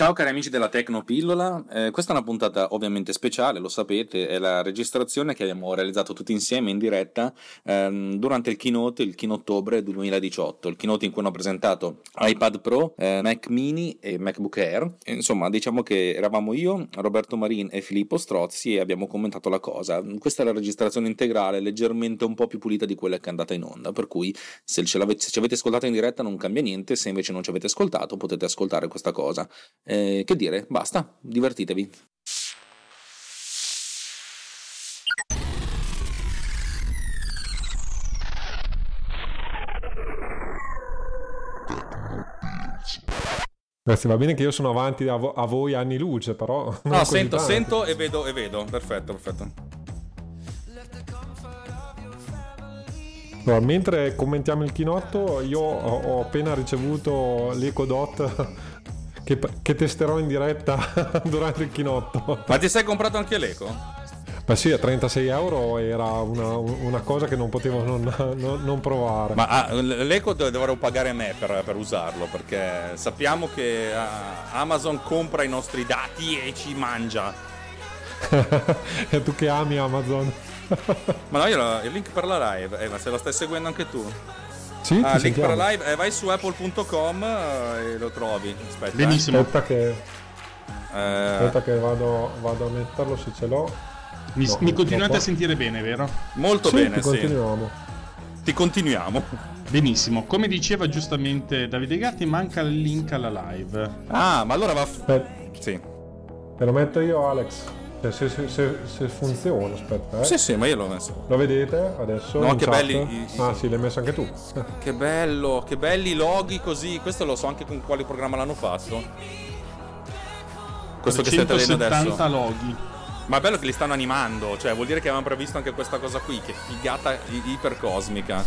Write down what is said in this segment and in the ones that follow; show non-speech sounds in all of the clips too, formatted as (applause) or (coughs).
Ciao cari amici della Tecnopillola, eh, questa è una puntata ovviamente speciale, lo sapete, è la registrazione che abbiamo realizzato tutti insieme in diretta ehm, durante il keynote, il keynote ottobre 2018, il keynote in cui hanno presentato iPad Pro, eh, Mac Mini e MacBook Air. E, insomma, diciamo che eravamo io, Roberto Marin e Filippo Strozzi e abbiamo commentato la cosa. Questa è la registrazione integrale, leggermente un po' più pulita di quella che è andata in onda, per cui se, se ci avete ascoltato in diretta non cambia niente, se invece non ci avete ascoltato potete ascoltare questa cosa. Eh, che dire, basta, divertitevi. Grazie, va bene che io sono avanti a, vo- a voi anni luce, però... No, sento, tanto. sento e vedo, e vedo. Perfetto, perfetto. Allora, mentre commentiamo il chinotto, io ho, ho appena ricevuto l'Eco Dot che, che testerò in diretta (laughs) durante il chinotto. Ma ti sei comprato anche l'Eco? Ma sì, a 36 euro era una, una cosa che non potevo non, non, non provare. Ma ah, l'eco dovrò pagare me per, per, usarlo perché sappiamo che ah, Amazon compra i nostri dati e ci mangia. (laughs) e tu che ami Amazon? ma no, io il link per la live, eh, ma se lo stai seguendo anche tu? Sì, ah, link per live, eh, vai su apple.com eh, e lo trovi. Aspetta. Benissimo. Aspetta che, eh... aspetta che vado, vado, a metterlo se ce l'ho. Mi, no, mi continuate a sentire bene, vero? Molto sì, bene, ti continuiamo. Ti continuiamo. Benissimo, come diceva giustamente Davide Gatti, manca il link alla live. Ah, ma allora va. F- sì. Te lo metto io, Alex. Cioè, se, se, se, se, funziona, aspetta. Eh. Sì, sì, ma io l'ho messo. Lo vedete adesso? No, che chat? belli. Ah, sì, l'hai messo anche tu. Che bello, che belli loghi così. Questo lo so anche con quale programma l'hanno fatto. Questo che state vedendo adesso. loghi. Ma è bello che li stanno animando, cioè vuol dire che avevano previsto anche questa cosa qui, che figata ipercosmica.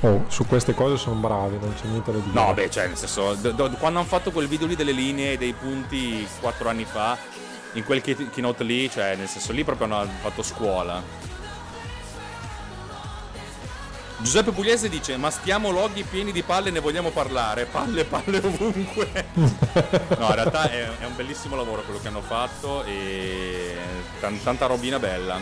Oh, su queste cose sono bravi, non c'è niente da dire. No, beh, cioè, nel senso, do, do, quando hanno fatto quel video lì delle linee e dei punti quattro anni fa, in quel keynote lì, cioè nel senso lì proprio hanno fatto scuola. Giuseppe Pugliese dice: Ma stiamo loghi pieni di palle, ne vogliamo parlare. Palle, palle ovunque. (laughs) no, in realtà è, è, un bellissimo lavoro quello che hanno fatto e t- tanta robina bella.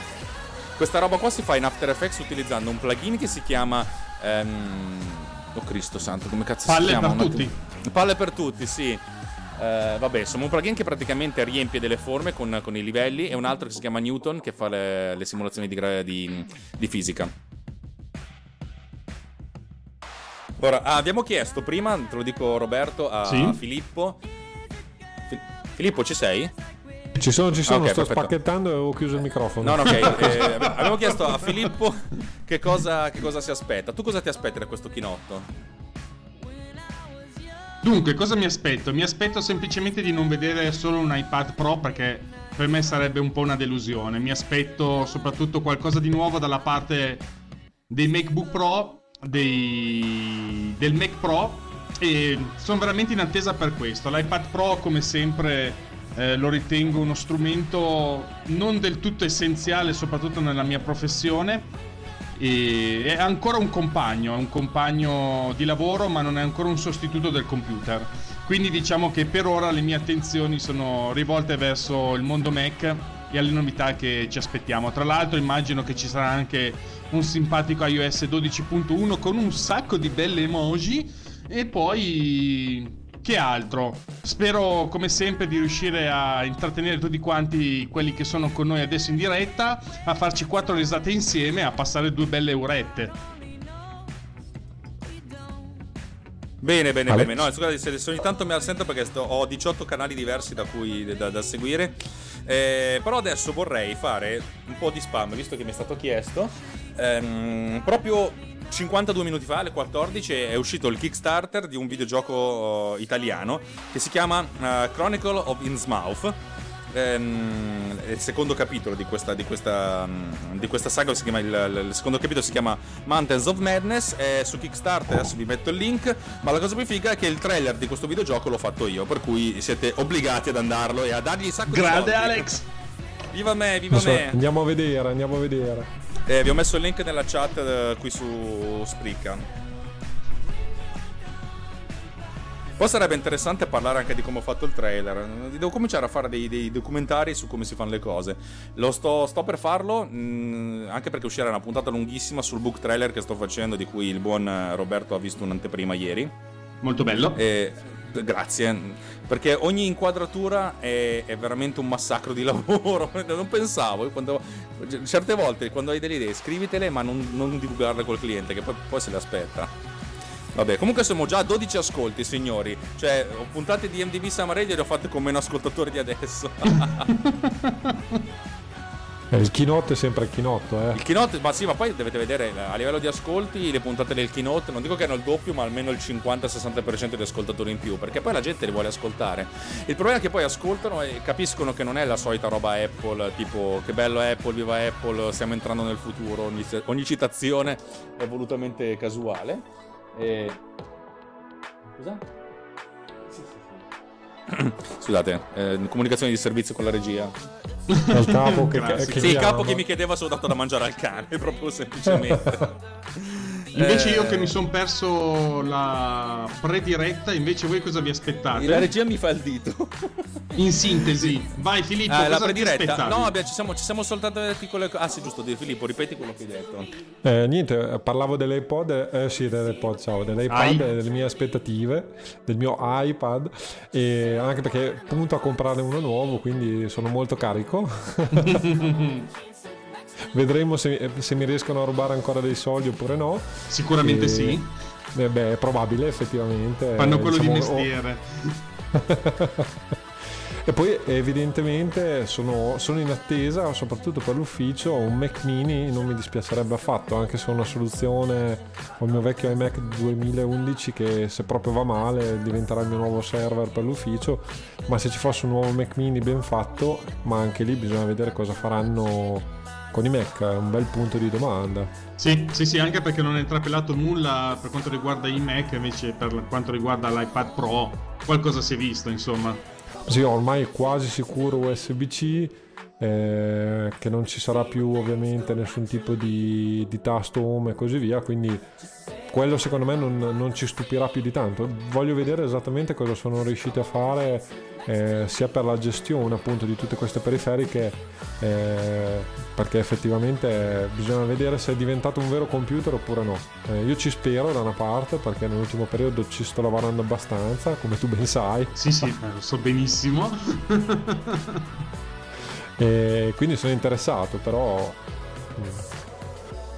Questa roba qua si fa in After Effects utilizzando un plugin che si chiama. Um... Oh Cristo santo, come cazzo palle si chiama? Palle per tutti. Palle per tutti, sì. Uh, vabbè, insomma, un plugin che praticamente riempie delle forme con, con, i livelli e un altro che si chiama Newton che fa le, le simulazioni di, di, di, fisica. Ora, ah, abbiamo chiesto prima, te lo dico Roberto, a sì? Filippo. Fi- Filippo, ci sei? Ci sono, ci sono, okay, sto perfetto. spacchettando e ho chiuso il microfono. No, no, ok. (laughs) eh, abbiamo chiesto a Filippo che cosa, che cosa si aspetta. Tu cosa ti aspetti da questo chinotto? Dunque, cosa mi aspetto? Mi aspetto semplicemente di non vedere solo un iPad Pro perché per me sarebbe un po' una delusione. Mi aspetto soprattutto qualcosa di nuovo dalla parte dei MacBook Pro, dei... del Mac Pro e sono veramente in attesa per questo. L'iPad Pro, come sempre, eh, lo ritengo uno strumento non del tutto essenziale, soprattutto nella mia professione e è ancora un compagno, è un compagno di lavoro ma non è ancora un sostituto del computer. Quindi diciamo che per ora le mie attenzioni sono rivolte verso il mondo Mac e alle novità che ci aspettiamo. Tra l'altro immagino che ci sarà anche un simpatico iOS 12.1 con un sacco di belle emoji e poi che altro? Spero come sempre di riuscire a intrattenere tutti quanti quelli che sono con noi adesso in diretta, a farci quattro risate insieme, a passare due belle urette. Bene, bene, Alex. bene. No, scusate se ogni tanto mi assento perché sto, ho 18 canali diversi da cui da, da seguire. Eh, però adesso vorrei fare un po' di spam, visto che mi è stato chiesto. Ehm, proprio 52 minuti fa, alle 14, è uscito il Kickstarter di un videogioco uh, italiano che si chiama uh, Chronicle of Innsmouth. Um, il secondo capitolo di questa, di questa, um, di questa saga il, il, il, secondo capitolo si chiama Mountains of Madness è su Kickstarter adesso vi metto il link ma la cosa più figa è che il trailer di questo videogioco l'ho fatto io per cui siete obbligati ad andarlo e a dargli un sacco Grande di soldi. Alex! Viva me viva so, me. andiamo a vedere andiamo a vedere. Eh, vi ho messo il link nella chat eh, qui su Spreaker. Poi sarebbe interessante parlare anche di come ho fatto il trailer. Devo cominciare a fare dei, dei documentari su come si fanno le cose. Lo sto, sto per farlo, mh, mm, anche perché uscirà una puntata lunghissima sul book trailer che sto facendo, di cui il buon Roberto ha visto un'anteprima ieri. Molto bello. E, grazie, perché ogni inquadratura è, è, veramente un massacro di lavoro. (laughs) non pensavo, quando, certe volte quando hai delle idee scrivitele, ma non, non divulgarle col cliente, che poi, poi se le aspetta. Vabbè, comunque siamo già a 12 ascolti, signori. Cioè, puntate di MDB Summer Radio le ho fatte con meno ascoltatori di adesso. (laughs) Eh, il keynote è sempre il keynote, eh. Il keynote, ma sì, ma poi dovete vedere a livello di ascolti le puntate del keynote, non dico che hanno il doppio, ma almeno il 50-60% di ascoltatori in più, perché poi la gente li vuole ascoltare. Il problema è che poi ascoltano e capiscono che non è la solita roba Apple, tipo che bello Apple, viva Apple, stiamo entrando nel futuro, ogni, ogni citazione è volutamente casuale. E... Scusa? (clears throat) Scusate, eh, comunicazione di servizio con la regia. Il capo che, (laughs) che, sì, il capo che mi chiedeva se ho dato da mangiare al cane, (laughs) proprio semplicemente. (laughs) Invece io che mi sono perso la prediretta, invece voi cosa vi aspettate? La regia mi fa il dito. (laughs) In sintesi, vai Filippo, ah, la prediretta. No, vabbè, ci siamo, ci siamo soltanto detti con le Ah, sì, giusto, Filippo, ripeti quello che hai detto. Eh, niente, parlavo dell'iPod, eh, sì, dell'iPod, ciao, dell'iPad e delle mie aspettative, del mio iPad, e anche perché punto a comprarne uno nuovo, quindi sono molto carico. (laughs) (laughs) Vedremo se, se, mi riescono a rubare ancora dei soldi oppure no. Sicuramente e, sì. Beh, beh, è probabile effettivamente. Fanno quello diciamo, di mestiere. Oh. (laughs) E poi evidentemente sono, sono, in attesa, soprattutto per l'ufficio, un Mac mini non mi dispiacerebbe affatto, anche se ho una soluzione, ho il mio vecchio iMac 2011 che se proprio va male diventerà il mio nuovo server per l'ufficio, ma se ci fosse un nuovo Mac mini ben fatto, ma anche lì bisogna vedere cosa faranno con i Mac è un bel punto di domanda. Sì, sì, sì, anche perché non è trapelato nulla per quanto riguarda i Mac, invece per quanto riguarda l'iPad Pro qualcosa si è visto, insomma. Sì, ormai è quasi sicuro USB-C, eh, che non ci sarà più ovviamente nessun tipo di, di tasto home e così via, quindi quello secondo me non, non, ci stupirà più di tanto. Voglio vedere esattamente cosa sono riusciti a fare eh, sia per la gestione appunto di tutte queste periferiche eh, perché effettivamente bisogna vedere se è diventato un vero computer oppure no. Eh, io ci spero da una parte perché nell'ultimo periodo ci sto lavorando abbastanza come tu ben sai. Sì sì lo so benissimo (laughs) e quindi sono interessato però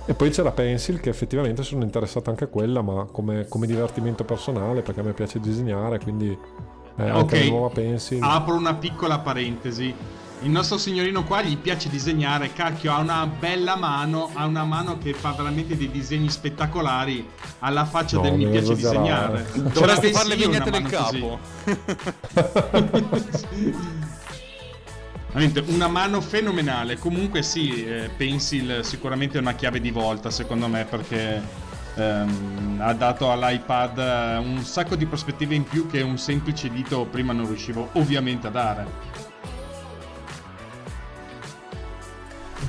e poi c'è la Pencil che effettivamente sono interessato anche a quella ma come, come divertimento personale perché a me piace disegnare quindi eh, ok, apro una piccola parentesi. Il nostro signorino qua gli piace disegnare, cacchio, ha una bella mano, ha una mano che fa veramente dei disegni spettacolari alla faccia no, del mi piace disegnare. Dovresti fare le vignette del capo. Una mano fenomenale. Comunque sì, eh, Pencil sicuramente è una chiave di volta secondo me perché ehm, ha dato all'iPad eh, un sacco di prospettive in più che un semplice dito prima non riuscivo ovviamente a dare.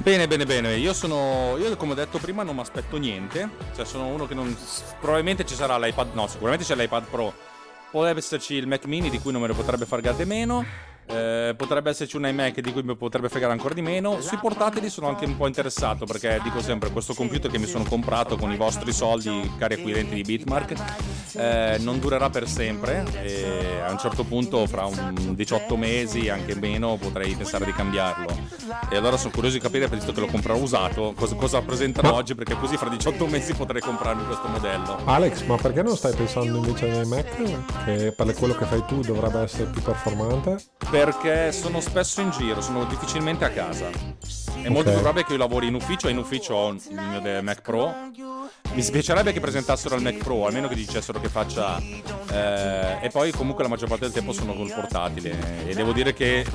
Bene, bene, bene. Io sono. Io, come ho detto prima, non mi aspetto niente. Cioè, sono uno che non. Probabilmente ci sarà l'iPad. No, sicuramente c'è l'iPad Pro. Potrebbe esserci il Mac mini di cui non me ne potrebbe far gade meno. Eh, potrebbe esserci un iMac di cui mi potrebbe fregare ancora di meno. Sui portatili sono anche un po' interessato perché dico sempre questo computer che mi sono comprato con i vostri soldi, cari acquirenti di Bitmark, eh, non durerà per sempre e a un certo punto fra un 18 mesi, anche meno, potrei pensare di cambiarlo. E allora sono curioso di capire, visto che lo comprerò usato, cosa, cosa presentano oggi perché così fra 18 mesi potrei comprarmi questo modello. Alex, ma perché non stai pensando invece ai Mac che per quello che fai tu dovrebbe essere più performante? Perché sono spesso in giro, sono difficilmente a casa. È okay. molto più probabile che io lavori in ufficio e in ufficio ho il mio Mac Pro mi spiacerebbe che presentassero il Mac Pro, almeno che dicessero che faccia... Eh, e poi comunque la maggior parte del tempo sono col portatile e devo dire che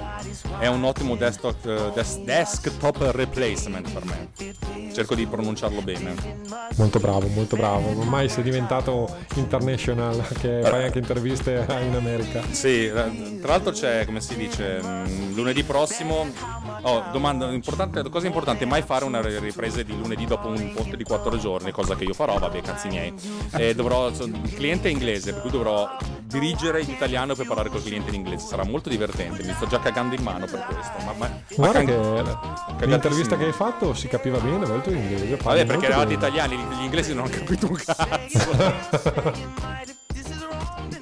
è un ottimo desktop, des, desktop replacement per me. Cerco di pronunciarlo bene. Molto bravo, molto bravo. Ormai sei diventato international, che fai anche interviste in America. Sì, tra l'altro c'è, come si dice, mm, lunedì prossimo... Oh, domanda importante, cosa, cosa importante, mai fare una ripresa di lunedì dopo un ponte di quattro giorni, cosa che io farò, vabbè, cazzi miei. Eh, dovrò, il cliente è inglese, per cui dovrò dirigere in italiano per parlare col cliente in inglese. Sarà molto divertente, mi sto già cagando in mano per questo. Ma, ma, Guarda ma che l'intervista che hai fatto si capiva bene molto in inglese. Vabbè, perché eravate italiani, gli inglesi non hanno capito un cazzo. (laughs) (laughs)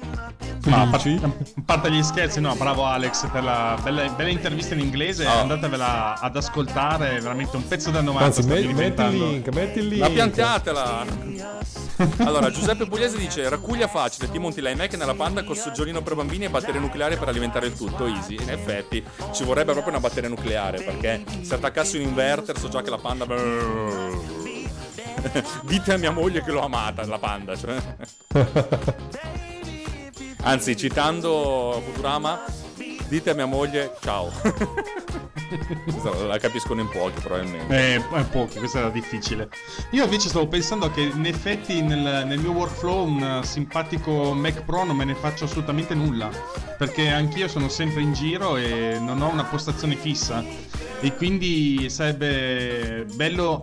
Ma a, parte, a parte gli scherzi, no, bravo Alex per la bella, bella intervista in inglese. Oh. Andatevela ad ascoltare, è veramente un pezzo da 90. Anzi, me, metti il link, metti il link. Ma piantiatela. (laughs) allora, Giuseppe Pugliese dice: Raccuglia facile, ti monti l'iMac nella panda col soggiorno per bambini e batteria nucleare per alimentare il tutto. Easy. In effetti, ci vorrebbe proprio una batteria nucleare perché se attaccassi un inverter, so già che la panda. (laughs) Dite a mia moglie che l'ho amata la panda. Cioè. (laughs) Anzi, citando Futurama, dite a mia moglie ciao. (laughs) la capiscono in pochi probabilmente. Eh, in pochi, questo era difficile. Io invece stavo pensando che in effetti nel, nel, mio workflow un simpatico Mac Pro non me ne faccio assolutamente nulla. Perché anch'io sono sempre in giro e non ho una postazione fissa. E quindi sarebbe bello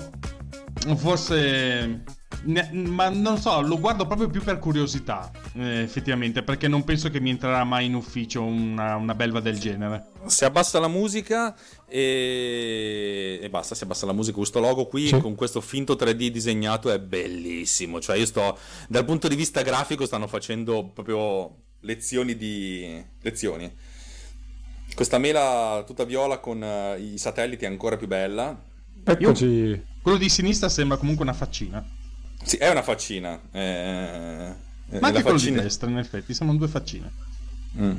forse ne, ma non so, lo guardo proprio più per curiosità, eh, effettivamente, perché non penso che mi entrerà mai in ufficio una, una belva del genere. Si abbassa la musica e... e basta, si abbassa la musica. Questo logo qui sì. con questo finto 3D disegnato è bellissimo. Cioè, io sto, dal punto di vista grafico, stanno facendo proprio lezioni di... lezioni. Questa mela tutta viola con uh, i satelliti è ancora più bella. Eccoci. Io, quello di sinistra sembra comunque una faccina. Sì, è una faccina. Eh, Ma anche quello faccina... di destra, in effetti, sono due faccine. Mm.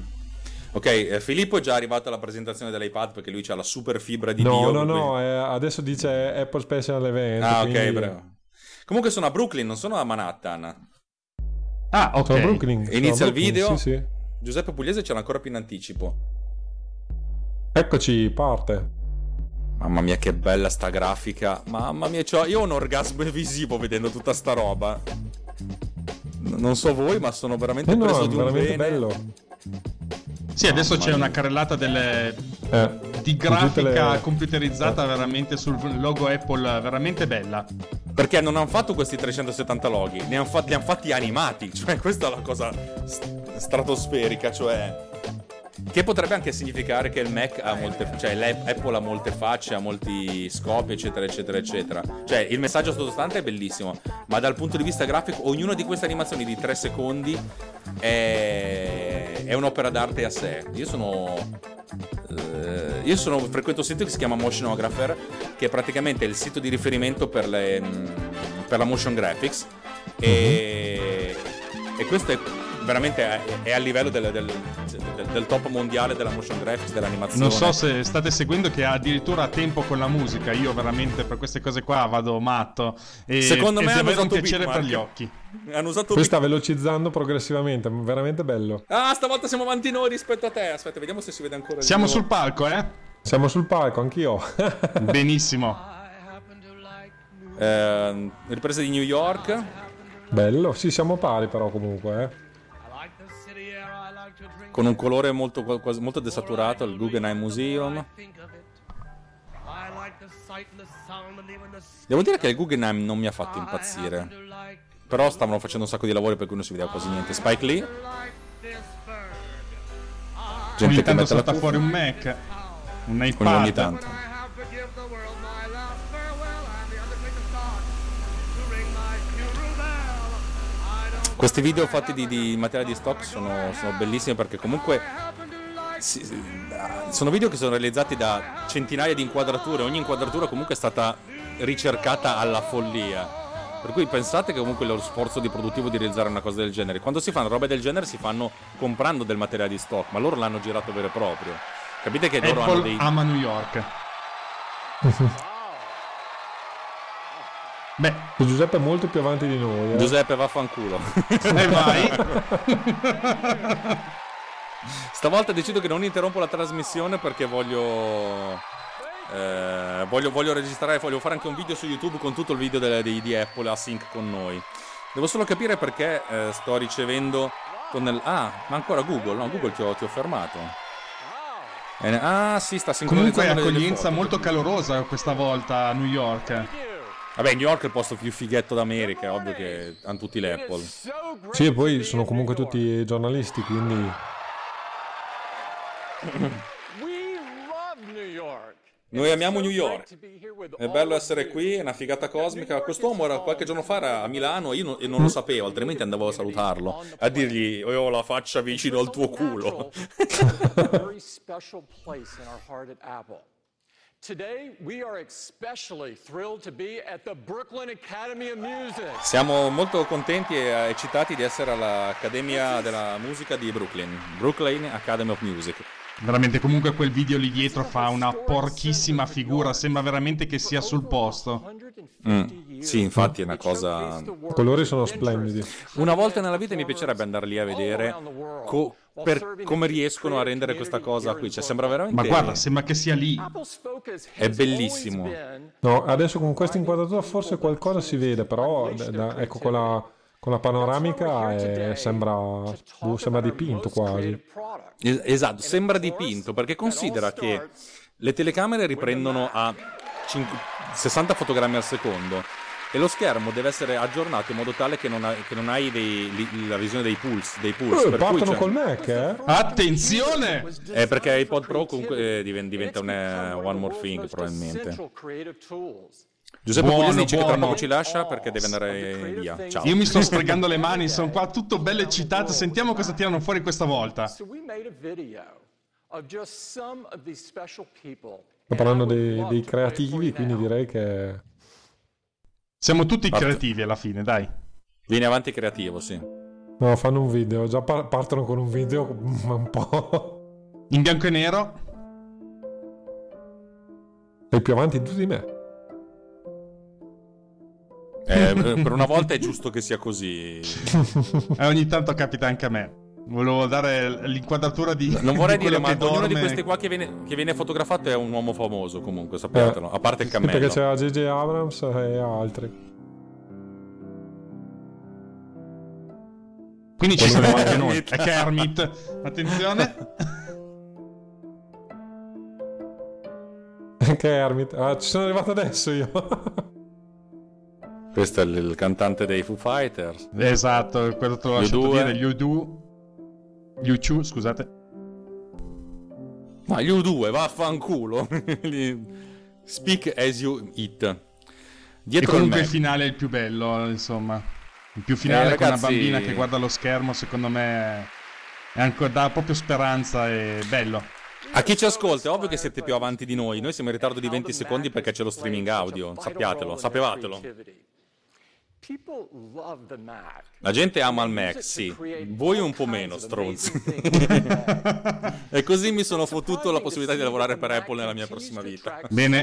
Ok, eh, Filippo è già arrivato alla presentazione dell'iPad perché lui ha la super fibra di no, Dio. No, no, no, eh, adesso dice Apple Special Event. Ah, quindi... ok, bravo. Comunque sono a Brooklyn, non sono a Manhattan. Ah, ok. Sono a Brooklyn. Inizia il video. Sì, sì. Giuseppe Pugliese c'era ancora più in anticipo. Eccoci, parte. Mamma mia, che bella sta grafica. Mamma mia, cioè, io ho un orgasmo visivo vedendo tutta sta roba. non so voi, ma sono veramente eh no, preso di un veramente bene. bello. Sì, adesso Mamma c'è mia. una carrellata delle... eh, di grafica le... computerizzata eh. veramente sul logo Apple, veramente bella. Perché non hanno fatto questi 370 loghi, ne hanno fatti, li hanno fatti animati. Cioè, questa è la cosa stratosferica, cioè che potrebbe anche significare che il Mac ha molte, cioè l'Apple ha molte facce, ha molti scopi, eccetera, eccetera, eccetera. Cioè, il messaggio sottostante è bellissimo, ma dal punto di vista grafico, ognuna di queste animazioni di 3 secondi è, è un'opera d'arte a sé. Io sono. Uh, io sono, frequento un sito che si chiama Motionographer, che è praticamente il sito di riferimento per, le, per la motion graphics. E, e questo è veramente è, è a livello del, del, del, del, top mondiale della motion graphics, dell'animazione. Non so se state seguendo che ha addirittura tempo con la musica. Io veramente per queste cose qua vado matto. E, Secondo me è un piacere per gli occhi. Hanno usato Poi sta velocizzando progressivamente, veramente bello. Ah, stavolta siamo avanti noi rispetto a te. Aspetta, vediamo se si vede ancora. Siamo sul palco, eh? Siamo sul palco, anch'io. (laughs) Benissimo. Eh, riprese di New York. Bello, sì, siamo pari però comunque, eh con un colore molto, molto desaturato, il Guggenheim Museum. Devo dire che il Guggenheim non mi ha fatto impazzire. Però stavano facendo un sacco di lavori per cui non si vedeva quasi niente. Spike Lee. Gente ogni tanto salta fuori un Mac. Un iPad. Ogni tanto. Questi video fatti di, di materiale di stock sono, sono bellissimi perché comunque si, sono video che sono realizzati da centinaia di inquadrature, ogni inquadratura comunque è stata ricercata alla follia. Per cui pensate che comunque lo sforzo di produttivo di realizzare una cosa del genere. Quando si fanno robe del genere si fanno comprando del materiale di stock, ma loro l'hanno girato vero e proprio. Capite che loro Apple hanno dei. ama New York. (laughs) Beh, Giuseppe è molto più avanti di noi. Eh? Giuseppe, vaffanculo. E (laughs) vai. (laughs) Stavolta decido che non interrompo la trasmissione perché voglio. Eh, voglio, voglio, registrare, voglio fare anche un video su YouTube con tutto il video delle, di, di, Apple a sync con noi. Devo solo capire perché eh, sto ricevendo. Tonnell- ah, ma ancora Google? No, Google ti ho, ti ho fermato. Eh, ah, sì, sta Comunque sincronizzando le accoglienza foto. molto calorosa questa volta a New York. Vabbè, New York è il posto più fighetto d'America, è ovvio che hanno tutti l'Apple. Sì, e poi sono comunque tutti giornalisti, quindi Noi amiamo New York. È bello essere qui, è una figata cosmica. Quest'uomo era qualche giorno fa era a Milano io non, e non lo sapevo, altrimenti andavo a salutarlo. A dirgli, io ho la faccia vicino al tuo culo. (laughs) Siamo molto contenti e eccitati di essere all'Accademia della Musica di Brooklyn. Brooklyn Academy of Music. Veramente, comunque quel video lì dietro fa una porchissima figura. Sembra veramente che sia sul posto. Mm. Sì, infatti è una cosa... i colori sono splendidi. Una volta nella vita mi piacerebbe andare lì a vedere co- per come riescono a rendere questa cosa qui. Cioè, sembra veramente... Ma guarda, sembra che sia lì. È bellissimo. No, adesso con questa inquadratura forse qualcosa si vede, però da- da- ecco con la, con la panoramica eh, sembra, boh, sembra dipinto quasi. Es- Esatto, sembra dipinto perché considera che le telecamere riprendono a cinque- 60 fotogrammi al secondo e lo schermo deve essere aggiornato in modo tale che non, ha- che non hai dei- li- la visione dei pulse. Dei pulse per cui partono col Mac, eh? Attenzione! Eh, perché iPod Pro comunque eh, diven- diventa un eh, one more thing probabilmente. Giuseppe Buono, Pugliese dice che tra buono. poco ci lascia perché deve andare via. Ciao. Io mi sto (laughs) sfregando le mani, sono qua tutto bello eccitato. Sentiamo cosa tirano fuori questa volta. Sto parlando dei, dei creativi, quindi direi che... Siamo tutti Parte. creativi alla fine, dai. Vieni avanti creativo, sì. No, fanno un video, già par- partono con un video (laughs) ma un po'... In bianco e nero. Sei più avanti tu di me. Eh, per una volta è giusto che sia così. (laughs) E ogni tanto capita anche a me. Volevo dare l'inquadratura di. Non vorrei di dire, ma che ognuno di dorme. questi qua che viene, che viene fotografato è un uomo famoso, comunque, sappiatelo. A parte il Sì, perché cammello. c'era JJ Abrams e altri. Quindi ci siamo anche noi. Kermit. È Kermit. Attenzione. (laughs) Che Hermit. Ah, ci sono arrivato adesso io. Questo è il, il cantante dei Foo Fighters. esatto, quello te lasciato U2. dire. Gli U2. Gli U2, scusate. Ma gli U2, vaffanculo. (laughs) Speak as you eat. E Dietro il comunque il finale è il più bello, insomma. Il più finale Eh, con una ragazzi- bambina che guarda lo schermo, secondo me è ancora, dà proprio speranza e bello. A chi ci ascolta, è ovvio che siete più avanti di noi. Noi siamo in ritardo di 20 secondi perché c'è lo streaming audio. Sappiatelo, sapevatelo. People love the Mac. La gente ama il Mac, sì. Voi un po' meno, stronzi. (laughs) e così mi sono fottuto la possibilità di lavorare per Apple nella mia prossima vita. Bene.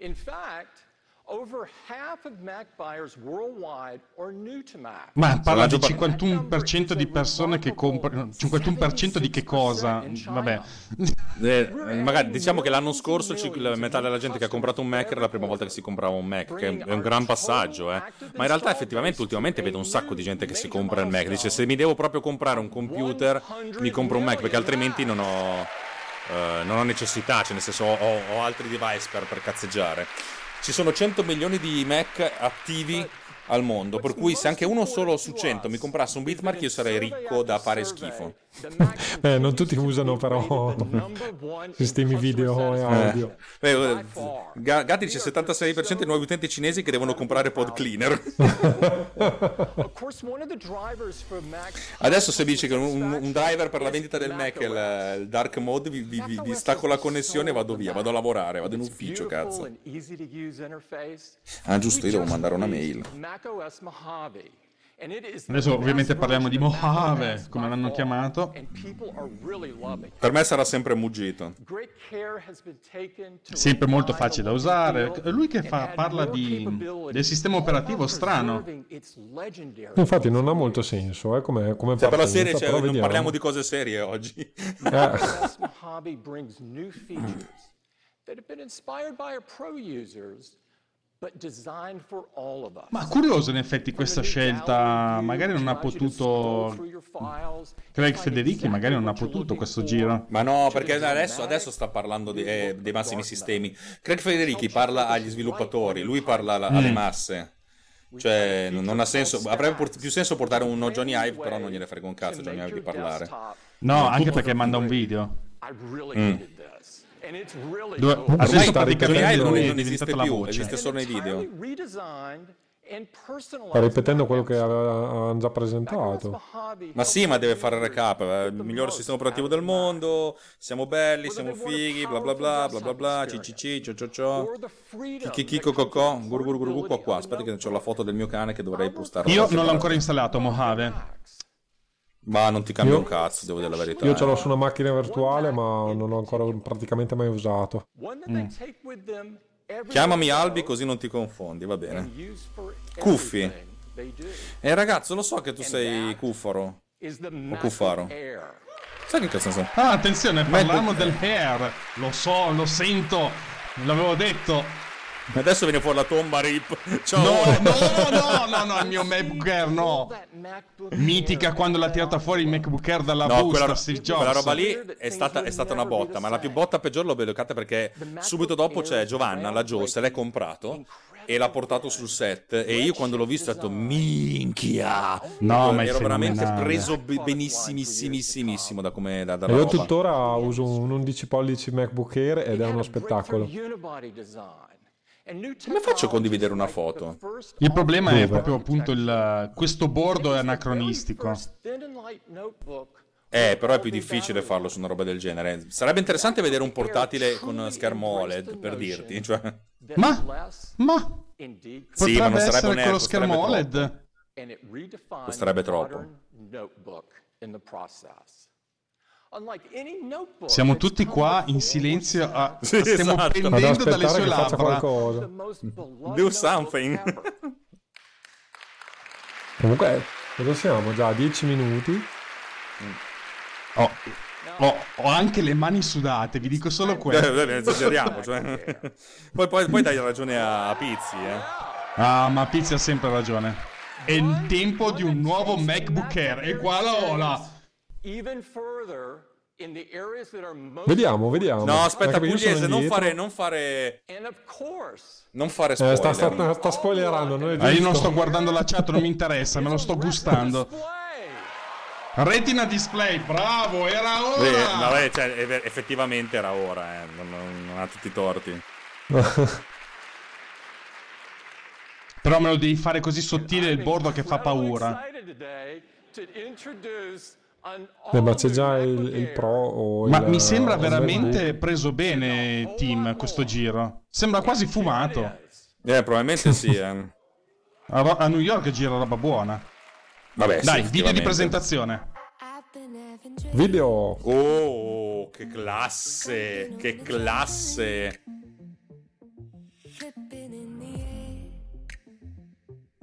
In fact, over half of Mac buyers worldwide are new to Mac. Ma parla di Raggio par- 51% di persone che comprano. 51% di che cosa? Vabbè. Eh, (laughs) magari diciamo che l'anno scorso la metà della gente che ha comprato un Mac era la prima volta che si comprava un Mac, che è un gran passaggio, eh. Ma in realtà effettivamente ultimamente vedo un sacco di gente che si compra il Mac. Dice se mi devo proprio comprare un computer, mi compro un Mac perché altrimenti non ho, eh, non ho necessità, cioè nel senso ho, ho altri device per, per cazzeggiare. Ci sono 100 milioni di Mac attivi al mondo, per cui se anche uno solo su 100 mi comprasse un Bitmark io sarei ricco da fare schifo. (laughs) Eh, non tutti usano però (laughs) sistemi video e audio. Eh, eh, Ga- Gatti dice 76% dei nuovi utenti cinesi che devono comprare pod cleaner. (laughs) Adesso se dici che un, un driver per la vendita del Mac è il, il dark mode, vi, vi- vi- vi stacco la connessione e vado via, vado a lavorare, vado in ufficio, cazzo. Ah, giusto, io devo mandare una mail. macOS Mojave. And it is the Adesso ovviamente parliamo di Mojave, come l'hanno chiamato. Per me sarà sempre muggito. Great care has been taken to Sempre molto facile da usare. lui che fa- parla di- del sistema operativo strano. Infatti non ha molto senso, eh, come, come Cioè, per la serie cioè, non vediamo. parliamo di cose serie oggi. (laughs) MacOS Mojave brings new features that have been inspired by our pro users, Ma curioso in effetti questa scelta, magari non ha potuto... Craig Federichi magari non ha potuto questo giro. Ma no, perché adesso, adesso sta parlando di- eh, dei massimi sistemi. Craig Federichi parla agli sviluppatori, lui parla alla- alle masse. Cioè, non, ha senso. Avrebbe più senso portare uno Johnny Ive, però non gliene frega un cazzo Johnny Ive di parlare. No, anche perché manda un video. I Dove- cool. adesso sta praticamente non, non esiste la più, voce. esiste solo nei video. Sta ripetendo quello che avevano già presentato. Ma sì, ma deve fare il recap. eh, Il miglior sistema operativo del mondo. Siamo belli, siamo fighi, bla bla bla, bla bla bla, cio. or the freedom Chicchico cocò, guru qua qua. Aspetta che ho la foto del mio cane che dovrei postare. Io non l'ho ancora installato, Mojave. Ma non ti cambia Io- un cazzo, devo dire la verità. Io ce l'ho eh. su una macchina virtuale, ma non l'ho ancora praticamente mai usato. Everywhere Chiamami Albi così non ti confondi, va bene. Cuffi. Eh ragazzo, lo so che tu sei cuffaro. The Cuffaro. Sai che cazzo sei? Ah, attenzione, parliamo del hair. Lo so, lo sento. L'avevo detto. Adesso viene fuori la tomba Rip. (laughs) Ciao. No, no, no, no, no, il mio MacBook Air, no. Mitica quando l'ha tirata fuori il MacBook Air dalla No, busta, quella, Steve Jobs. quella roba lì è stata, è stata una botta, ma la più botta peggiore l'ho beccata perché subito dopo c'è Giovanna, la Joe, se l'è comprato e l'ha portato sul set e io quando l'ho visto ho detto minchia No, ma è ero veramente preso be- benissimissimo da come da, dalla io roba. tuttora uso un 11 pollici MacBook Air ed è uno spettacolo. Come faccio a condividere una foto? Il problema è Dove? proprio appunto il, questo bordo è anacronistico. Eh, però è più difficile farlo su una roba del genere. Sarebbe interessante vedere un portatile con schermo OLED, per dirti, cioè. Ma, ma, Sì, ma potrebbe non sarebbe essere un lo schermo costerebbe OLED? Costerebbe troppo. Siamo tutti qua in silenzio, a- Sì, stiamo esatto. Pendendo dalle aspettare sue che faccia labbra. qualcosa. Do something. Comunque, cosa siamo? Già a 10 minuti. Oh, oh, ho anche le mani sudate, vi dico solo Eh, questo. eh, esageriamo, cioè. poi, poi, poi dai ragione a, a Pizzi, eh. Ah, ma Pizzi ha sempre ragione. È il tempo di un nuovo MacBook Air. E qua la ola. Vediamo, vediamo. No, aspetta, Pugliese, non fare, non fare, And of course, non fare Eh, spoiler. sta, sta, sta spoilerando. Non è Ah, io non sto guardando la chat, non mi interessa, me lo sto gustando. Retina display, bravo, era ora. Beh, no, beh, cioè, eff- effettivamente era ora, eh. non, non- non ha tutti i torti. (laughs) Però me lo devi fare così sottile il bordo che fa paura. to introduce Eh, ma c'è già il, il. Pro o Ma il- mi sembra il veramente MacBook. preso bene, team, questo giro. Sembra quasi fumato. Eh, probabilmente sì, eh. A, Ro- a New York gira roba buona. Vabbè, sì, Dai, video di presentazione. Video. Oh, che classe, che classe.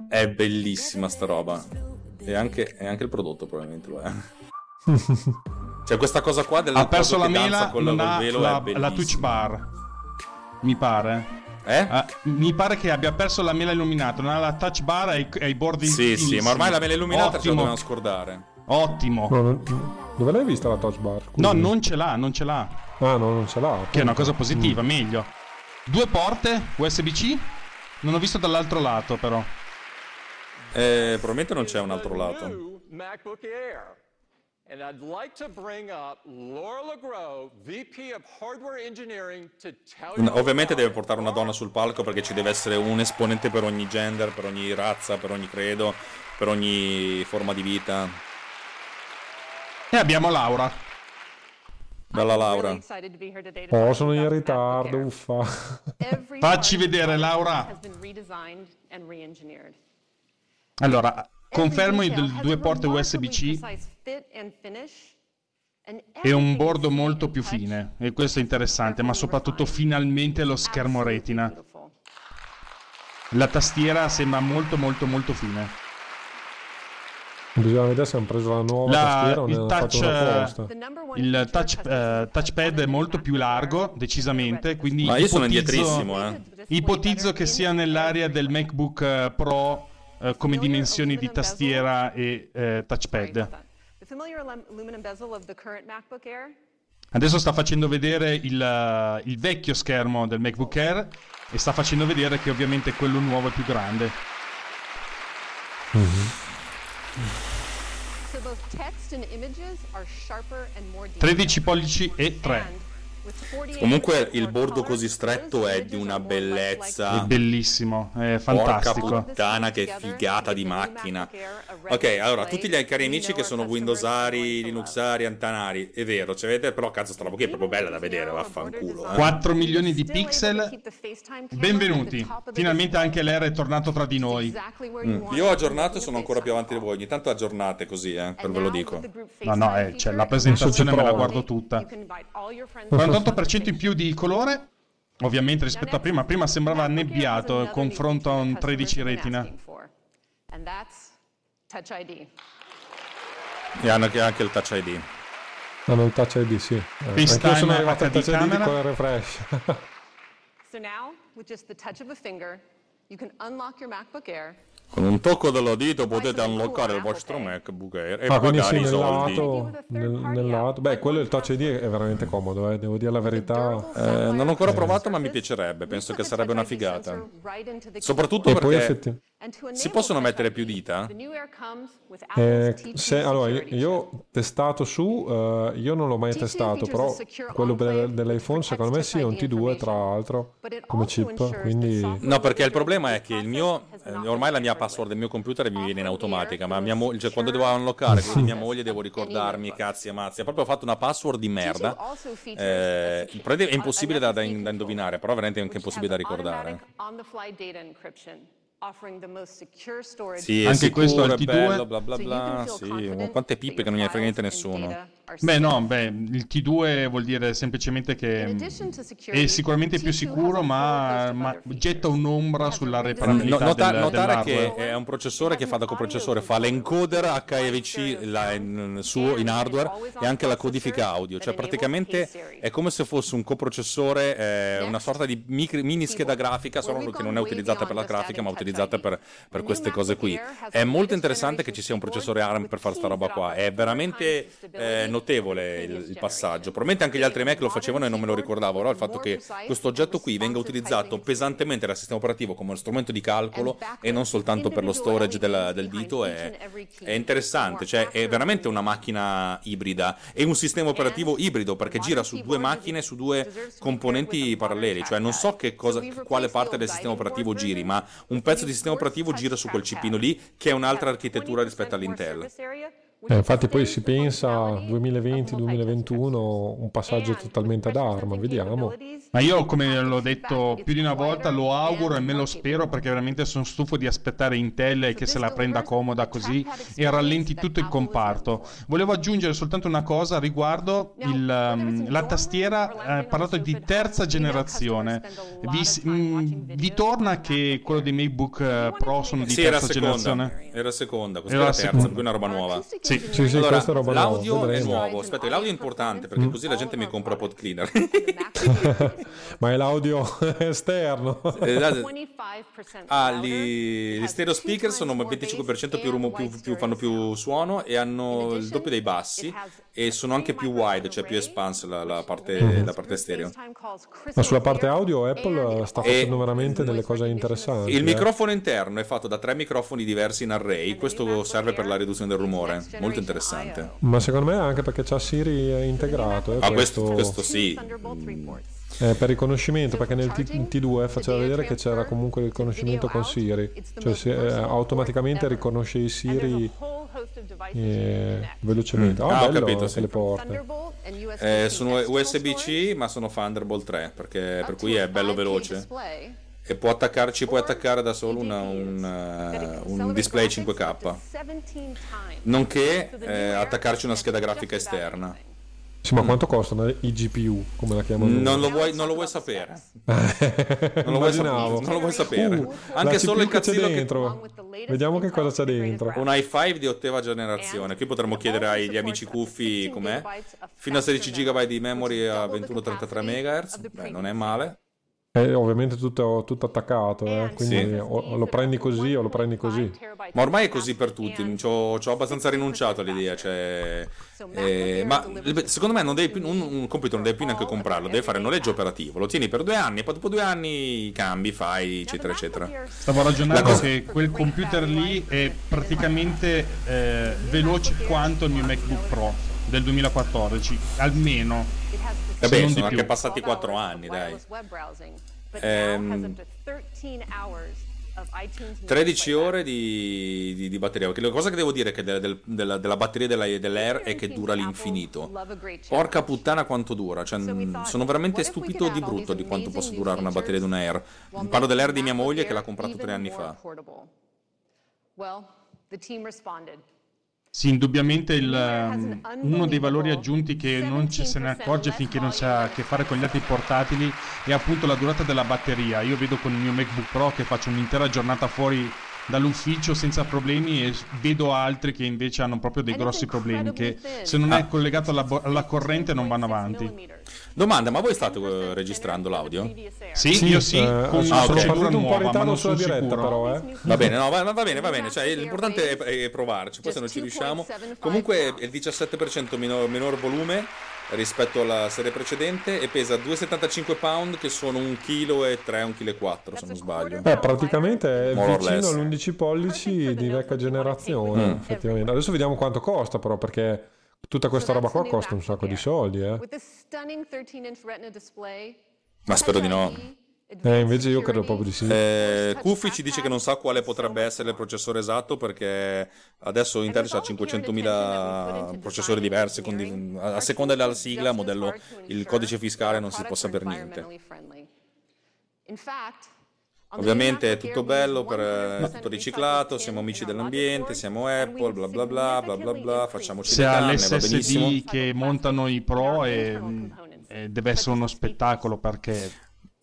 È bellissima sta roba. E anche, e anche il prodotto probabilmente lo è. Cioè questa cosa qua del Ha perso la mela, non col ha velo la, la touch bar. Mi pare. Eh? Ah, mi pare che abbia perso la mela illuminata, non ha la touch bar e i, bordi Sì, sì, finissimi. ma ormai la mela illuminata ce la Ottimo, dobbiamo scordare. Ottimo. No, non- dove l'hai vista la touch bar? Scusi. No, non ce l'ha, non ce l'ha. Ah, no, non ce l'ha. Che è una cosa Mm. positiva, meglio. Due porte USB-C. Non ho visto dall'altro lato, però. Eh, probabilmente non c'è un altro lato. MacBook Air. And I'd like to bring up Laura LeGros, VP of Hardware Engineering, to tell you. Ovviamente deve portare una donna sul palco perché ci deve essere un esponente per ogni gender, per ogni razza, per ogni credo, per ogni forma di vita. E abbiamo Laura. Bella Laura. Oh, sono in ritardo, uffa. Facci vedere, Laura. Allora, confermo i del- due porte USB-C e un bordo molto più fine. E questo è interessante, ma soprattutto finalmente lo schermo retina. La tastiera sembra molto molto molto fine. Bisogna vedere se hanno preso la nuova La- tastiera o ne il hanno touch, fatto eh. Il touch, eh, touchpad è molto più largo, decisamente, quindi Ma io sono ipotizzo- indietrissimo, eh. Ipotizzo che sia nell'area del MacBook eh, Pro eh, come dimensioni di tastiera e eh, touchpad. Adesso sta facendo vedere il, eh, il vecchio schermo del MacBook Air e sta facendo vedere che ovviamente quello nuovo è più grande. So detailed. 13 pollici e 3. And with 48% Comunque il bordo così stretto è di una bellezza. È bellissimo, è Porca fantastico. puttana, che figata di macchina. Ok, allora, tutti gli cari amici che sono Windowsari, Linuxari, Antanari, è vero, cioè, vedete, però cazzo, sta roba qui è proprio bella da vedere, vaffanculo. Eh. 4 milioni di pixel. Benvenuti. Finalmente anche l'Air è tornato tra di noi. Mm. Io ho aggiornato e sono ancora più avanti di voi, ogni tanto aggiornate così, eh, per ve lo dico. No, no, eh, cioè, la presentazione me la guardo tutta. 48% in più di colore. Ovviamente rispetto a prima, prima sembrava annebbiato confronto a un 13 retina. ID. E hanno anche- anche il Touch ID. Hanno il touch ID, sì. Eh, FaceTime, Anch'io sono arrivato al touch ID camera. con il refresh. So now, with just the touch of a finger, you can unlock your MacBook Air Con un tocco dello dito potete unlockare il vostro MacBook Air e Ah, pagare i soldi. lato, nel, nel lato. Beh, quello del touch ID è veramente comodo, eh, devo dire la verità. Eh, non ho ancora provato, ma mi piacerebbe. Penso che sarebbe una figata. Soprattutto E poi perché si possono mettere più dita? Eh, se- allora, io, testato su, eh, io non l'ho mai testato, però quello del- dell'iPhone secondo me sì, è un T2 tra l'altro come chip, quindi No, perché il problema è che il mio, eh, ormai la mia password del mio computer mi viene in automatica, ma mia mo- cioè, quando devo unlockare di mia (laughs) moglie devo ricordarmi cazzi e mazzi. Ha proprio fatto una password di merda. Eh, è impossibile da, da in- da indovinare, però veramente è anche impossibile da ricordare. Sì, Anche questo è è il T2. bello, bla bla bla. Sì, quante pippe che non gliene frega niente nessuno. Beh, no, beh, il T2 vuol dire semplicemente che è sicuramente più sicuro, ma, ma getta un'ombra sulla No, reparabilità nota- del, notare dell'hardware. che è un processore che fa da coprocessore, fa l'encoder HEVC la- in, suo in hardware e anche la codifica audio, cioè praticamente è come se fosse un coprocessore, eh, una sorta di micri- mini scheda grafica, solo che non è utilizzata per la grafica ma utilizzata per, per queste cose qui. È molto interessante che ci sia un processore ARM per fare sta roba qua, è veramente eh, notevole il, il passaggio. Probabilmente anche gli altri Mac lo facevano e non me lo ricordavo, però il fatto che questo oggetto qui venga utilizzato pesantemente dal sistema operativo come strumento di calcolo e non soltanto per lo storage del, del dito è, è interessante, cioè è veramente una macchina ibrida. E un sistema operativo ibrido perché gira su due macchine, su due componenti paralleli, cioè non so che cosa, quale parte del sistema operativo giri, ma un pezzo di sistema operativo gira su quel cipino lì che è un'altra architettura rispetto all'Intel. Eh, infatti poi si pensa 2020-2021 un passaggio totalmente ad ARM, vediamo. Ma io, come l'ho detto più di una volta, lo auguro e me lo spero perché veramente sono stufo di aspettare Intel e che se la prenda comoda così e rallenti tutto il comparto. Volevo aggiungere soltanto una cosa riguardo il, um, la tastiera, eh, parlato di terza generazione. Vi, s- mm, vi torna che quello dei MacBook eh, Pro sono di Sì, era terza seconda, generazione? era seconda, questa Era era terza, seconda. una roba nuova. Sì. Sì, sì, Allora, questa è roba nuova, l'audio è vedremo. nuovo, aspetta, l'audio è importante perché così la gente mi compra pod cleaner. (laughs) (laughs) Ma è l'audio (laughs) esterno. Eh, Ah, gli, gli stereo speaker sono il 25% più, rumo- più- più- fanno più suono e hanno il doppio dei bassi e sono anche più wide, cioè più espansa la, la parte, la parte stereo. Ma sulla parte audio Apple sta E- facendo veramente delle cose interessanti. Il eh. microfono interno è fatto da tre microfoni diversi in array, questo serve per la riduzione del rumore, molto interessante. Ma secondo me anche perché c'ha Siri eh, integrato. eh, Ah, questo, questo sì. Eh, per riconoscimento, perché nel T- T2 faceva vedere che c'era comunque il riconoscimento con Siri, cioè si- eh, automaticamente riconosce i Siri eh, velocemente. Mm. Ah, Ah, ho bello capito, anche sì. le porte. Eh, sono USB-C ma sono Thunderbolt 3, perché, per cui è bello veloce. E può attaccarci, puoi attaccare da solo una- un, eh, un display 5K, nonché eh, attaccarci una scheda grafica esterna. Sì, ma quanto costano i GPU, come la chiamano? Non lo vuoi, non lo vuoi sapere. (laughs) non, lo vuoi sapere. Immaginavo. non lo vuoi sapere. Uh, Anche solo il CPU che cazzino che... dentro. Vediamo che cosa c'è dentro. Un i5 di ottava generazione. Qui potremmo chiedere agli amici cuffi com'è. Fino a 16 GB di memory a 21-33 MHz. Beh, non è male. È ovviamente tutto, tutto attaccato, eh, quindi Sì. o lo prendi così o lo prendi così. Ma ormai è così per tutti. Ci ho, abbastanza rinunciato all'idea. Cioè, eh, ma secondo me non devi più, un, un computer non devi più neanche comprarlo. Devi fare il noleggio operativo. Lo tieni per due anni. E poi dopo due anni cambi, fai, eccetera, eccetera. Stavo ragionando cosa- che quel computer lì è praticamente eh, veloce quanto il mio MacBook Pro del 2014, almeno. Vabbè, sono anche più. passati 4 anni, dai. Ehm, 13 ore di, di- di batteria. Perché la cosa che devo dire che del- del- della, della batteria della- dell'Air è che dura all'infinito. Porca puttana quanto dura. Cioè, mh, sono veramente stupito di brutto di quanto possa durare una batteria di una Air. Parlo dell'Air di mia moglie che l'ha comprato tre anni fa. Well, the team responded. Sì, indubbiamente il, um, uno dei valori aggiunti che non ci se ne accorge finché non si ha a che fare con gli altri portatili è appunto la durata della batteria. Io vedo con il mio MacBook Pro che faccio un'intera giornata fuori dall'ufficio senza problemi e vedo altri che invece hanno proprio dei grossi problemi che se non è collegato alla, bo- alla corrente non vanno avanti. Domanda, ma voi state eh, registrando l'audio? Sì, Sì, io sì, eh, con sono una procedura in nuova, ma non sono diretta, sicuro. però, eh. Va bene, no, va, va bene, va bene. Cioè, l'importante è, è provarci. Poi se non ci riusciamo. Comunque è il 17% minor, minor volume rispetto alla serie precedente e pesa 2,75 pound che sono 1,3 kg, 1,4 kg se non sbaglio. Beh, praticamente è More or vicino less. all'11 pollici di vecchia generazione, Mm. effettivamente. Adesso vediamo quanto costa, però, perché tutta questa roba qua costa un sacco di soldi, eh. With this stunning 13-inch Retina display, Ma spero di no. Eh, invece io credo proprio di sì. Eh, Kufi ci dice che non sa quale potrebbe essere il processore esatto perché adesso Intel ha 500.000 processori diversi, quindi a a seconda della sigla, modello, il codice fiscale non si può sapere niente. Ovviamente è tutto bello, per, è tutto riciclato, siamo amici dell'ambiente, siamo Apple, bla bla bla, bla bla bla, facciamoci Se le ha canne, va benissimo. l'SSD che montano i Pro e, e deve essere uno spettacolo perché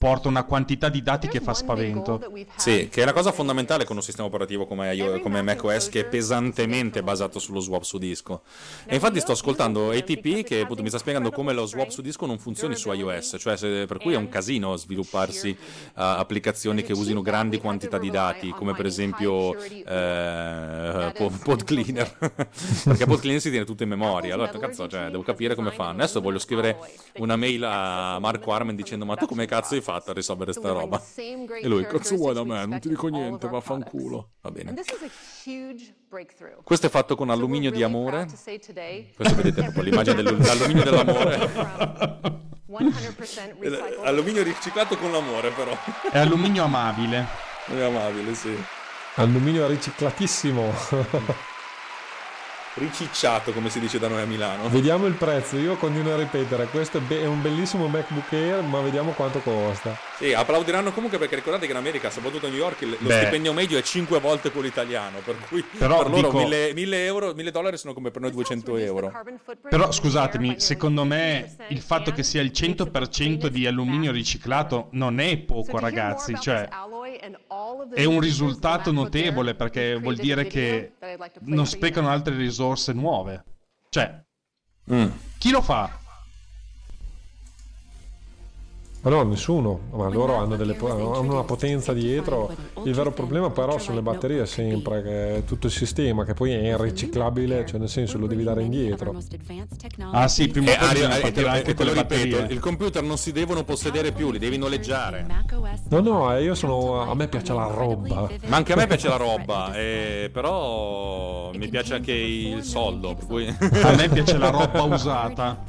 porta una quantità di dati che fa spavento. Sì, che è la cosa fondamentale con un sistema operativo come, io- come macOS che è pesantemente basato sullo swap su disco. E infatti sto ascoltando ATP che appunto mi sta spiegando come lo swap su disco non funzioni su iOS, cioè se- per cui è un casino svilupparsi uh, applicazioni che usino grandi quantità di dati, come per esempio Po- Pod Cleaner, (laughs) perché Pod Cleaner si tiene tutto in memoria. Allora, cazzo, cioè, devo capire come fanno. Adesso voglio scrivere una mail a Marco Armen dicendo ma tu come cazzo hai fatto a risolvere sta roba? E lui, cazzo vuoi da me? Non ti dico niente, vaffanculo. Va bene. Questo è fatto con alluminio di amore. Questo vedete proprio l'immagine dell'alluminio dell'amore. Alluminio riciclato con l'amore, però. È alluminio amabile. È amabile, sì. Alluminio riciclatissimo. (laughs) Ricicciato, come si dice da noi a Milano. vediamo il prezzo, io continuo a ripetere, questo è, be- è un bellissimo MacBook Air, ma vediamo quanto costa. Sì, applaudiranno comunque perché ricordate che in America, soprattutto a New York, il- lo Beh. stipendio medio è 5 volte quello italiano. Per cui Però per loro dico- 1000, 1000 euro, 1000 dollari sono come per noi 200 euro. Però scusatemi, secondo me il fatto che sia il 100% di alluminio riciclato non è poco, ragazzi. Cioè, è un risultato notevole perché vuol dire che non sprecano altre risorse nuove. Cioè, Mm. chi lo fa? Ma no, nessuno, ma loro hanno, delle hanno una potenza dietro. Il vero problema però sono le batterie sempre, che è tutto il sistema che poi è riciclabile, cioè nel senso lo devi dare indietro. Ah sì, prima E, o poi Ario, e partire lo- anche te lo ripeto, batterie. il computer non si devono possedere più, li devi noleggiare. No, no, eh, io sono. A me piace la roba. Ma anche a me piace la roba, eh, però mi piace anche il soldo. Per cui... A me piace la (laughs) roba usata.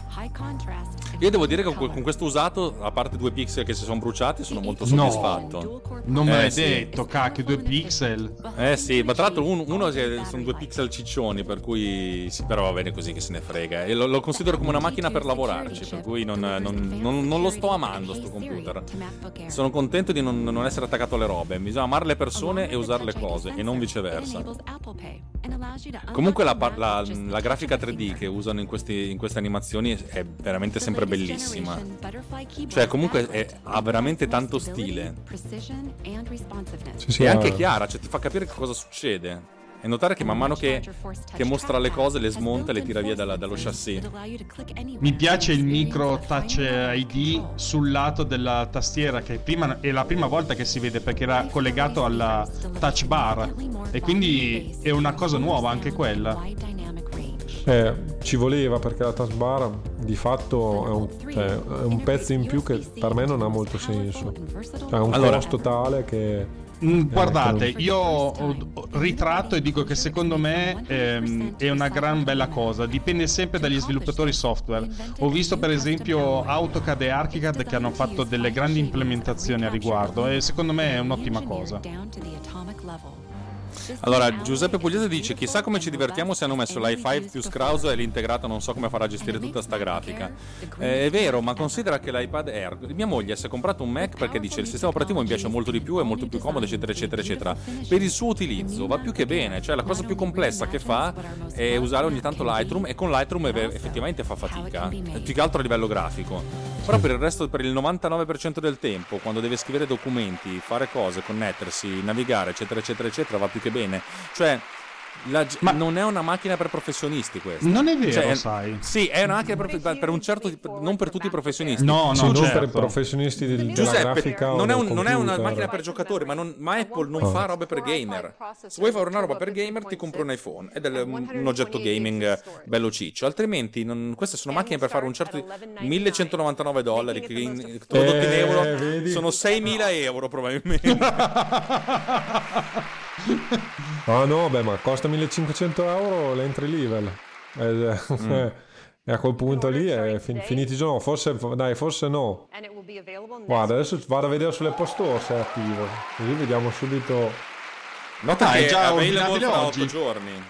Io devo dire che con, questo usato, a parte due pixel che si sono bruciati, sono molto No. soddisfatto. Non me Eh, l'hai sì. detto, cacchio, due pixel. Eh sì, ma tra l'altro un- uno sono due pixel ciccioni, per cui sì, però va bene così che se ne frega. E lo, lo considero come una macchina per lavorarci, per cui non, non- non- non lo sto amando sto computer. Sono contento di non, non essere attaccato alle robe. Bisogna amare le persone e usare le cose, e non viceversa. Comunque la, la- la grafica 3D che usano in, questi- in queste animazioni è veramente sempre bellissima. Cioè, comunque è- ha veramente tanto stile. Sì, sì, E ha- anche chiara, cioè ti fa capire che cosa succede. E notare che man mano che, che mostra le cose le smonta e le tira via dalla- dallo chassis. Mi piace il micro touch ID sul lato della tastiera, che prima è la prima volta che si vede perché era collegato alla touch bar. E quindi è una cosa nuova anche quella. Eh, ci voleva perché la taskbar di fatto è un, cioè, è un pezzo in più che per me non ha molto senso. Cioè, è un Allora- costo tale che... Mm, Eh, guardate, che io ritratto e dico che secondo me ehm, è una gran bella cosa. Dipende sempre dagli sviluppatori software. Ho visto per esempio AutoCAD e ArchiCAD che hanno fatto delle grandi implementazioni a riguardo e secondo me è un'ottima cosa. Allora, Giuseppe Pugliese dice: Chissà come ci divertiamo se hanno messo l'i5 più scrauso e l'integrato non so come farà a gestire tutta sta grafica. Eh, è vero, ma considera che l'iPad Air. Mia moglie si è comprato un Mac perché dice il sistema operativo mi piace molto di più, è molto più comodo, eccetera, eccetera, eccetera. Per il suo utilizzo va più che bene. Cioè, la cosa più complessa che fa è usare ogni tanto Lightroom e con Lightroom effettivamente fa fatica. Più che altro a livello grafico. Però per il resto, per il 99% del tempo, quando deve scrivere documenti, fare cose, connettersi, navigare, eccetera, eccetera, eccetera, va più che bene. Cioè, la Ma- non è una macchina per professionisti questa. Non è vero, Cioè, sai. Sì, è una macchina per, per un certo tipo- non per tutti i professionisti. No, Sì, no, non certo. per i professionisti del- della Giuseppe, grafica non è, un- non è una macchina per giocatori, ma, non- ma Apple non Oh. fa robe per gamer. Se vuoi fare una roba per gamer, ti compri un iPhone ed è un, un oggetto gaming bello ciccio. Altrimenti, non- queste sono macchine per fare un certo 1199 dollari, che in, tradotti in Eh, euro vedi? sono 6000 euro probabilmente. (laughs) (laughs) Ah no, beh, ma costa 1500 euro l'entry level. Eh, Mm. (laughs) E a quel punto lì è fin- finiti i. Forse, dai, forse no. Guarda, adesso vado a vedere sulle Store se è attivo. Così vediamo subito. Nota è che già è ordinabile available fra oggi. 8 giorni.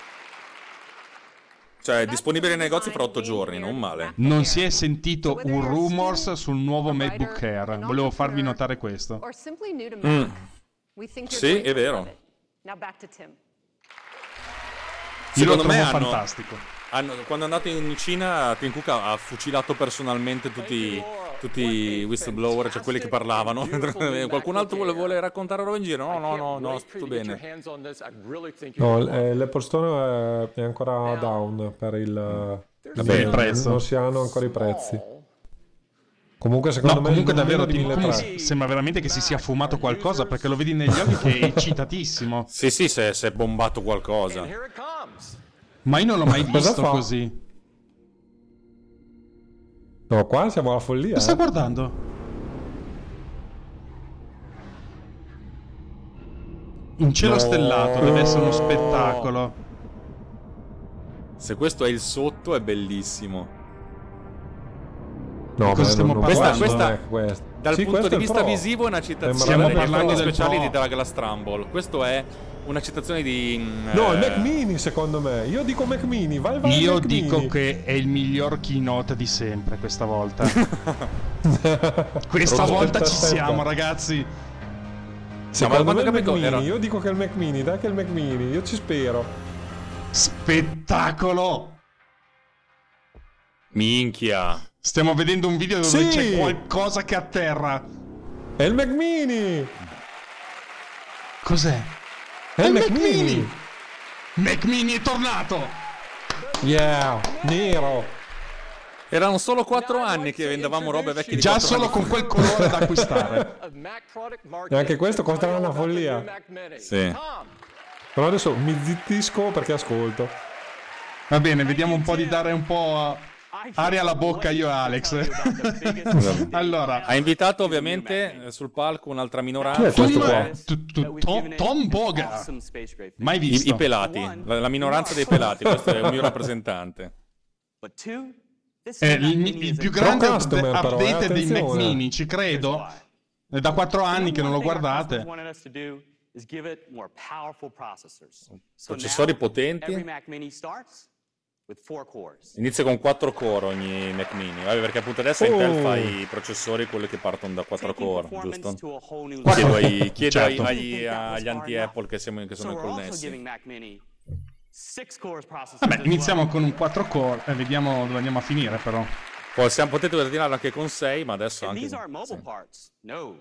Cioè, è disponibile nei negozi fra 8 giorni, non male. Non si è sentito un rumors sul nuovo MacBook Air. Volevo farvi notare questo. you're Sì, è vero. Now back to Tim. Secondo me hanno- fantastico. Hanno- quando è andato in Cina, Tim Cook ha, ha fucilato personalmente tutti, tutti i whistleblower, cioè quelli che parlavano. (laughs) Qualcun altro vuole, vuole raccontare roba in giro? No, no, no, no, tutto bene. No, l- eh, l'Apple Store è, è ancora down per il, Per il prezzo. Non si hanno ancora i prezzi. Comunque, secondo No, me, comunque davvero di Tim 1300. Cook sembra veramente che si sia fumato qualcosa perché lo vedi negli occhi che è (laughs) eccitatissimo. Sì, sì, si è, bombato qualcosa. Ma io non l'ho mai visto così. No, qua siamo alla follia. Lo sta eh. guardando? In cielo No. stellato deve essere uno spettacolo. Se questo è il sotto, è bellissimo. No, cosa stiamo parlando? Questa- non è questo. Dal Sì, punto di è vista Pro. visivo è una Stiamo citazione parlando degli speciali Pro. di Douglas Trumbull. Questo è una citazione di... mm, No, il eh, Mac Mini secondo me. Io dico Mac Mini, vai vai. Io Mac dico Mini. che è il miglior keynote di sempre questa volta. (laughs) questa volta ci siamo, ragazzi. Me il Mac Io dico che è il Mac Mini, dai che è il Mac Mini, io ci spero. Spettacolo! Minchia. Stiamo vedendo un video dove Sì! c'è qualcosa che atterra. È il Mac Mini! Cos'è? È il Mac Mini! Mac Mini è tornato! Yeah, nero. Erano solo 4 anni che vendevamo robe vecchie di Già 4 solo con quel colore da acquistare. (laughs) E anche questo costerà una follia. Sì. Però adesso mi zittisco perché ascolto. Va bene, vediamo un po' di dare un po' aria alla bocca io e Alex. allora, Ha invitato ovviamente eh, sul palco un'altra minoranza. questo Tom, Tom, Boga. Mai visto. i pelati, la, minoranza dei pelati, questo è un mio (laughs) rappresentante. È il, il più grande customer, update eh, dei Mac mini, ci credo. È da quattro anni che non lo guardate. wanted us to do is give it more powerful processors. So Processori now, potenti. Inizia con 4 core ogni Mac mini. Vabbè, perché appunto adesso Intel Oh. fa i processori quelli che partono da 4 Taking core, giusto? Chiedo, ai, chiedo ai- Certo. agli, agli anti-Apple che, siamo, che So sono also connessi. Vabbè, iniziamo con un 4 core e vediamo dove andiamo a finire però. Possiamo, potete ordinarlo anche con 6, ma adesso anche con... aren't mobile sì. parts. No.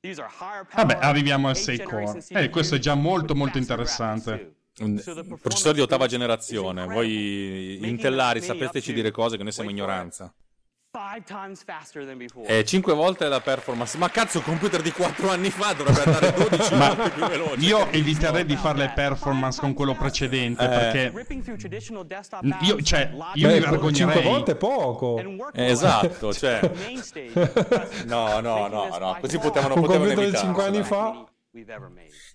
These are higher power. Vabbè, arriviamo al eighth 6 generation core. Eh, questo è già molto molto interessante. Un processore di ottava generazione. Voi intellari sapeteci dire cose che noi siamo ignoranza. E 5 volte la performance. Ma cazzo, un computer di 4 anni fa dovrebbe andare (laughs) 12 volte più veloce. Io eviterei di fare le performance con quello precedente Eh. perché io, cioè, io mi Beh, vergognerei. 5 volte è poco. Eh, Esatto, cioè. (laughs) (laughs) No, no, no, no, così far potevano, Un potevano computer di evitarsela. 5 anni fa.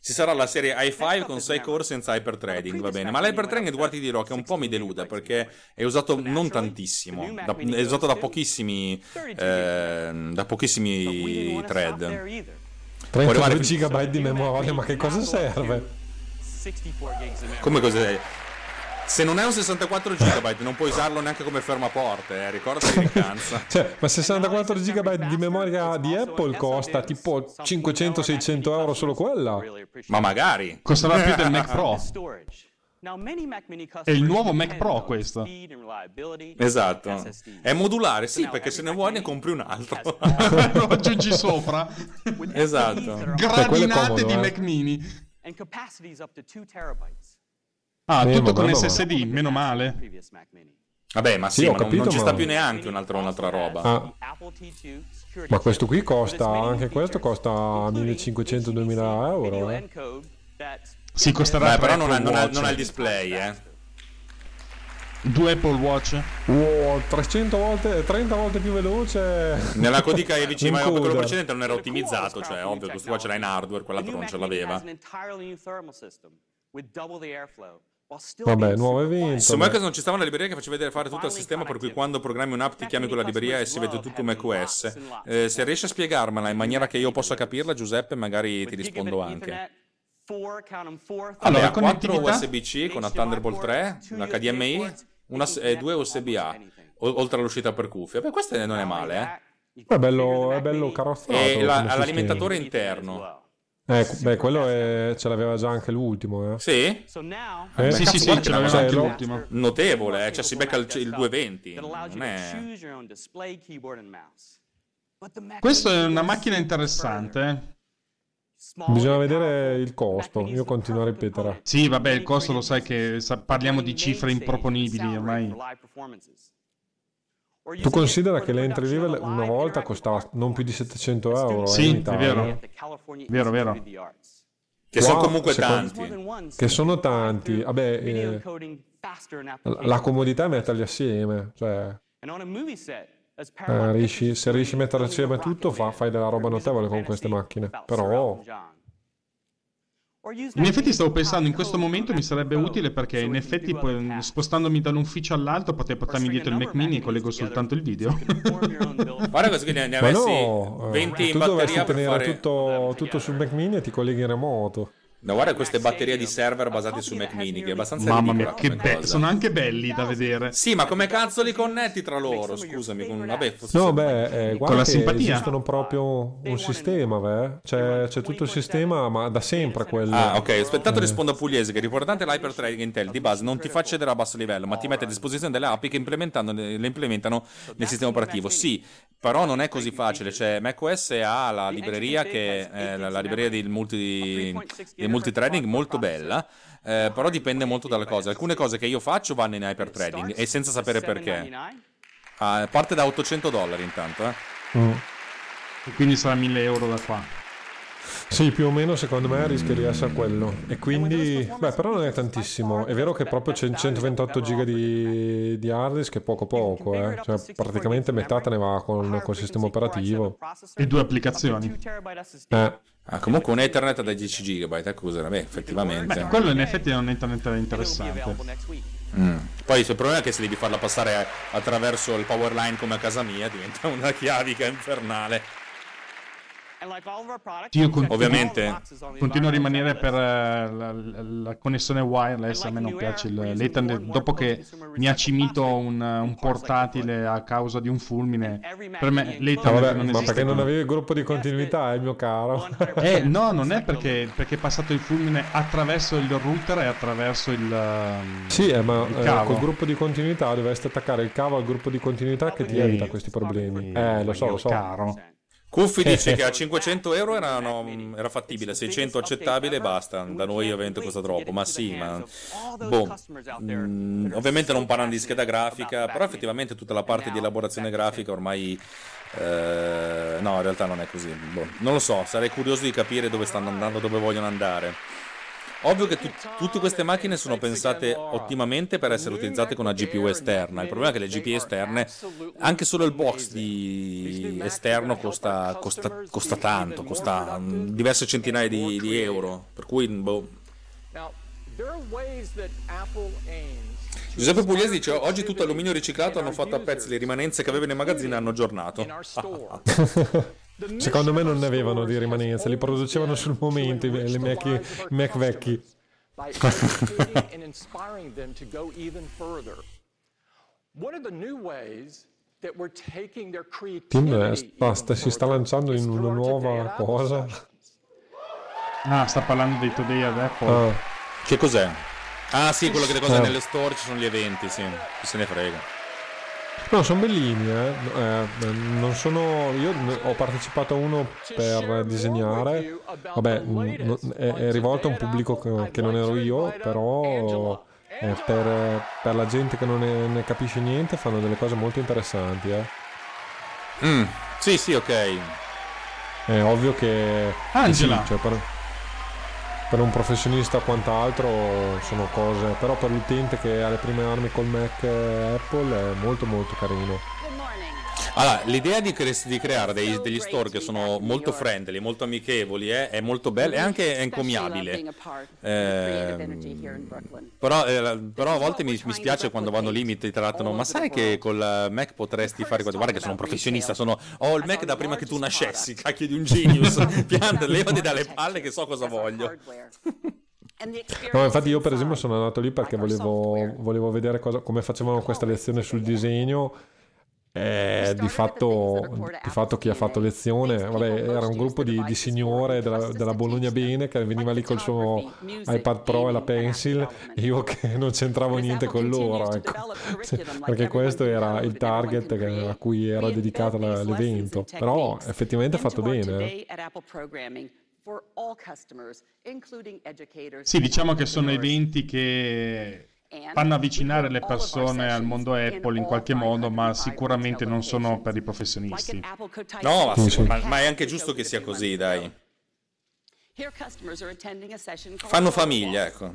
Ci sarà la serie i5 con 6 core senza hyperthreading, va bene. Ma l'hyperthreading, guardi, ti dirò che un po' mi deluda perché è usato non tantissimo. Da- è usato da pochissimi, ehm, da pochissimi thread. there either. 32 arrivare- GB di memoria, ma che cosa serve? 64 gigs of memory. Come cos'è? Se non è un 64 GB non puoi usarlo neanche come fermaporte, eh. ricordati (laughs) che cansa. Cioè, ma 64 GB di memoria di Apple costa tipo 500-600 euro solo quella. Ma magari. Costerà più del Mac Pro. È il nuovo Mac Pro questo. Esatto. È modulare, sì, perché se ne vuoi ne compri un altro. (laughs) (laughs) lo aggiungi sopra. Esatto. Are Cioè, Gradinate comodo, di eh. Mac mini. and capacities up to 2 terabytes. Ah, Eh, tutto con bravo. SSD, meno male. Vabbè, ma sì, Sì, ma non- capito, non ci sta ma- più neanche un'altra, un'altra roba. Ah. Apple T2 security Ma questo qui costa, anche questo costa including 1500-2000 euro. Eh. Sì, costerà Beh, però non ha, non ha- non ha il display, eh. Due Apple Watch. Wow, 300 volte, 30 volte più veloce. Nella codica è vicino, ma quello precedente non era ottimizzato, cioè ovvio, questo qua ce l'ha in hardware, quell'altro non ce l'aveva. with double the airflow, Vabbè, quiet. evento. Su Microsoft non ci stava una libreria che faceva vedere fare tutto il sistema, per cui quando programmi un'app ti chiami quella libreria e si vede tutto macOS. Eh, se riesci a spiegarmela in maniera che io possa capirla, Giuseppe, magari ti rispondo anche. Allora, Allora, 4 connettività? USB-C con una Thunderbolt 3, una HDMI una, e due USB-A, oltre all'uscita per cuffia. Beh, questo non è male, eh. È bello, è bello carrozzato. E la- l'alimentatore interno. Eh, beh, quello è- ce l'aveva già anche l'ultimo, eh. Sì? Eh, Sì, sì, sì, ce l'aveva anche l'ultimo. Notevole, eh, cioè si becca il, il 220. that allows you Non è... Mini è una macchina interessante. eh. Bisogna vedere il costo, io continuo a ripetere. Sì, vabbè, il costo lo sai che parliamo di cifre improponibili ormai. rate for live performances. Or Tu considera che l'entry level una volta costava non più di form. 700 A euro. Sì, in è vero. Vero, vero. Che sono Wow, comunque secondo- tanti. Che sono tanti. Vabbè, eh, La- comodità è metterli assieme. Cioè, eh, riesci- se riesci a mettere assieme tutto, fa- fai della roba notevole con queste macchine. Però, Elton John. Or use In effetti stavo pensando in questo momento mi sarebbe utile perché in effetti spostandomi da un ufficio all'altro potrei portarmi Or dietro il Mac mini e collego soltanto il video. Guarda così che ne, avessi no, eh, 20 in tu dovresti batteria per tenere fare... tutto, tutto sul Mac mini e ti colleghi in remoto. No, guarda queste batterie di server basate su Mac Mini, che è abbastanza Mamma mia, che cosa. Sono anche belli da vedere. Sì, ma come cazzo li connetti tra loro? Scusami, con... vabbè, fosse No, beh, eh, Con guarda la che simpatia. esistono proprio un sistema, beh. C'è, c'è tutto il sistema, ma da sempre quello. Ah, ok, aspettate rispondo a Pugliese che l'importante è l'hyperthreading Intel di base non ti fa accedere a basso livello, ma ti mette a disposizione delle API che implementando- le implementano nel sistema operativo. Sì, però non è così facile, cioè macOS ha la libreria che è la, la libreria del, multi, del multithreading molto bella, eh, però dipende molto dalle cose. Alcune cose che io faccio vanno in hyperthreading e senza sapere perché. Ah, parte da 800 dollari intanto, eh. Mm. E quindi sarà 1000 euro da qua. Sì, più o meno secondo me rischia di essere quello. E quindi, beh, però non è tantissimo. È vero che proprio c'è 128 giga di, di hard disk, è poco poco, eh. Cioè, praticamente metà te ne va con col sistema operativo. E due applicazioni. Eh, Ah, comunque un Ethernet da 10 GB, scusa, beh, effettivamente. Beh, quello in effetti è un internet interessante. Mm. Poi il problema è che se devi farla passare attraverso il power line come a casa mia diventa una chiavica infernale. Io con- Ovviamente. continuo a rimanere per eh, la, la connessione wireless, a me non piace il l'Ethernet. Dopo che mi ha cimito un, un portatile a causa di un fulmine, per me l'Ethernet vabbè, non ma esiste perché non avevi il gruppo di continuità, eh, mio caro? Eh, no, non è perché, perché è passato il fulmine attraverso il router e attraverso il... um, Sì, eh, ma il eh, cavo. col gruppo di continuità dovresti attaccare il cavo al gruppo di continuità che ti evita questi problemi. Eh, lo so, lo so. Caro. Cuffi dice (laughs) che a 500 euro erano- era fattibile, 600 accettabile e basta. Da noi ovviamente costa troppo, ma sì, ma... Boh. Mm, ovviamente non parlano di scheda grafica, però effettivamente tutta la parte di elaborazione grafica ormai... eh, no, in realtà non è così. Boh, non lo so, sarei curioso di capire dove stanno andando, dove vogliono andare. Ovvio che tut- tutte queste macchine sono pensate ottimamente per essere utilizzate con una GPU esterna. Il problema è che le GPU esterne, anche solo il box di esterno costa, costa, costa tanto, costa mm, diverse centinaia di, di euro. Per cui, boh. Giuseppe Pugliese dice: Oggi tutto l'alluminio riciclato hanno fatto a pezzi le rimanenze che avevano nei magazzini e hanno aggiornato. (laughs) (laughs) Secondo me non ne avevano di rimanenza, li producevano sul momento, to i- Mac, i Mac vecchi. (laughs) Tim eh, creativity sta- si sta lanciando in una nuova at cosa. Ah, sta parlando dei Today ad Apple. Ah, Che cos'è? Ah, sì, quello che le cose Eh. nelle store ci sono gli eventi, sì. Chi se ne frega. No, sono bellini, eh. Eh, non sono... Io ho partecipato a uno per disegnare. Vabbè, n- n- è, è rivolto a un pubblico che, che non ero io, però eh, per, per la gente che non ne, ne capisce niente fanno delle cose molto interessanti, eh. Mm, Sì, sì, ok. È ovvio che... Angela. sì, cioè, per, per un professionista quant'altro sono cose... Però per l'utente che ha le prime armi col Mac Apple è molto molto carino. Allora, l'idea di, cre- di creare dei- degli store che sono molto friendly, molto amichevoli, eh, è molto bella e anche encomiabile. Ehm, però, eh, però a volte mi, mi spiace quando vanno lì mi ti trattano, ma sai che col eh, Mac potresti fare cose? Guarda che sono un professionista, sono, ho il Mac da prima che tu nascessi, cacchio di un genius, (laughs) pianta, levati dalle palle che so cosa voglio. No, infatti io per esempio sono andato lì perché volevo, volevo vedere cosa- come facevano questa lezione sul disegno. E di fatto, di fatto chi ha fatto lezione vabbè, era un gruppo di, di signore della, della Bologna Bene che veniva lì col suo iPad Pro e la Pencil e (laughs) io che non c'entravo niente con loro ecco. (laughs) perché questo era il target a cui era dedicato l'evento però effettivamente è fatto bene. eh. Sì, diciamo che sono eventi che fanno avvicinare le persone al mondo Apple in qualche modo, ma sicuramente non sono per i professionisti. No, ma, ma- è anche giusto che sia così, dai. Fanno famiglia, ecco.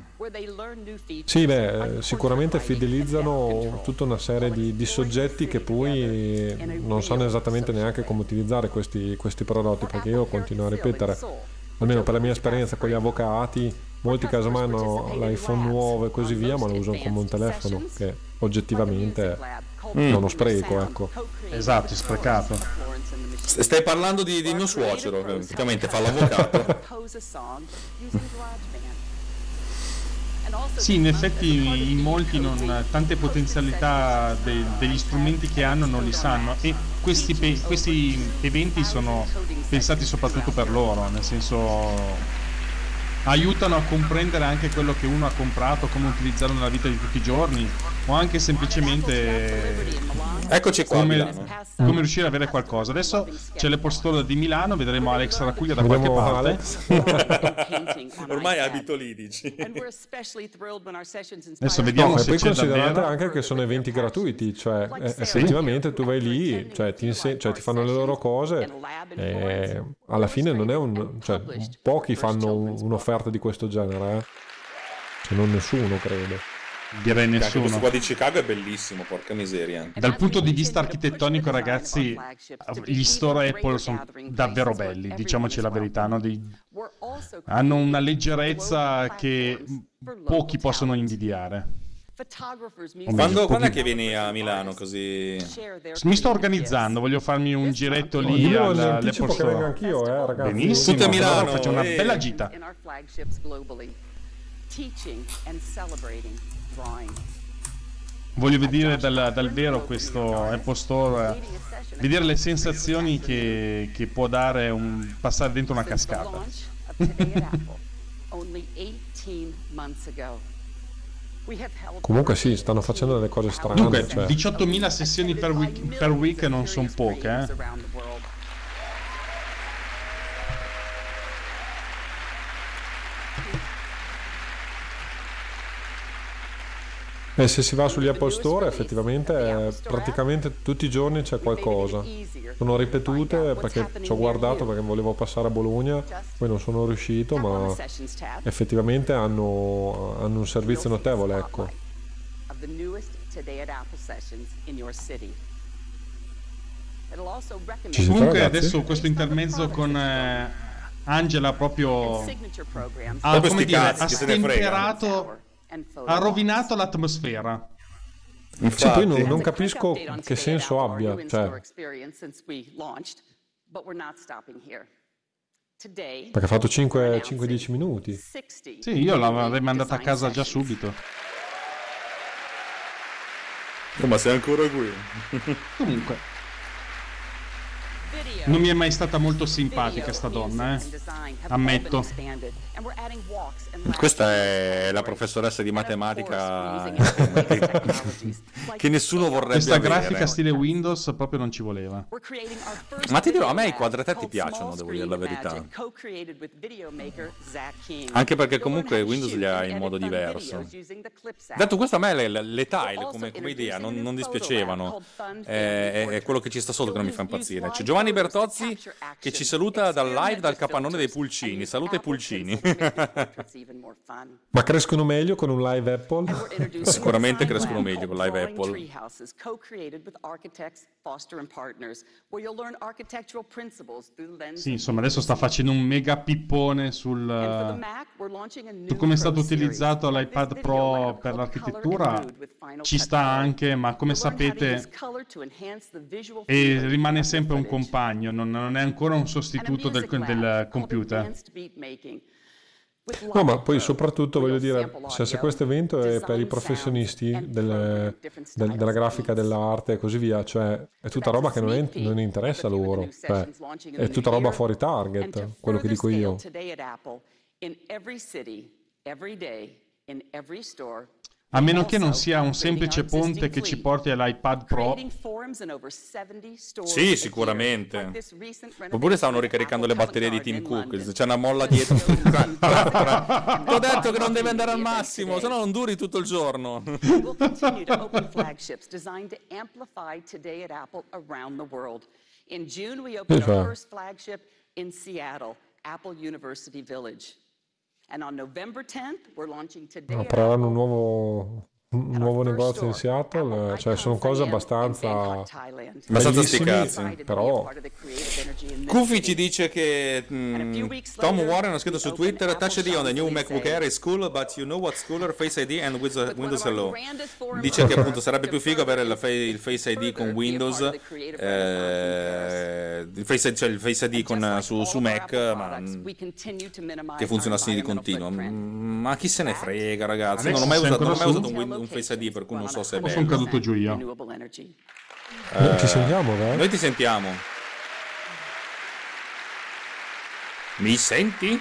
Sì, beh, eh, sicuramente fidelizzano tutta una serie di, di soggetti che poi non sanno esattamente neanche come utilizzare questi, questi prodotti, perché io continuo a ripetere, almeno per la mia esperienza con gli avvocati, molti casomai hanno l'iPhone nuovo e così via, ma lo usano come un telefono, che oggettivamente è uno spreco, ecco. Esatto, sprecato. Stai parlando di, di mio suocero, che effettivamente fa l'avvocato. (laughs) Sì, in effetti in molti non, tante potenzialità de- degli strumenti che hanno non li sanno e questi, pe- questi eventi sono pensati soprattutto per loro, nel senso aiutano a comprendere anche quello che uno ha comprato, come utilizzarlo nella vita di tutti i giorni o anche semplicemente Eccoci qua come, come riuscire ad avere qualcosa. Adesso c'è l'Apple Store di Milano, vedremo Alex Racuglia da qualche parte. (laughs) Ormai abito lì, dici. Adesso vediamo No, e se poi c'è considerate davvero. anche che sono eventi gratuiti, cioè eh, effettivamente tu vai lì, cioè ti, inse- cioè, ti fanno le loro cose e alla fine non è un... cioè pochi fanno un- un'offerta di questo genere, eh. Cioè non nessuno credo. Direi Anche questo nessuno. qua di Chicago è bellissimo, porca miseria. Dal punto di vista architettonico, ragazzi, gli store Apple sono davvero belli, diciamoci la verità. no? Dei- hanno una leggerezza che pochi possono invidiare. Quando, quando è che vieni a Milano così? Mi sto organizzando, voglio farmi un giretto lì Io al- anticipo all'Apple che vengo anch'io, eh, ragazzi. Benissimo, Tutti a Milano, allora faccio una eh. bella gita. Voglio vedere dal, dal vero questo Apple Store, eh, vedere le sensazioni che, che può dare un passare dentro una cascata. Comunque sì, stanno facendo delle cose strane. Dunque, cioè. 18.000 sessioni per week, per week non sono poche, eh. E se si va sugli Apple Store effettivamente eh, praticamente tutti i giorni c'è qualcosa. Sono ripetute perché ci ho guardato perché volevo passare a Bologna, poi non sono riuscito, ma effettivamente hanno, hanno un servizio notevole, ecco. Ci Comunque adesso questo intermezzo con eh, Angela proprio ha, come sti dire, cazzi, ha chi se ne frega. stemperato, ha rovinato l'atmosfera. Sì, Infatti, poi non, non capisco che senso abbia. Cioè, perché ha fatto we're 5-10 minuti. 60 Sì, io l'avrei mandata a casa già subito. ma sei ancora qui? Comunque, non mi è mai stata molto simpatica sta donna, eh. Ammetto. Questa è la professoressa di matematica (laughs) che nessuno vorrebbe Questa avere. grafica stile Windows proprio non ci voleva. Ma ti dirò, a me i quadratetti piacciono, devo dire la verità. Anche perché comunque Windows li ha in modo diverso. Detto questo, a me le, le- le tile come, come idea non, non dispiacevano. Eh, È, è quello che ci sta sotto che non mi fa impazzire. C'è Giovanni Bertozzi che ci saluta dal live dal capannone dei pulcini. Saluta i pulcini. Ma crescono meglio con un live Apple? (laughs) Sicuramente crescono meglio con Live Apple. Treehouses, co-created with architects, Foster and Partners, where you'll learn architectural principles through the lens Sì, insomma, adesso sta facendo un mega pippone sul... Su come è stato utilizzato l'iPad Pro per l'architettura ci sta anche, ma come sapete e rimane sempre un compagno, non, non è ancora un sostituto del, del computer. Advanced Beat Making with No, ma poi soprattutto voglio dire, se, se questo evento è per i professionisti del- del- della grafica, dell'arte e così via, cioè è tutta roba che non, è- non interessa loro, cioè, è tutta roba fuori target, quello che dico io. in every city, every day, in every store, A meno che non sia un semplice ponte che ci porti all'iPad Pro. creating forums in over 70 stores a Sì, sicuramente. Oppure stavano ricaricando le batterie di Tim Cook. C'è una molla dietro. (laughs) Ti ho detto che non deve andare al massimo, se no non duri tutto il giorno. In June, we opened our first flagship in Seattle, Apple University Village. And on November 10th, we're launching Today un nuovo, un nuovo negozio in Seattle, Apple cioè sono cose abbastanza... Abbastanza sti bellissimi, cazzi. Excited to be a però... Kufi ci dice che mm, Tom Warren ha scritto su Twitter Touch ID on the new MacBook Air is cool but you know what's cooler? Face ID and Windows, Windows Hello. dice che appunto sarebbe più figo avere il, fa- il Face ID con Windows eh, il, face, cioè il Face ID con, su, su Mac ma mm, che funzionasse di continuo. Mm, ma chi se ne frega ragazzi non ho mai usato, non ho mai usato un, Win- un Face ID per cui non so se è sono caduto giù io. Eh, Ci sentiamo, beh? noi ti sentiamo mi senti?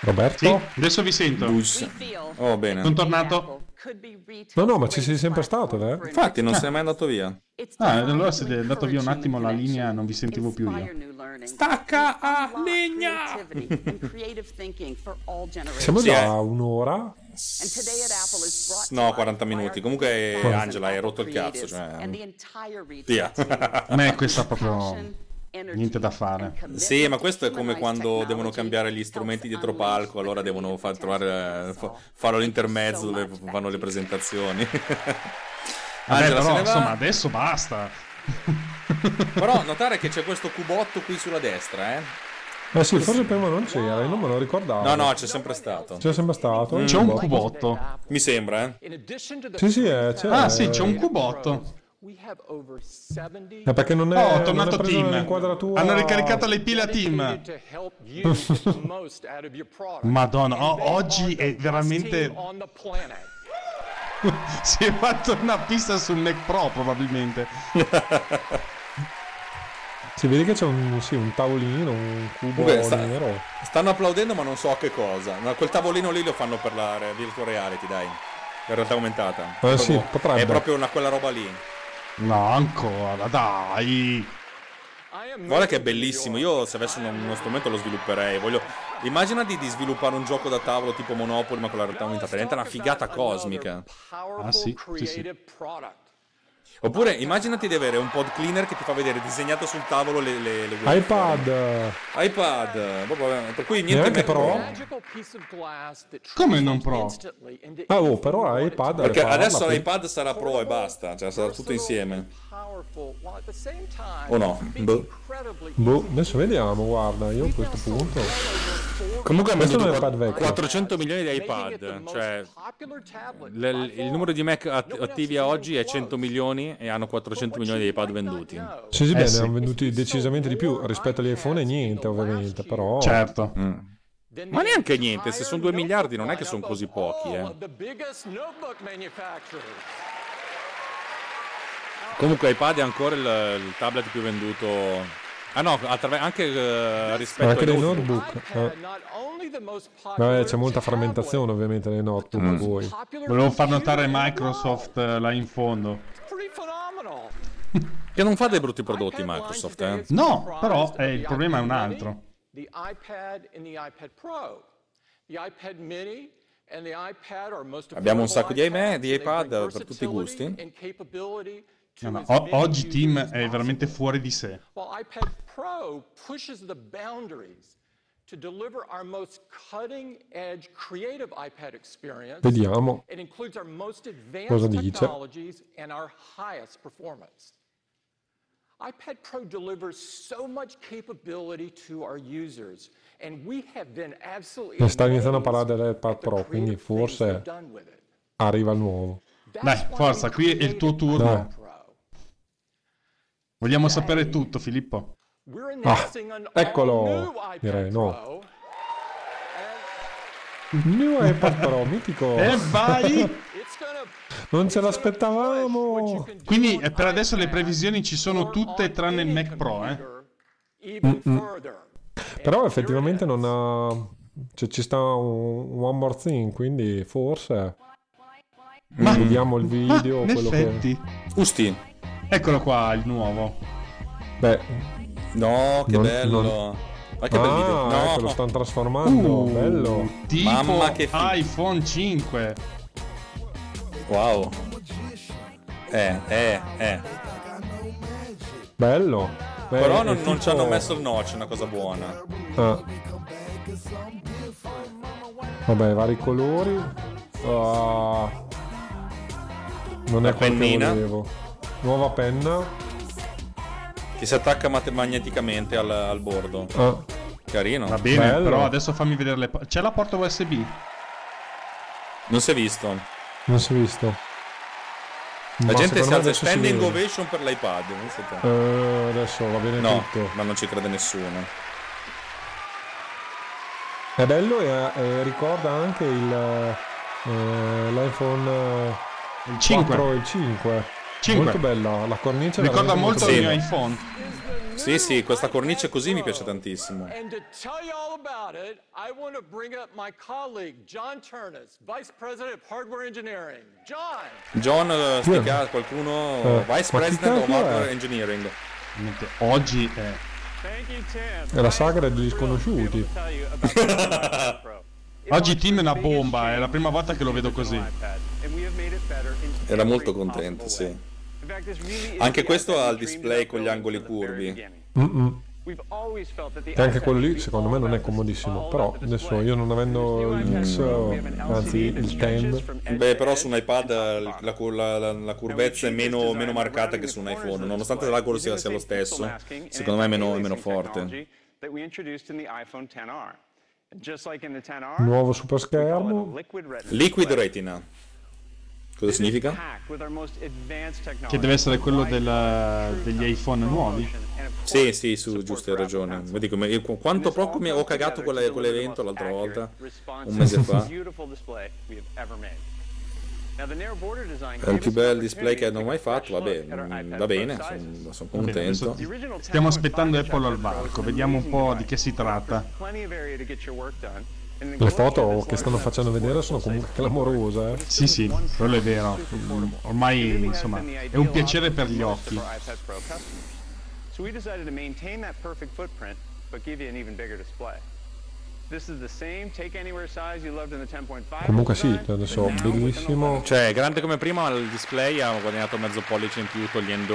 Roberto? Sì, adesso vi sento. Bus. Oh, bene. Sono tornato. No, no, ma ci sei sempre stato, eh? infatti non sei mai andato via Ah, allora siete andato via un attimo la linea, non vi sentivo più io. Stacca a legna! Siamo Sì, già eh. a un'ora. No, 40 minuti. Comunque, Angela, hai rotto il cazzo, cioè, via. A me questa proprio niente da fare. Sì, ma questo è come quando devono cambiare gli strumenti dietro palco, allora devono far trovare, eh, fa- farlo all'intermezzo dove fanno le presentazioni. (laughs) Vabbè, Angela però insomma adesso basta. Però notare che c'è questo cubotto qui sulla destra, eh. Eh sì, forse prima non c'era, io non me lo ricordavo. No, no, c'è sempre stato. C'è sempre stato. C'è un cubotto. Mi sembra, eh. Sì, sì, eh, c'è. Ah sì, c'è un cubotto. we have over 70 Eh, perché non è, Oh, è non è tornato nell'inquadratura. Hanno ricaricato le pile a product. Madonna, And o- they oggi è veramente... team (laughs) si è fatto una pista sul Mac Pro probabilmente. (laughs) Si vede che c'è un, sì, un tavolino, un cubo Comunque, sta- nero. stanno applaudendo, ma non so a che cosa. Ma quel tavolino lì lo fanno per la virtual reality, dai. La realtà aumentata. Eh È sì, proprio- potrebbe. È proprio una, quella roba lì. No, ancora, dai. Guarda che è bellissimo. Io se avessi uno, uno strumento lo svilupperei. Voglio... Immagina di, di sviluppare un gioco da tavolo tipo Monopoly, ma con la realtà aumentata. Diventa una figata cosmica. Ah, sì, sì, sì. Oppure immaginati di avere un pod cleaner che ti fa vedere disegnato sul tavolo le, le, le iPad. iPad. proprio, per cui niente Neanche Pro? Come non Pro? Ah, oh, però iPad. Perché adesso l'iPad sarà Pro e basta. Cioè sarà tutto insieme. O no? Boh. Boh, adesso vediamo, guarda, io a questo punto. Comunque hanno venduto iPad vecchio. 400 milioni di iPad. Cioè l- il numero di Mac at- attivi a oggi è 100 milioni e hanno 400 milioni di iPad venduti. Sì, sì, bene, sì. hanno venduti decisamente di più rispetto agli iPhone e niente, ovviamente, però... Certo. Ma neanche niente, se sono 2 miliardi non è che sono così pochi, eh. Comunque iPad è ancora il, il tablet più venduto. Ah no, attraver- anche eh, rispetto Anche ai dei notebook. notebook. eh. Vabbè, c'è molta frammentazione ovviamente nei notebook voi. Volevo far notare Microsoft eh, là in fondo. (laughs) Che non fa dei brutti prodotti Microsoft, eh. No, però eh, il problema è un altro. The iPad and the iPad Pro. The iPad mini and the iPad are most Abbiamo un sacco di iPads. di iPad per tutti i gusti. No, no, o- oggi Tim è veramente fuori di sé. While iPad Pro pushes the boundaries to deliver our most cutting edge creative iPad experience. Vediamo. It includes our most Cosa advanced dice? technologies and our highest performance. iPad Pro delivers so much capability to our users, and we have been absolutely sta iniziando a parlare dell'iPad Pro, quindi forse arriva il nuovo. Dai, forza, qui è il tuo turno. Dai. Vogliamo sapere tutto, Filippo. An eccolo. Direi no. Pro. New (laughs) iPad Pro, mitico. E vai! Non ce l'aspettavamo. Quindi eh, per adesso le previsioni ci sono tutte tranne il Mac Pro, eh. Even further. Però effettivamente non ha... Cioè, ci sta un One More Thing, quindi forse... Ma- Vediamo il video, Ah, in quello che... effetti. Usti. Eccolo qua, il nuovo. Beh, No, che Non- bello. non- Ma che bel video. ah, ecco, lo No. stanno trasformando, Uh, bello. Tipo Mamma che fi- iPhone 5. Wow. Eh, eh, eh. Bello. Beh, Però non, non ci tipo- hanno messo il notch, una cosa buona. Ah. Vabbè, vari colori. Ah. Non La è quello che pennina. volevo. Nuova penna. Che si attacca mate- magneticamente al, al bordo. Ah. Carino. Va bene, Bello. però adesso fammi vedere le... po- C'è la porta USB? Non si è visto. Non si è visto. La Ma gente si alza si standing vede. ovation per l'iPad. Eh, adesso va bene No, tutto. ma non ci crede nessuno. È bello e, e ricorda anche il, eh, l'iPhone eh, Il 5. 4 e il 5. 5. Molto bella, la cornice Ricorda molto il mio iPhone. Sì, sì, questa cornice così mi piace tantissimo. And to tell you all about it, I want to bring up my colleague, John Turnus, Vice President of Hardware Engineering. John! John, eh, Chi è? stica qualcuno, Eh, Vice President of cacchio è? Hardware Engineering. Niente, Oggi è... Thank you, Tim. È la sagra degli sconosciuti. (laughs) Oggi Tim è una bomba, è la prima volta che lo vedo così. Era molto contento, sì. Anche questo ha il display con gli angoli curvi. Mm-mm. E anche quello lì secondo me non è comodissimo. Però adesso io non avendo il X, anzi il 10, Beh, però su un iPad la, la- la- la curvezza è meno, meno marcata che su un iPhone. Nonostante l'angolo sia, sia lo stesso, secondo me è meno, è meno forte. that we introduced in the iPhone 10R. And just like in the 10R, Nuovo super schermo. liquid. Retina. Cosa significa? Che deve essere quello del- degli iPhone nuovi. Sì, sì, su, giusto, hai ragione. Vedi come, io qu- quanto poco mi ho cagato quella- quell'evento l'altra volta, un mese fa. È il più bel display che hanno mai fatto, vabbè, mm, va bene, sono, sono contento. Stiamo aspettando Apple al varco, vediamo un po' di che si tratta. Le foto che stanno facendo vedere sono comunque clamorose. Eh. Sì, sì, quello è vero. Mm, Ormai, insomma, è un piacere per gli occhi. So we decided to maintain that perfect footprint, but give you an even bigger display. Comunque sì, adesso bellissimo. Cioè, grande come prima, il display ha guadagnato mezzo pollice in più togliendo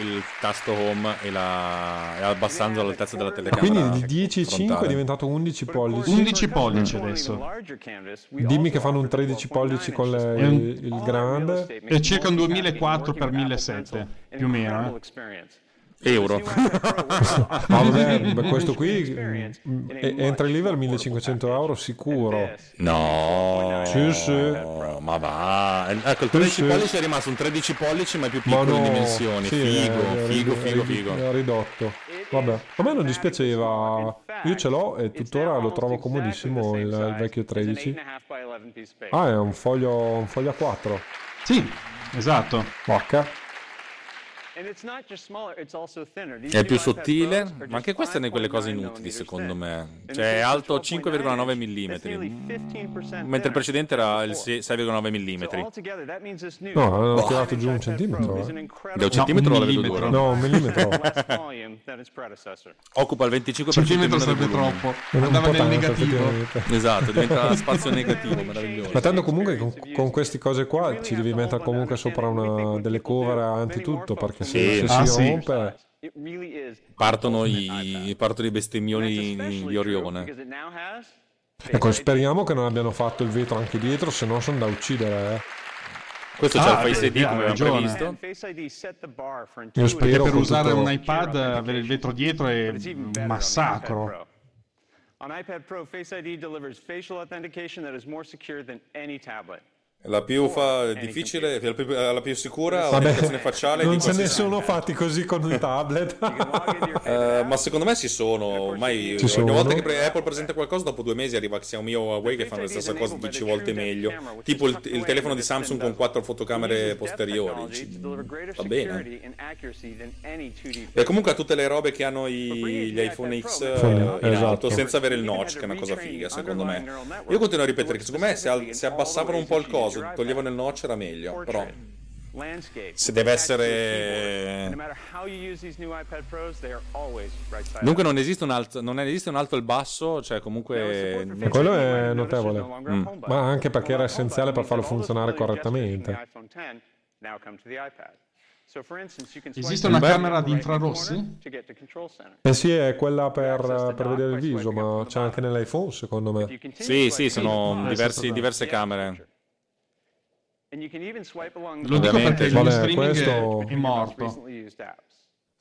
il tasto home e, la, e abbassando l'altezza della Ma telecamera. quindi di 10,5 è diventato 11 pollici. 11 pollici adesso. Dimmi che fanno un 13 pollici con le- il, il grande. È circa un 2004 per 1700, più o meno. eh. Euro. (laughs) Ma vabbè, questo qui mm, entra in livello 1500 euro sicuro. No, Sì, sì. ma va. Ecco, il 13 sì. pollici è rimasto un 13 pollici, ma più Ma piccolo no, in dimensioni. sì, figo, è- è figo, figo, figo. è ridotto. Vabbè, a me non dispiaceva. Io ce l'ho e tuttora lo trovo comodissimo il, il vecchio 13. Ah, è un foglio, un foglio a 4. Sì, esatto. Porca. È più sottile, ma anche questa è una di quelle cose inutili secondo me. Cioè è alto 5,9 mm, mentre il precedente era il 6,9 mm. No, hanno tirato giù un centimetro. eh. Da un centimetro un la vedo millimetro. dura. No, un millimetro. Occupa il 25% Centimetro sarebbe volume. troppo. Un Andava nel negativo. Esatto, diventa (laughs) spazio negativo, meraviglioso. Ma tanto comunque con, con queste cose qua ci devi mettere comunque sopra una, delle cover anti-tutto perché se, Sì. Ah, si sì. rompe... Partono i, partono i bestemmioni di, Orione. Ecco, speriamo che non abbiano fatto il vetro anche dietro, se no sono da uccidere. eh. Questo Ah, c'è il Face ID come abbiamo previsto. Io spero per usare tutto- un iPad avere il vetro dietro è un massacro. On iPad Pro, Face ID delivers facial authentication that is more secure than any tablet. La più fa- difficile, la più, la più sicura, Vabbè, l'applicazione facciale (laughs) non ce ne sono fatti così con un tablet. (laughs) (laughs) Eh, ma secondo me ci sono ormai Ci ogni sono. volta che pre- Apple presenta qualcosa dopo due mesi arriva Xiaomi o Huawei che fanno la stessa cosa 10 volte meglio tipo il, il telefono di Samsung con quattro fotocamere posteriori. Ci- va bene. e comunque ha tutte le robe che hanno i- gli iPhone X in esatto. alto senza avere il notch che è una cosa figa secondo me. io continuo a ripetere che secondo me se, al- se abbassavano un po' il coso toglievano il notch era meglio però se deve essere Dunque non esiste un alto, non esiste un alto e il basso, cioè comunque... Quello è notevole. Ma anche perché era essenziale per farlo funzionare correttamente. Esiste una camera di infrarossi? Eh sì, è quella per, per vedere il viso, ma c'è anche nell'iPhone secondo me. Sì, sì, sono diversi- diverse camere. Lo dico perché il questo- è morto.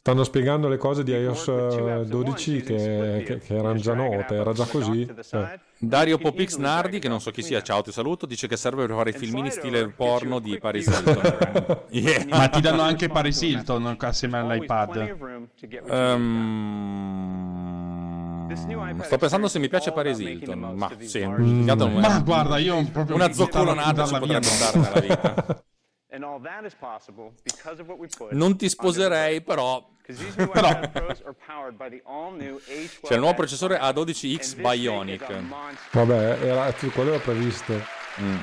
Stanno spiegando le cose di iOS eh, 12 che, che- che erano già note, era già così. Eh. Dario Popix Nardi, che non so chi sia, ciao ti saluto, dice che serve per fare filmini stile porno di Paris Hilton. (laughs) Yeah. Ma ti danno anche Paris Hilton assieme all'iPad. Ehm, sto pensando se mi piace Paris Hilton, ma sì, intanto non è- Ma guarda, io proprio una zoccolonata ci potrebbe andare nella vita. (laughs) Non Non ti sposerei, però (laughs) Però- c'è il nuovo processore A12X Bionic. Vabbè, era, quello era previsto. Mm.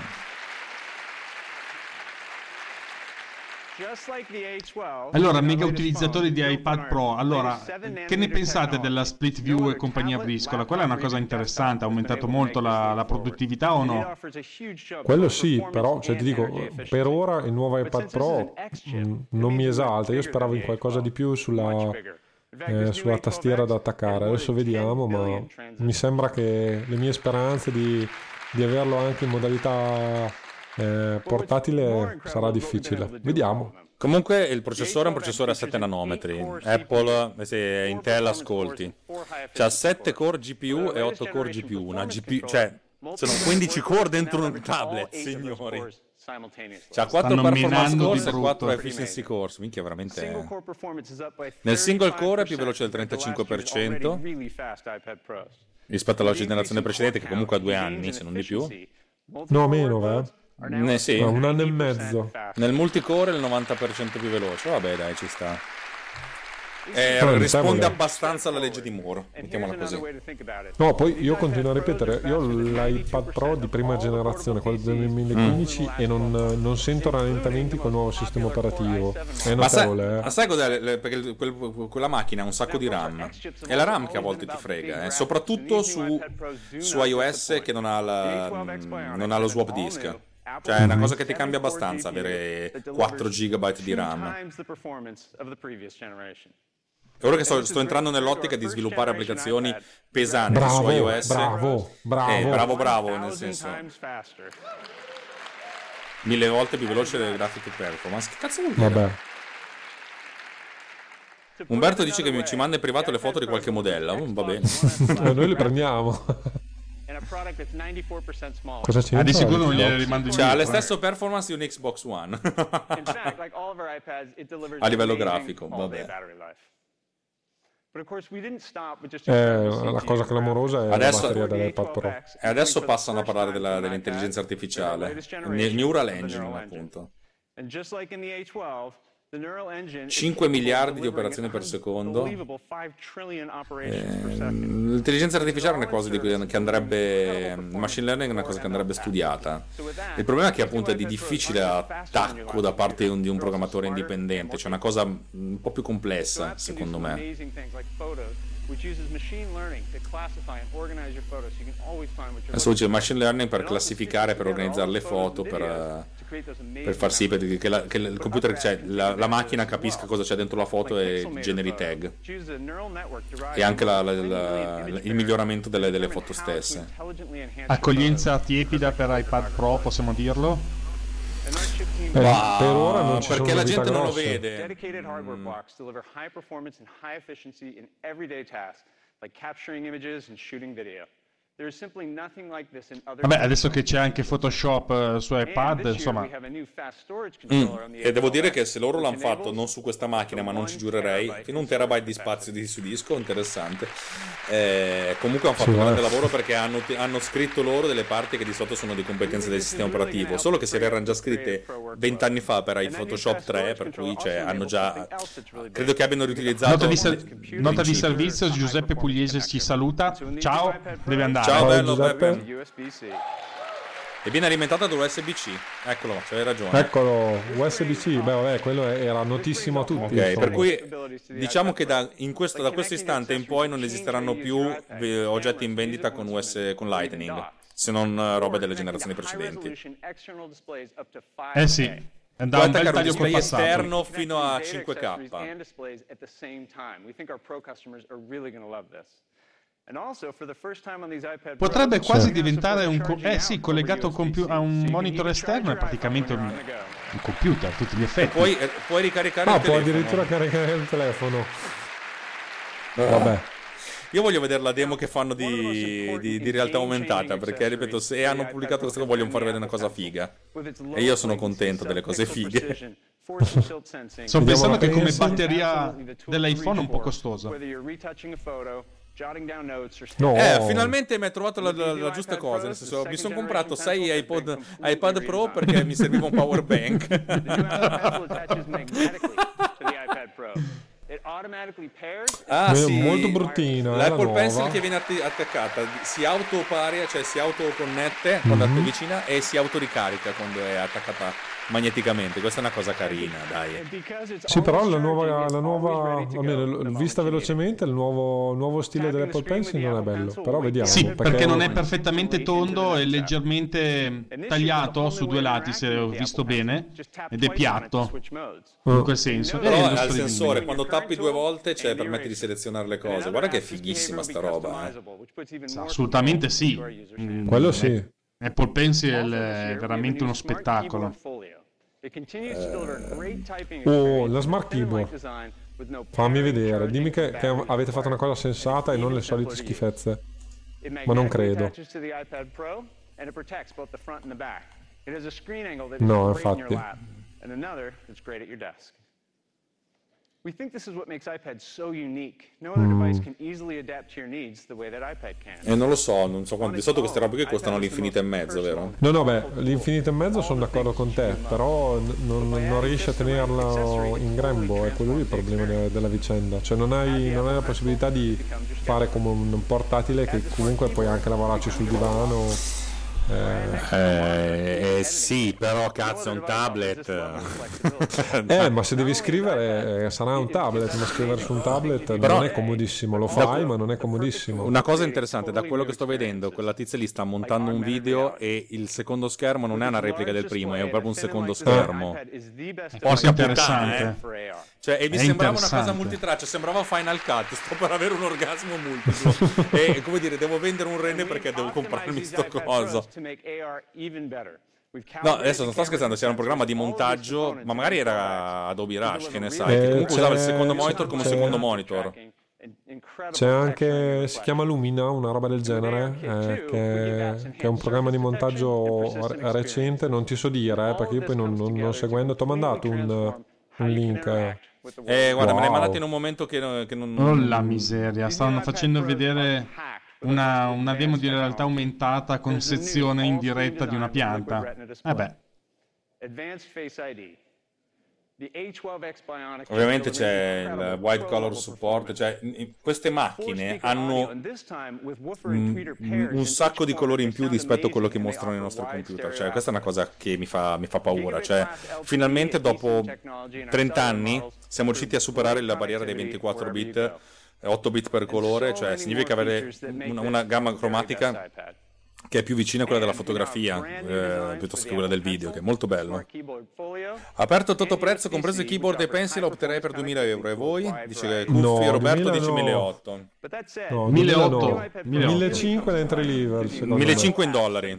Allora, mega utilizzatori di iPad Pro, allora, che ne pensate della split view e compagnia briscola? Quella è una cosa interessante, ha aumentato molto la, la produttività o no? Quello sì, però cioè, ti dico, per ora il nuovo iPad Pro mm, non mi esalta. Io speravo in qualcosa di più sulla, eh, sulla tastiera da attaccare. Adesso vediamo, ma mi sembra che le mie speranze di, di averlo anche in modalità eh, portatile sarà difficile. Vediamo. Comunque il processore è un processore a 7 nanometri. Apple, eh, se Intel ascolti. C'ha 7 core GPU e 8 core GPU. Una GPU, cioè, sono 15 core dentro un tablet, signori. C'ha 4 Stanno performance cores e brutto. 4 efficiency cores. Minchia, veramente. Nel single core è più veloce del 35% rispetto alla generazione precedente, che comunque ha due anni, se non di più. No, meno, va? Eh, sì. No, un anno e mezzo. Nel multicore è il 90% più veloce. Vabbè, dai, ci sta. Eh, risponde abbastanza alla legge di Moore, mettiamola così. No, poi io continuo a ripetere, io ho l'iPad Pro di prima generazione, quello del 2015, e non, non sento rallentamenti col nuovo sistema operativo. È Ma sai, notevole, ma eh. sai cos'è? Perché quel- quella macchina ha un sacco di RAM. È la RAM che a volte ti frega, eh. soprattutto su, su iOS che non ha, la- non ha lo swap disk. Cioè è una cosa che ti cambia abbastanza avere 4 GB di RAM. Ora che sto, sto entrando nell'ottica di sviluppare applicazioni pesanti su Bravo, iOS. bravo, bravo. Eh, bravo, bravo, nel senso mille volte più veloce del graphic performance. Che cazzo vuol dire? Vabbè. Umberto dice che mi- ci manda in privato le foto di qualche modello. Mm, va bene. (laughs) Noi le prendiamo. (laughs) Cosa c'entra? Ah, di sicuro non gliele rimando Cioè, ha le indietro. eh. stesse performance di un Xbox One. A livello grafico, vabbè. Eh, la cosa clamorosa è Adesso- la batteria dell'iPad Pro. E adesso passano a parlare della- dell'intelligenza artificiale. Ne- Neural Engine, appunto. 5 miliardi di operazioni per secondo. Eh, L'intelligenza artificiale è una cosa di cui che andrebbe. Il machine learning è una cosa che andrebbe studiata. Il problema è che appunto è di difficile attacco da parte di un, programmatore indipendente, cioè una cosa un po' più complessa, secondo me. Adesso c'è il machine learning per classificare, per organizzare le foto, per, per far sì per- che, la- che il computer, cioè la, la macchina capisca cosa c'è dentro la foto e generi tag. E anche la- la- la- il miglioramento delle, delle foto stesse. Accoglienza tiepida per iPad Pro, possiamo dirlo? Eh, Ma per ora non ci perché sono la gente non lo vede. Dedicated hardware blocks deliver high performance and high efficiency in everyday tasks, like capturing images and shooting video. There is simply nothing like this in other Vabbè, adesso che c'è anche Photoshop eh, su iPad, insomma, Mm. E devo dire A12X, che se loro l'hanno fatto non su questa macchina, ma non ci giurerei, fino a un terabyte di spazio di, su disco, interessante. Eh, comunque hanno fatto Sì, un grande eh. lavoro perché hanno, hanno scritto loro delle parti che di sotto sono di competenze del sistema operativo, solo che se le erano già scritte vent'anni fa per i Photoshop 3, per cui cioè, hanno già... Credo che abbiano riutilizzato... nota di, il nota di servizio, Giuseppe Pugliese ci saluta. Ciao, deve andare. Ciao, bello, Giuseppe. E viene alimentata dall'USB-C. Eccolo, c'avevi ragione. Eccolo, USB-C, beh vabbè, quello era notissimo a tutti. Ok, insomma. per cui diciamo che da, in questo, da questo istante in poi non esisteranno più eh, oggetti in vendita con, US, con Lightning, se non eh, robe delle generazioni precedenti. Eh sì, è da un bel taglio col passato. esterno fino a 5K. Potrebbe quasi diventare un... co- eh sì, collegato USB-C. a un monitor esterno, è praticamente un, un computer a tutti gli effetti. Puoi, eh, puoi ricaricare Ah, il può telefono. addirittura caricare il telefono. Vabbè. Io voglio vedere la demo che fanno di, di- di realtà aumentata, perché ripeto, se hanno pubblicato questo vogliono far vedere una cosa figa. E io sono contento delle cose fighe. Sto Vediamo pensando che come batteria dell'iPhone è un po' costosa. No, Eh, finalmente mi hai trovato la, la- la giusta cosa. Nel senso, mi sono comprato 6 iPod, iPad Pro perché mi serviva un power bank. (laughs) Ah, sì. molto bruttina, la L'Apple nuova. Pencil che viene atti- attaccata si autoparia, cioè si autoconnette quando Mhm. è vicina e si autoricarica quando è attaccata magneticamente. Questa è una cosa carina, dai. Sì, però la nuova, la nuova almeno vista velocemente, il nuovo, nuovo stile dell'Apple Pencil non è bello. Però vediamo. Sì, perché non è perfettamente tondo, è leggermente tagliato su due lati, se ho visto bene, ed è piatto, in quel senso. Però al streaming. sensore, quando tappi due volte, cioè, permette di selezionare le cose. Guarda che è fighissima sta roba. eh. Assolutamente sì. Mm, Quello sì. Apple Pencil è veramente uno spettacolo. Oh, la Smart Keyboard. Fammi vedere, dimmi che, che avete fatto una cosa sensata e non le solite schifezze. Ma non credo. No, infatti. lap and another that's great at your desk. We think this is what makes iPad so unique. No other Mm. device can easily adapt to your needs the way that iPad can. E non lo so, non so quanto. Di solito queste robe qui costano l'infinito e mezzo, vero? No, no, beh, l'infinito e mezzo sono d'accordo con te, però non, non riesci a tenerlo in grembo, è quello lì il problema de- della vicenda. Cioè non hai, non hai la possibilità di fare come un portatile che comunque puoi anche lavorarci sul divano. Eh, Eh, eh, sì, però cazzo è un tablet. (laughs) eh, ma se devi scrivere eh, sarà un tablet, ma scrivere su un tablet Però- non è comodissimo, lo fai ma non è comodissimo. Una cosa interessante, da quello che sto vedendo, quella tizia lì sta montando un video e il secondo schermo non è una replica del primo, è proprio un secondo schermo. Forse Porca puttana, interessante. eh. Cioè, e mi È sembrava una cosa multitraccia, sembrava Final Cut, sto per avere un orgasmo multiplo. e come dire, devo vendere un rene perché devo comprarmi sto coso. No, adesso non sto scherzando, c'era un programma di montaggio, ma magari era Adobe Rush, che ne sai, che Eh, comunque usava il secondo monitor come c'è- secondo monitor. C'è anche, si chiama Lumina, una roba del genere, eh, che, che è un programma di montaggio re- recente, non ti so dire, eh, perché io poi non, non, non seguendo, ti ho mandato un, un link. Eh. Guarda, me l'hai Wow. mandato in un momento che, non- che non... Oh la miseria, stavano facendo vedere una, una demo di realtà aumentata con sezione in diretta di una pianta. Eh beh, Advanced Face ID. The A12X Bionic Ovviamente c'è il white color support, cioè queste macchine hanno un, un sacco di colori in più rispetto a quello che mostrano i nostri computer. Cioè, questa è una cosa che mi fa, mi fa paura. Cioè, finalmente dopo 30 anni siamo riusciti a superare la barriera dei 24 bit, 8 bit per colore, cioè significa avere una, una gamma cromatica che è più vicina a quella della fotografia eh, piuttosto che quella del video, che è molto bello. Aperto a tutto prezzo, compreso keyboard e pencil, opterei per 2000 euro. E voi? Dice Cuffi, No, Roberto 2000 dice no. 1800. No, 1800, 1500 l'entry level, secondo me. 1500 in dollari.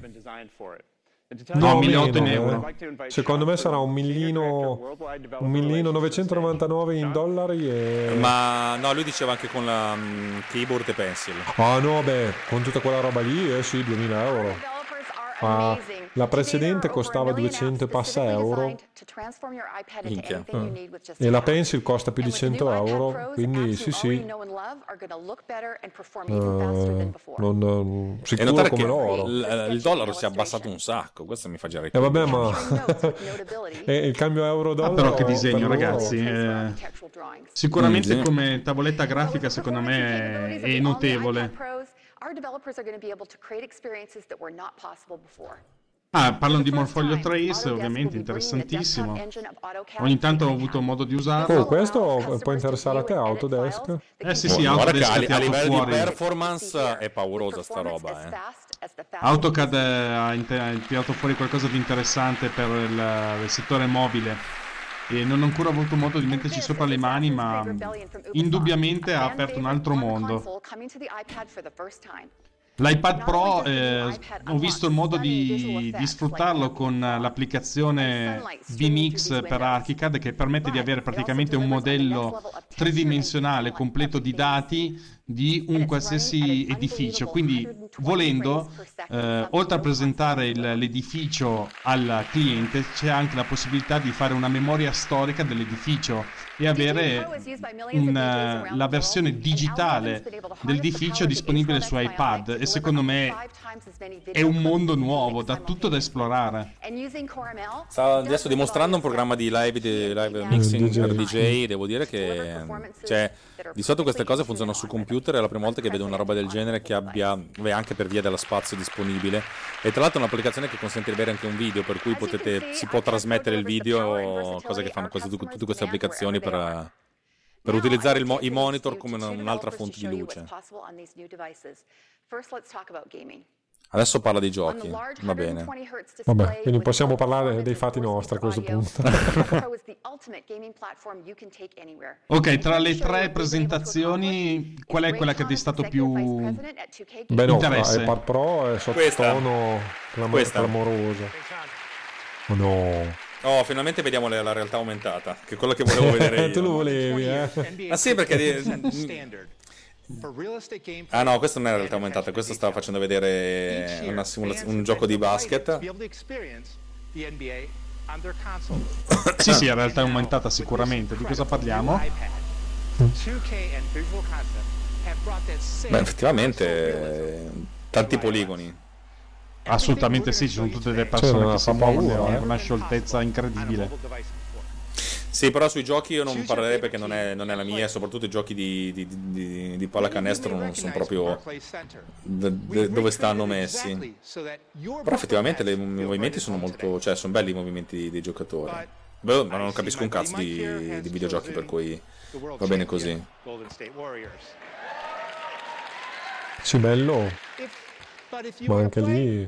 No, No, 1800 meno, in euro. eh. Secondo me sarà un millino, un millino 999 in dollari e... Ma no, lui diceva anche con la mm, keyboard e pencil. Ah no, beh, con tutta quella roba lì, eh sì, 2000 euro. Ah, la precedente costava 200 e passa euro Minchia. Eh. e la pencil costa più di 100 euro, quindi sì sì, Eh, non, non- E sicuro come l'oro. il, il dollaro si è abbassato un sacco, questo mi fa girare. E vabbè, ma (laughs) e il cambio euro-dollaro... Ah, però che disegno, per ragazzi. eh, sicuramente Mm, come tavoletta grafica, secondo me, è notevole. Our developers are going to be able to create experiences that were not possible before. Ah, parlano di Morfoglio Trace, ovviamente interessantissimo. Ogni tanto ho avuto modo di usarlo. Oh, questo può interessare a te, Autodesk? Eh sì, sì, Guarda che Autodesk a, ha a tirato livello di fuori. performance è paurosa sta roba, eh. AutoCAD eh, ha, inter- ha tirato fuori qualcosa di interessante per il, il settore mobile. E non ho ancora avuto modo di metterci sopra le mani, ma indubbiamente ha aperto un altro mondo. L'iPad Pro eh, ho visto il modo di, di sfruttarlo con l'applicazione vMix per ArchiCAD che permette di avere praticamente un modello tridimensionale completo di dati di un qualsiasi edificio. Quindi, volendo, eh, oltre a presentare il- l'edificio al cliente, c'è anche la possibilità di fare una memoria storica dell'edificio e avere un, eh, la versione digitale dell'edificio disponibile su iPad. E secondo me è un mondo nuovo, da tutto da esplorare. Sta adesso dimostrando un programma di live, di live mixing DJ. per DJ, devo dire che cioè, di solito queste cose funzionano su computer, è la prima volta che vedo una roba del genere che abbia, beh, anche per via dello spazio disponibile. E tra l'altro è un'applicazione che consente di avere anche un video, per cui potete, si può trasmettere il video, cosa che fanno quasi tu- tutte queste applicazioni per, per utilizzare il mo- i monitor come una- un'altra fonte di luce. Adesso parla dei giochi, va bene. Vabbè, quindi possiamo parlare dei fatti nostri a questo punto. (laughs) (laughs) Ok, tra le tre presentazioni, qual è quella che ti è stato più Beh no, interesse? iPad Pro è sotto Questa. tono clam- Questa. clamoroso. Oh no. Oh, finalmente vediamo la realtà aumentata, che è quello che volevo vedere io. (laughs) tu lo volevi, eh? Ah sì, perché... Ah no, questo non è realtà aumentata, questo stava facendo vedere una simulaz- un gioco di basket. (coughs) Sì, sì, in realtà è aumentata sicuramente. Di cosa parliamo? Beh, effettivamente, eh, tanti poligoni. Assolutamente sì, ci sono tutte le Cioè, persone non che si muovono eh. con una scioltezza incredibile. Sì, però sui giochi io non parlerei perché non è, non è la mia, soprattutto i giochi di, di, di, di pallacanestro non sono proprio d- d- dove stanno messi. Però effettivamente le- i movimenti sono molto, cioè sono belli i movimenti dei giocatori. Beh, ma non capisco un cazzo di, di videogiochi per cui va bene così. Sì, bello. Ma anche lì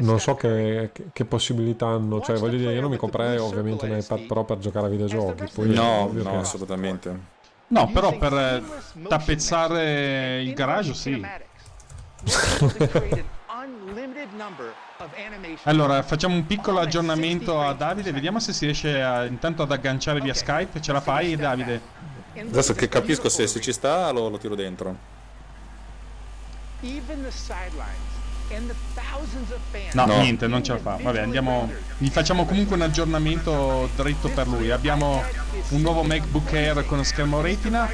non so che, che- che possibilità hanno. Cioè, voglio dire, io non mi comprerei ovviamente un iPad Pro per giocare a videogiochi. Poi No, ovvio no, che- assolutamente. No, però per eh, tappezzare il garage sì. (laughs) Allora, facciamo un piccolo aggiornamento a Davide, vediamo se si riesce a- intanto ad agganciare via Skype. Ce la fai, Davide? Adesso che capisco se, se ci sta lo, lo tiro dentro. No, No. niente, non ce la fa. Vabbè, andiamo. Gli facciamo comunque un aggiornamento dritto per lui. Abbiamo un nuovo MacBook Air con schermo retina.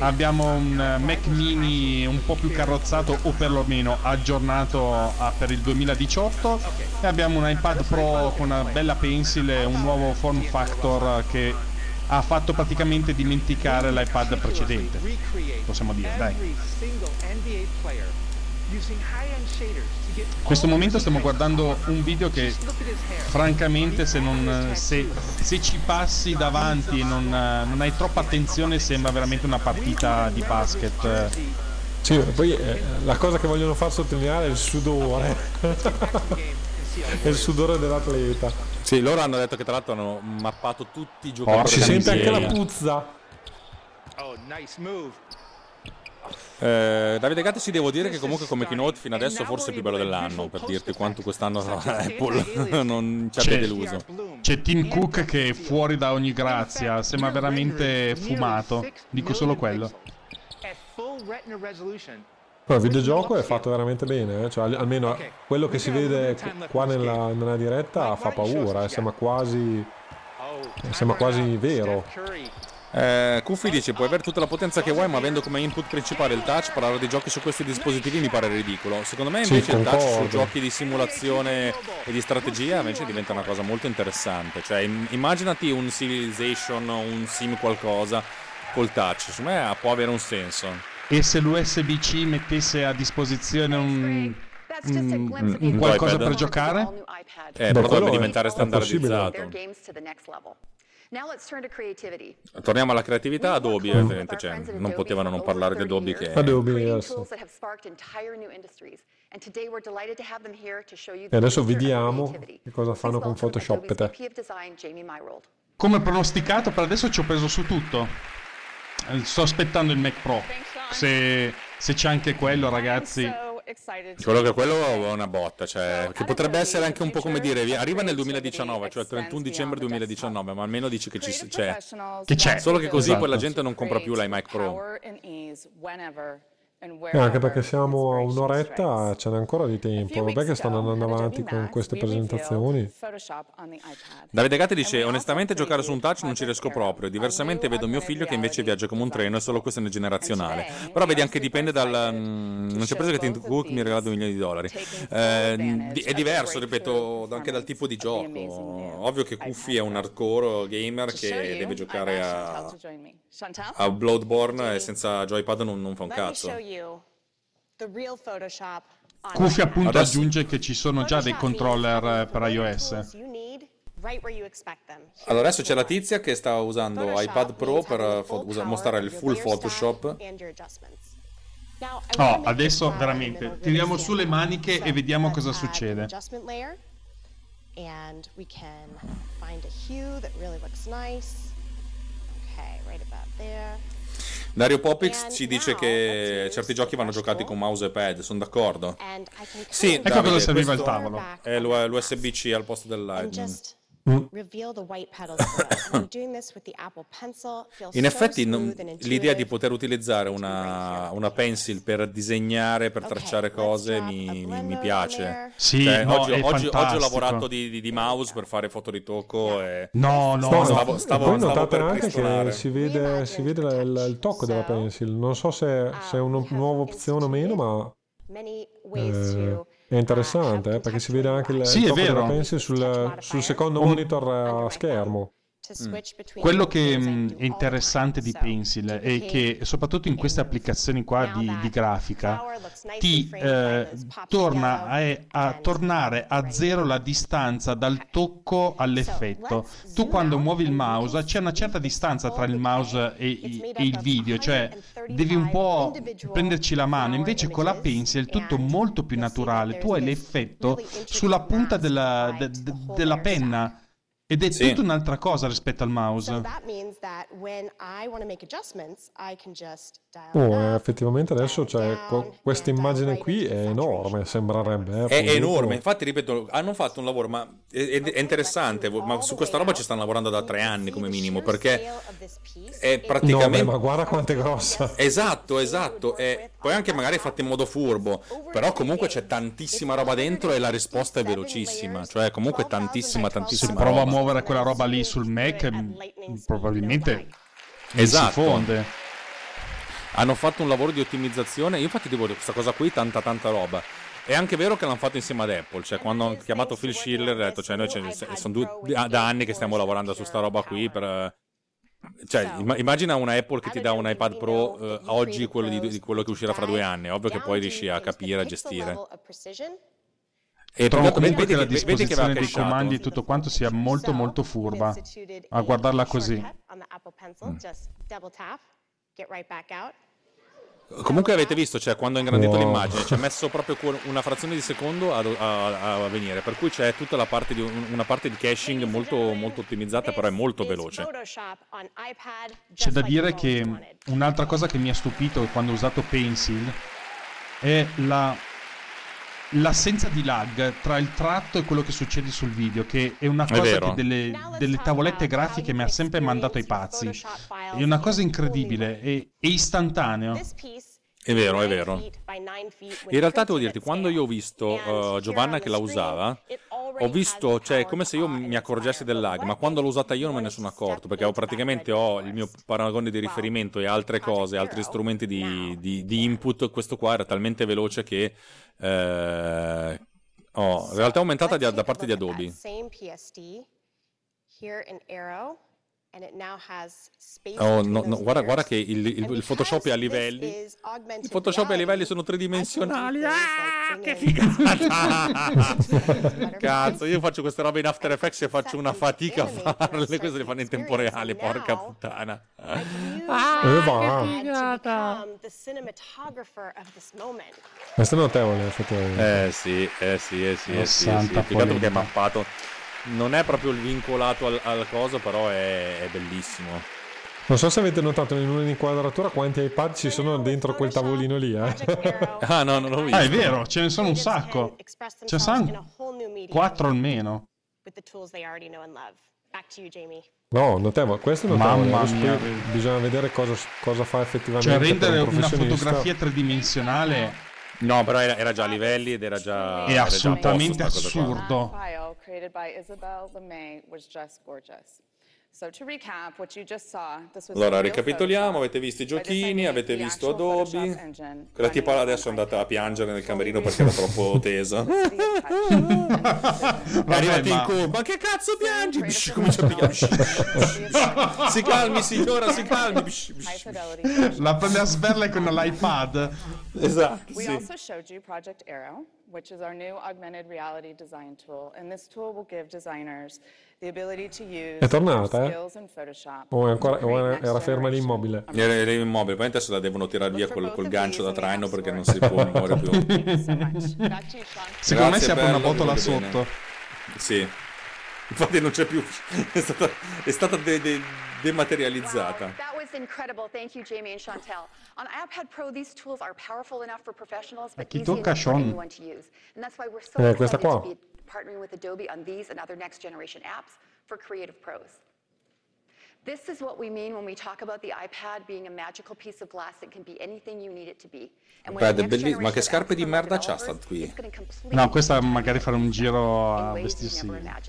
Abbiamo un eh, Mac mini un po' più carrozzato o perlomeno aggiornato a- per il 2018. E abbiamo un iPad Pro con una bella pencil e un nuovo form factor che ha fatto praticamente dimenticare l'iPad precedente. Possiamo dire, dai. In questo momento stiamo guardando un video che francamente se, non, se, se ci passi davanti e non, non hai troppa attenzione sembra veramente una partita di basket. Sì, poi eh, la cosa che vogliono far sottolineare è il sudore. (laughs) è il sudore dell'atleta. Sì, loro hanno detto che tra l'altro hanno mappato tutti i giocatori. Porca Si sente anche la puzza. Eh, Davide Gatti devo dire che comunque come keynote fino adesso forse è più bello dell'anno per dirti quanto quest'anno (laughs) Apple (laughs) non ci abbia deluso C'è Tim Cook che è fuori da ogni grazia, sembra veramente fumato. Dico solo quello. No, il videogioco è fatto veramente bene, eh. Ccioè, al- almeno quello che si vede qua nella, nella diretta fa paura, eh. sembra quasi, sembra quasi vero. Eh, Cuffi dice puoi avere tutta la potenza che vuoi ma avendo come input principale il touch parlare di giochi su questi dispositivi mi pare ridicolo. Secondo me Sì, invece il touch su giochi di simulazione e di strategia invece diventa una cosa molto interessante. Cioè im- immaginati un Civilization o un sim qualcosa col touch secondo me può avere un senso. E se l'USB-C mettesse a disposizione un, un- un qualcosa per giocare? eh, però dovrebbe è- diventare standardizzato Torniamo alla creatività Adobe ovviamente cioè, non potevano non parlare di 30 Adobe che Adobe, yes. E adesso vediamo che cosa fanno con Photoshop te. Come pronosticato, per adesso ci ho preso su tutto. Eh, Sto aspettando il Mac Pro. Se, se c'è anche quello, ragazzi. Quello che quello è una botta, cioè, che potrebbe essere anche un po' come dire, arriva nel 2019, cioè il 31 dicembre 2019, ma almeno dici che ci c'è. Che c'è. Solo che così Esatto. poi la gente non compra più l'iMac Pro. Eh, anche perché siamo a un'oretta, ce n'è ancora di tempo. Vabbè che stanno andando avanti con queste presentazioni. Davide Gatti dice, onestamente giocare su un touch non ci riesco proprio, diversamente vedo mio figlio che invece viaggia come un treno, è solo questione generazionale. Però vedi anche dipende dal... mm, non c'è preso che Tim Cook mi regala 2 milioni di dollari. Eh, è diverso, ripeto, anche dal tipo di gioco. Ovvio che Cuffy è un hardcore gamer che deve giocare a, a Bloodborne e senza joypad non, non fa un cazzo. Cuffia appunto Adesso- aggiunge che ci sono già dei controller eh, per iOS. Allora adesso c'è la tizia che sta usando iPad Pro per fo- usa- mostrare il full Photoshop. Oh, adesso veramente tiriamo su le maniche e vediamo cosa succede. And we can find a hue that really looks nice. Okay, right about there. Dario Popix ci dice che certi giochi vanno giocati con mouse e pad, sono d'accordo. Sì, Ecco Davide, cosa serviva il tavolo. È l'USB-C al posto del Lightning. Feels In effetti non- l'idea di poter utilizzare una, una pencil per disegnare, per tracciare cose mi, mi- mi piace. Sì, Cioè, no, oggi, oggi- oggi ho lavorato di, di- di mouse per fare fotoritocco e... No, no, No, no. stavo- stavo- poi stavo notate per anche che si vede, si vede la- il, il tocco della pencil. Non so se, se è una nuova opzione o meno, ma eh, è interessante eh, perché si vede anche il, Sì, il pencil sul, sul secondo monitor a schermo. Between Quello che mh, do è interessante di Pencil è che soprattutto in queste applicazioni qua di, di grafica ti eh, torna a, a tornare a zero la distanza dal tocco all'effetto. Tu quando muovi il mouse c'è una certa distanza tra il mouse e, e il video, cioè 135 devi un po' prenderci la mano, invece con la pencil è tutto molto più naturale, tu hai l'effetto sulla punta della, de- de- della penna ed è Sì. tutta un'altra cosa rispetto al mouse. So that means that when I want to make adjustments, I can just Oh, eh, effettivamente adesso c'è questa immagine qui è enorme, sembrerebbe. eh, È appunto. enorme, infatti ripeto, hanno fatto un lavoro, ma è, è- è interessante, ma su questa roba ci stanno lavorando da tre anni come minimo, perché è No, praticamente... beh, ma guarda quanto è grossa. Esatto, esatto, e poi anche magari fatto in modo furbo, però comunque c'è tantissima roba dentro e la risposta è velocissima, cioè comunque tantissima, Se tantissima prova a muovere quella roba lì sul Mac, probabilmente non si Esatto. fonde. Hanno fatto un lavoro di ottimizzazione, io infatti devo dire questa cosa qui, tanta tanta roba. È anche vero che l'hanno fatto insieme ad Apple, cioè quando hanno chiamato Phil Schiller ha detto, cioè noi sono due, da anni che stiamo lavorando su sta roba qui per... Cioè, imma- immagina una Apple che ti dà un iPad Pro eh, oggi quello di, di quello che uscirà fra due anni, è ovvio che poi riesci a capire, a gestire. E Trovo peccato- comunque che la vedi vedi disposizione dei comandi e tutto quanto sia molto molto furba. A guardarla così. On right back out. Comunque avete visto, cioè quando ho ingrandito Wow. l'immagine ci ha messo (laughs) proprio una frazione di secondo a, a- a venire, per cui c'è tutta la parte di, una parte di caching molto, molto ottimizzata, però è molto veloce. C'è da dire che un'altra cosa che mi ha stupito quando ho usato Pencil è la, l'assenza di lag tra il tratto e quello che succede sul video, che è una È cosa vero. che delle, delle tavolette grafiche mi ha sempre mandato ai pazzi. È una cosa incredibile, è, è istantaneo. È vero, è vero. In realtà devo dirti, quando io ho visto uh, Giovanna che la usava, ho visto, cioè come se io mi accorgessi del lag, ma quando l'ho usata io non me ne sono accorto, perché ho praticamente ho il mio paragone di riferimento e altre cose, altri strumenti di, di- di input, questo qua era talmente veloce che... eh, oh, in realtà è aumentata da parte di Adobe. Here in Arrow and it now has space Oh, no, no, guarda, guarda che il, il- il Photoshop è a livelli. Il Photoshop è a livelli, sono tridimensionali. Ah, che figata! (laughs) Cazzo, io faccio queste robe in After Effects e faccio una fatica a farle, queste le fanno in tempo reale, porca puttana. Ah, this moment. Questo è notevole, effettivamente. Eh sì, eh sì, eh sì, eh sì, eh sì. Più che è mappato. Non è proprio il vincolato al, al coso, però è, è bellissimo. Non so se avete notato in un'inquadratura quanti iPad ci sono dentro quel tavolino lì, eh. (laughs) Ah no, non l'ho visto. Ah, è vero, ce ne sono un sacco. Ce ne sono quattro almeno. No, notevole, questo è notevole. Mamma mia. bisogna vedere cosa, cosa fa effettivamente. Cioè rendere un una fotografia tridimensionale No, però era, era già a livelli ed era già... è già assolutamente qua. assurdo. Allora, ricapitoliamo, avete visto i giochini, avete visto Adobe. engine Quella tipa là adesso è andata a piangere nel camerino perché era troppo (laughs) tesa. È arrivata in ma- curva, ma che cazzo piangi? Comincia a pigliare. Si calmi signora, si calmi. La prende a sberle con l'iPad. Esatto, We sì. also showed you Project Arrow, which is our new augmented reality design tool. And this tool will give designers the ability to use È tornata, eh? skills in Photoshop. O è ancora, o era, era ferma lì immobile. Era era immobile, poi adesso la devono tirare via col, col gancio da traino perché non si può muovere più. Secondo me si apre una botola sotto. Sì. Infatti non c'è più, è stata, è stata de- de- dematerializzata. That was incredible. Thank you, Jamie and Chantel. On iPad Pro, these tools are powerful enough for professionals, but chi easy tocca, enough for Sean? anyone to use. And that's why we're so Eh, questa excited to qua. be partnering with Adobe on these and other next generation apps for creative pros. This is what we mean when we talk about the iPad being a magical piece of glass that can be anything you need it to be. And when Brad, bellissimo. Ma che scarpe di merda c'ha sta qui? No, questa magari fare un giro a vestirsi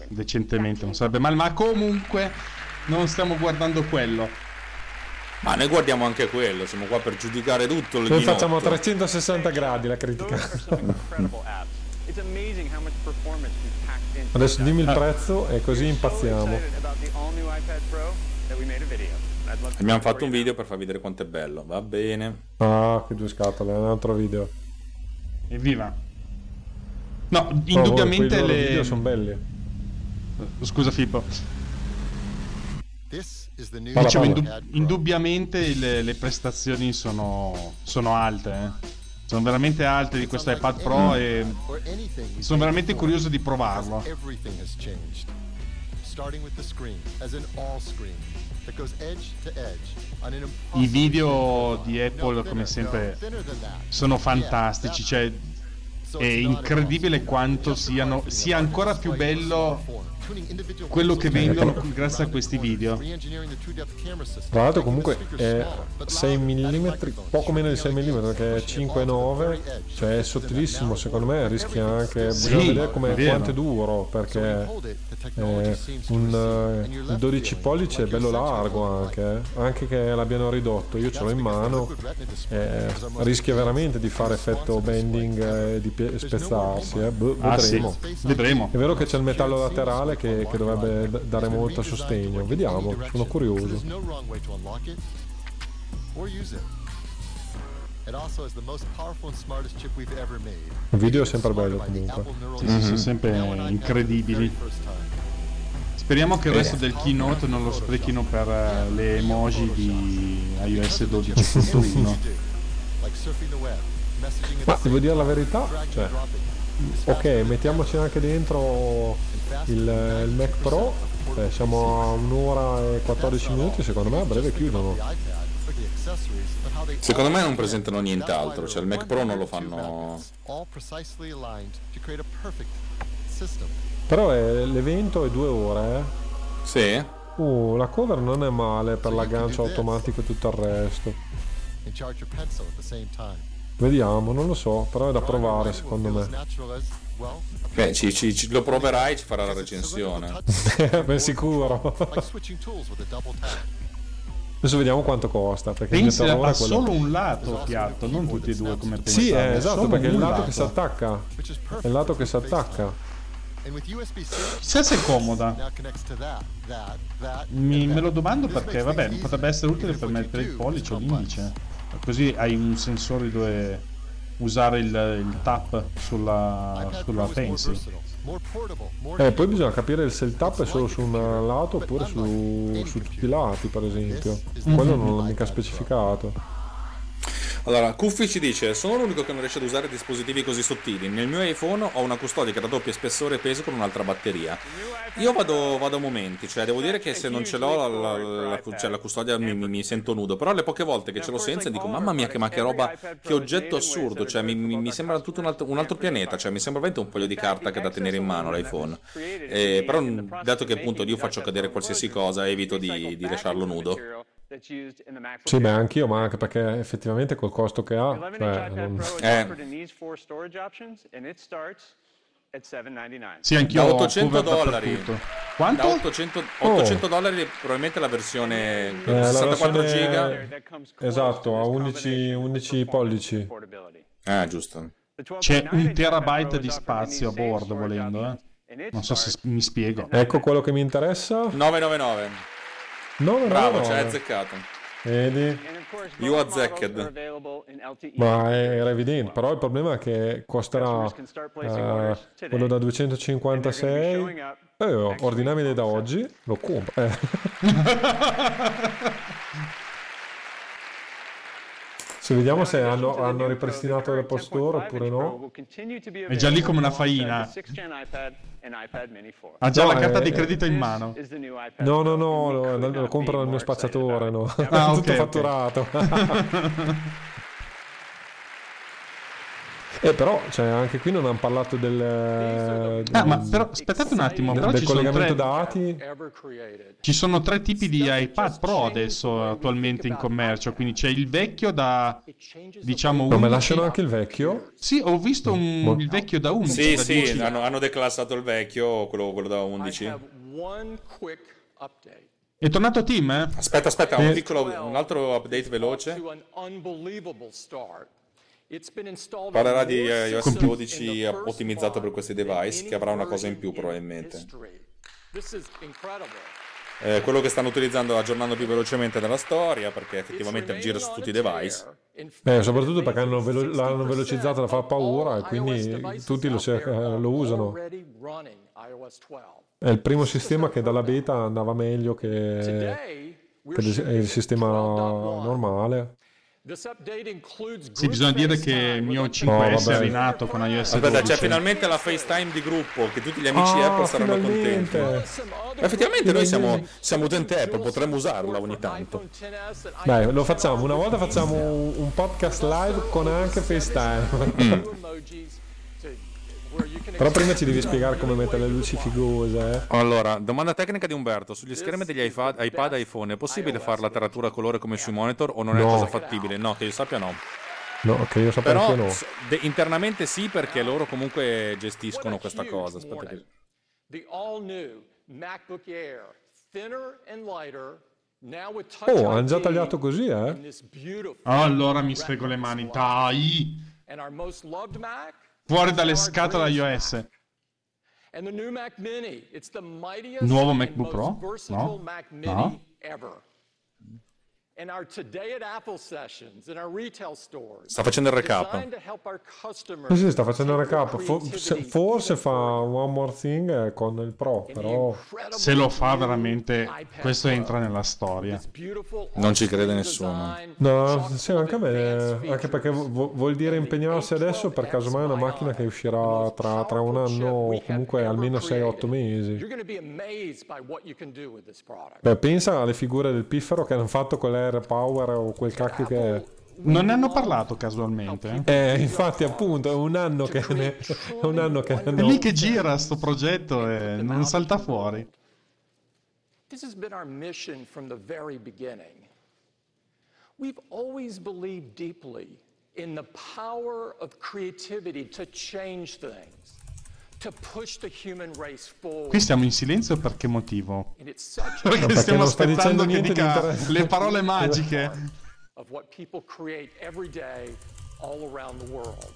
decentemente non sarebbe male, ma comunque non stiamo guardando quello. Ma noi guardiamo anche quello, siamo qua per giudicare tutto Noi facciamo 360 gradi la critica. Incredible apps. It's amazing how much performance we've packed into Adesso dimmi il prezzo e così impazziamo. Abbiamo fatto un video per far vedere quanto è bello. Va bene. Ah, che due scatole, un altro video. Evviva. No, Oh, indubbiamente loro le... video sono belli. Scusa Filippo. Dicevo, indubbiamente le, le prestazioni sono, sono alte, eh. Sono veramente alte di questo iPad Pro e sono veramente curioso di provarlo. I video di Apple, come sempre, sono fantastici. Cioè, è incredibile quanto siano, sia ancora più bello quello che vendono grazie a questi video. Tra l'altro comunque è 6 mm, poco meno di 6 mm che è 5,9, cioè è sottilissimo, secondo me rischia anche, Sì, bisogna vedere come, quanto è duro, perché eh, un, eh, il 12 pollici è bello largo anche, eh, anche che l'abbiano ridotto, io ce l'ho in mano, eh, rischia veramente di fare effetto bending e di pie- spezzarsi, eh. Boh, Ah, sì. vedremo. Vedremo. È vero che c'è il metallo laterale che, che dovrebbe dare molto sostegno, vediamo, sono curioso. Il video è sempre bello comunque. Sì, sì, sono sempre incredibili. Speriamo che il resto del keynote non lo sprechino per eh, le emoji di iOS 12.1. Like surfing the web, messaging at Ma devo dire la verità, cioè, ok, mettiamoci anche dentro il, il Mac Pro, eh, siamo a un'ora e 14 minuti, secondo me a breve chiudono. Secondo me non presentano nient'altro, cioè il Mac Pro non lo 102 fanno... Però è- l'evento è due ore, eh. Sì? Uh, la cover non è male per l'aggancio automatico e tutto il resto. Vediamo, non lo so, però è da provare secondo me. Beh, ci- ci- ci- lo proverai e ci farà la recensione. (laughs) Ben sicuro. Adesso vediamo quanto costa. Perché il Pensi metallo a è quello- solo un lato piatto, non tutti e due come pensavi. Sì, eh, è esatto, perché è il un lato che si attacca. È il lato che si attacca. Chissà se è comoda. Mi, me lo domando perché, vabbè, potrebbe essere utile per mettere il pollice o l'indice. Così hai un sensore dove usare il, il tap sulla, sulla pencil. Eh, poi bisogna capire se il tap è solo su un lato oppure su, su tutti i lati, per esempio. Quello non l'ho mica specificato. Allora, Cuffi ci dice: Sono l'unico che non riesce ad usare dispositivi così sottili. Nel mio iPhone ho una custodia che raddoppia spessore e peso con un'altra batteria. Io vado, vado a momenti, cioè devo dire che se non ce l'ho la, la- la- cioè, la custodia mi, mi- mi sento nudo. Però le poche volte che ce l'ho senza dico: Mamma mia, che, ma che roba, che oggetto assurdo! Cioè, mi, mi- sembra tutto un altro, un altro pianeta. Cioè, mi sembra veramente un foglio di carta che è da tenere in mano l'iPhone. Eh, però, dato che appunto io faccio cadere qualsiasi cosa, evito di, di lasciarlo nudo. That's used in the MacBook Sì, beh, Air. anche io, ma anche perché effettivamente col costo che ha, 11 cioè, non- iPad Pro is Eh. offered in these four storage options, and it starts at 799. Sì, anch'io Da ho 800 cover dollari. Quanto? Da 800, 800 dollari probabilmente la versione Oh. Eh, la 64 versione- giga. Esatto, a 11, 11 pollici. Ah, giusto. C'è un terabyte di spazio a bordo volendo, eh. Non so se mi spiego. Ecco quello che mi interessa. 999. 9, Bravo, ci hai azzeccato. Vedi? You azzected. Ma era evidente, però il problema è che costerà eh, quello da 256 eh, ordinabile da oggi, lo compro. Eh. (laughs) (laughs) Se vediamo se hanno, hanno ripristinato le posture oppure no. È già lì come una faina. Ha già No, la carta è- di credito in mano. No, no, no, lo, lo- compro nel mio spacciatore, no. Ah, ok, (laughs) Tutto ok. fatturato. (laughs) Eh, però, cioè, anche qui non hanno parlato del... Ah, ma però aspettate un attimo, del, però del ci sono, collegamento tre, dati. ci sono tre tipi di iPad Pro adesso attualmente in commercio. Quindi c'è il vecchio da diciamo me 11. lasciano anche il vecchio? Sì, ho visto un- il vecchio da 11. Sì, da sì, 10. hanno, hanno declassato il vecchio, quello, quello da 11. One quick update. È tornato Tim, eh? Aspetta, aspetta, un, piccolo, un altro update veloce. Parlerà di iOS systems 12 in the first ottimizzato per questi device, che avrà una cosa in più probabilmente. Eh, quello che stanno utilizzando aggiornando più velocemente nella storia, perché effettivamente gira su tutti i device. Eh, soprattutto perché hanno velo- l'hanno velocizzata da fa paura e quindi tutti lo, cer- eh, lo usano. Already running iOS 12. È il primo sistema che dalla beta andava meglio che, che il sistema normale. This update includes Sì, bisogna dire che il mio 5S vabbè. è rinato con iOS Aspetta, 12. c'è finalmente la FaceTime di gruppo, che tutti gli amici Ah, Apple saranno finalmente. contenti. Ma effettivamente noi siamo, siamo utenti Apple, potremmo usarla ogni tanto. Dai, lo facciamo. Una volta facciamo un, un podcast live con anche FaceTime. (laughs) Però prima ci devi spiegare come mettere le luci figose. Eh. Allora, domanda tecnica di Umberto. Sugli schermi degli iPad, iPad iPhone è possibile fare la taratura a colore come sui monitor o non è No. una cosa fattibile? No, che io sappia no. No, che io sappia Però no. de- internamente sì perché loro comunque gestiscono questa cosa. Aspetta che... The all new MacBook Air, thinner and lighter, Oh, hanno già tagliato così, eh? allora mi sfrego le mani. Dai! and our most loved Mac Fuori dalle scatole iOS. Nuovo MacBook Pro? No? No? Sta facendo il recap. Sì, sì, sta facendo il recap. forse fa One More Thing eh, con il Pro, però... Se lo fa veramente, questo entra nella storia. Non ci crede nessuno. No, sì, anche a me, anche perché vuol dire impegnarsi adesso per casomai è una macchina che uscirà tra, tra un anno o comunque almeno 6-8 mesi. Beh, pensa alle figure del piffero che hanno fatto con l'Air Power o quel cacchio che è. Non ne hanno parlato casualmente. eh? Eh, infatti, appunto, è un anno che ne, è un anno che È lì che gira sto progetto e non salta fuori. This has been our mission from the very beginning. We've always believed deeply in the power of creativity to change things, Qui stiamo in silenzio per che motivo? (laughs) Perché perché stiamo non sta aspettando dicendo che niente di dica interessante. le parole magiche. (laughs) of what people create every day all around the world.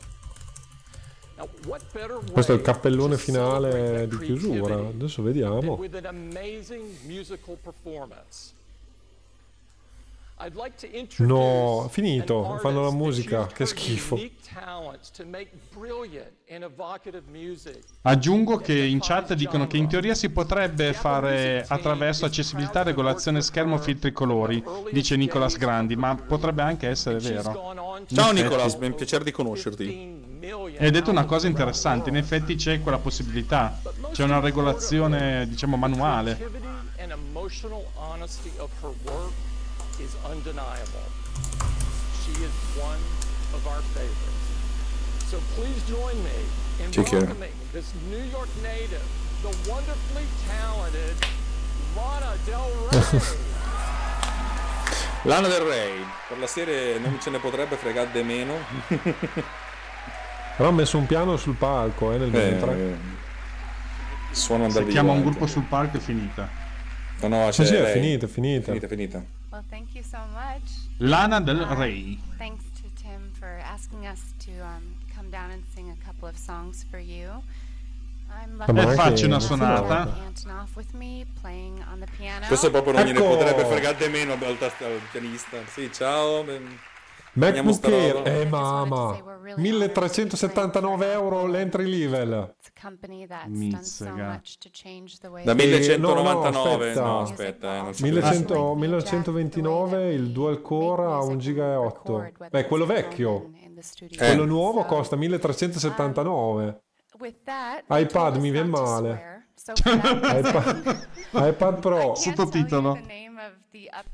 Questo è il cappellone finale di chiusura. Adesso vediamo. with an amazing musical performance. I'd like to introduce No, finito. an Fanno la musica. Che schifo. Aggiungo che in chat dicono che in teoria si potrebbe fare attraverso accessibilità, regolazione schermo, filtri colori, dice Nicolas Grandi, ma potrebbe anche essere vero. Ciao Nicolas, ben piacere di conoscerti. E hai detto una cosa interessante, in effetti c'è quella possibilità, c'è una regolazione, diciamo, manuale. Is undeniable. She is one of our favorites. So please join me in Take care. welcoming this New York native, the wonderfully talented Lana Del Rey. (laughs) Lana del Rey, per la serie non ce ne potrebbe fregare di meno. (laughs) Però ha messo un piano sul palco, eh, nel mentre. Eh, suono Se dal chiama un gruppo sul palco è finita. No, no, Sì, c'è sì, è lei. finita, è finita. Finita, finita. Well, thank you so much. Lana del Rey. Thanks to Tim for asking us to um, come down and sing a couple of songs for you. I'm lucky E faccio una with me playing on the piano. Questo proprio non gliene Ecco. potrebbe fregare di meno al, pianista. Sì, ciao. ben- MacBook Air, roba. eh mamma, 1379 euro l'entry level. Mizzica. Da Eh, 1199, no, no, no, aspetta, eh, non c'è 1100 1929 il dual core a 1 giga e 8. Beh, quello vecchio. Quello Eh. nuovo costa 1379. iPad mi viene male. (laughs) iPad, iPad Pro. Sottotitolo.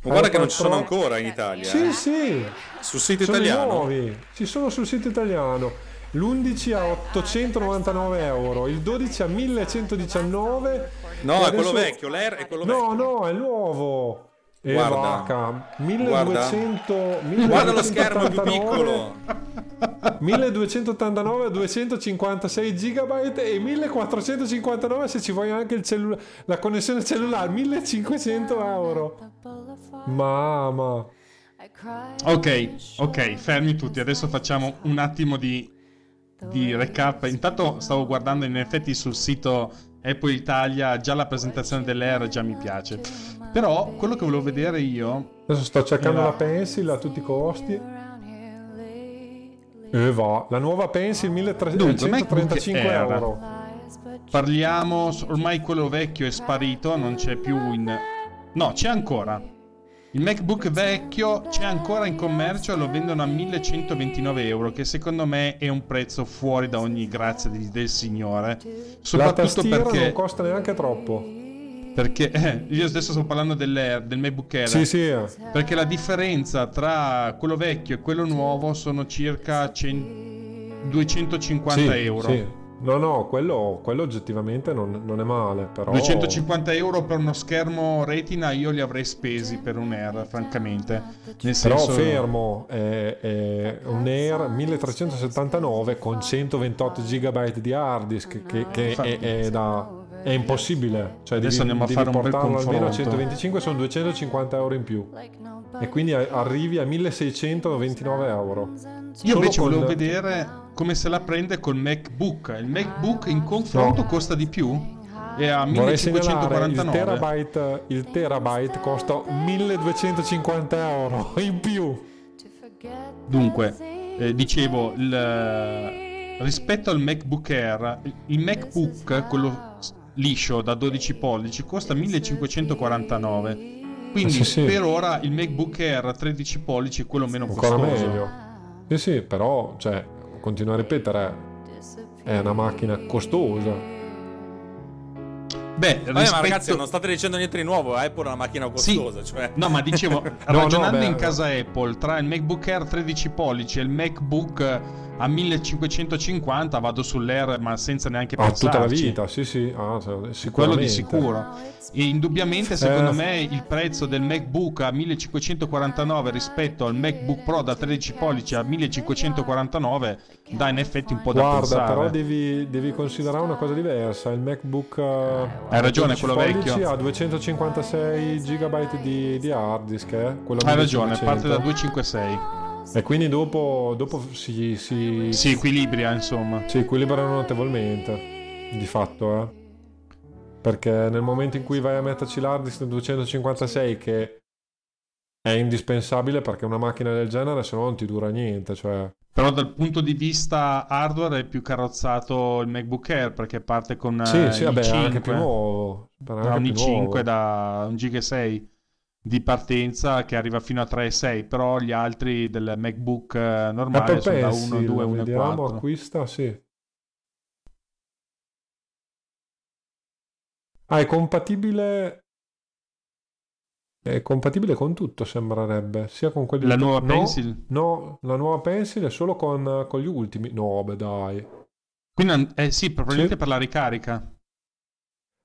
Ma guarda che non ci sono ancora in Italia. Sì, eh. sì. Sul sito Sono italiano. nuovi. Ci sono sul sito italiano. L'11 a 899 euro, il 12 a 1119. No, è quello vecchio, l'Air è quello No, vecchio. no, è il nuovo. E Guarda. vacca, 1200 Guarda lo schermo più 1289, piccolo. 1289 256 GB e 1459 se ci vuoi anche il cellu- la connessione cellulare 1500 euro mamma Ok, ok, fermi tutti. Adesso facciamo un attimo di, di recap. Intanto stavo guardando in effetti sul sito Apple Italia, già la presentazione dell'Air già mi piace. Però quello che volevo vedere io... adesso sto cercando Era- la pencil a tutti i costi e va la nuova pencil Dunque, 1335 MacBook Air. euro Parliamo, ormai quello vecchio è sparito, non c'è più in... No, c'è ancora. Il MacBook vecchio c'è ancora in commercio e lo vendono a 1129 euro, che secondo me è un prezzo fuori da ogni grazia di- del Signore. la Soprattutto non perché, costa neanche troppo perché eh, io adesso sto parlando dell'Air, del MacBook Air. sì sì eh. Perché la differenza tra quello vecchio e quello nuovo sono circa 100 250 Sì, euro. sì. No, no, quello, quello oggettivamente non, non è male, però... 250 euro per uno schermo retina io li avrei spesi per un Air, francamente. Nel Però senso... fermo, è, è un Air 1379 con 128 GB di hard disk che, che è, è da... È impossibile, cioè Adesso devi, andiamo a devi fare un bel portarlo almeno a confronto. 125, sono 250 euro in più. E quindi arrivi a 1629 euro. Io Solo invece con- volevo vedere come se la prende col MacBook. Il MacBook in confronto No. costa di più? È a Vorrei segnalare il 1549. terabyte, il terabyte costa 1250 euro (laughs) in più. Dunque, eh, dicevo, il- rispetto al MacBook Air, il MacBook, quello liscio da 12 pollici, costa 1549. Quindi Sì, sì. per ora il MacBook Air 13 pollici è quello meno Ancora costoso. meglio. Sì, sì, però, cioè, continuo a ripetere, è una macchina costosa. Beh, Vabbè, ma rispetto- ragazzi, non state dicendo niente di nuovo, è pure una macchina costosa. Cioè... No, ma dicevo, (laughs) No, ragionando no, beh, in casa Apple, tra il MacBook Air 13 pollici e il MacBook a 1550 vado sull'Air, ma senza neanche Ah, pensarci. tutta la vita, sì, sì, ah. Quello di sicuro. E indubbiamente, secondo Eh. me, il prezzo del MacBook a 1549 rispetto al MacBook Pro da 13 pollici a 1549 dà in effetti un po' da Guarda, pensare. però devi, devi considerare una cosa diversa. Il MacBook eh, Hai ragione, 12 quello vecchio. ha 256 GB di, di hard disk, eh? quello Hai ragione, 1500. parte da 256. E quindi dopo, dopo si, si, Si equilibria, insomma. si equilibrano notevolmente, di fatto, eh. Perché nel momento in cui vai a metterci da 256, che è indispensabile perché una macchina del genere se no non ti dura niente, cioè... Però dal punto di vista hardware è più carrozzato il MacBook Air perché parte con Sì, eh, sì, il vabbè, è 5, anche più nuovo. anche un più i5 nuovo. da un giga 6 di partenza che arriva fino a 3,6 però gli altri del MacBook eh, normale Apple sono da Pencil, 1, 2, 1, vediamo, 4 acquista, sì. Ah, è compatibile... È compatibile con tutto, sembrerebbe. Sia con quelli... La nuova no, Pencil? No, la nuova Pencil è solo con, con gli ultimi. No, beh, dai. quindi eh sì probabilmente Sì. per la ricarica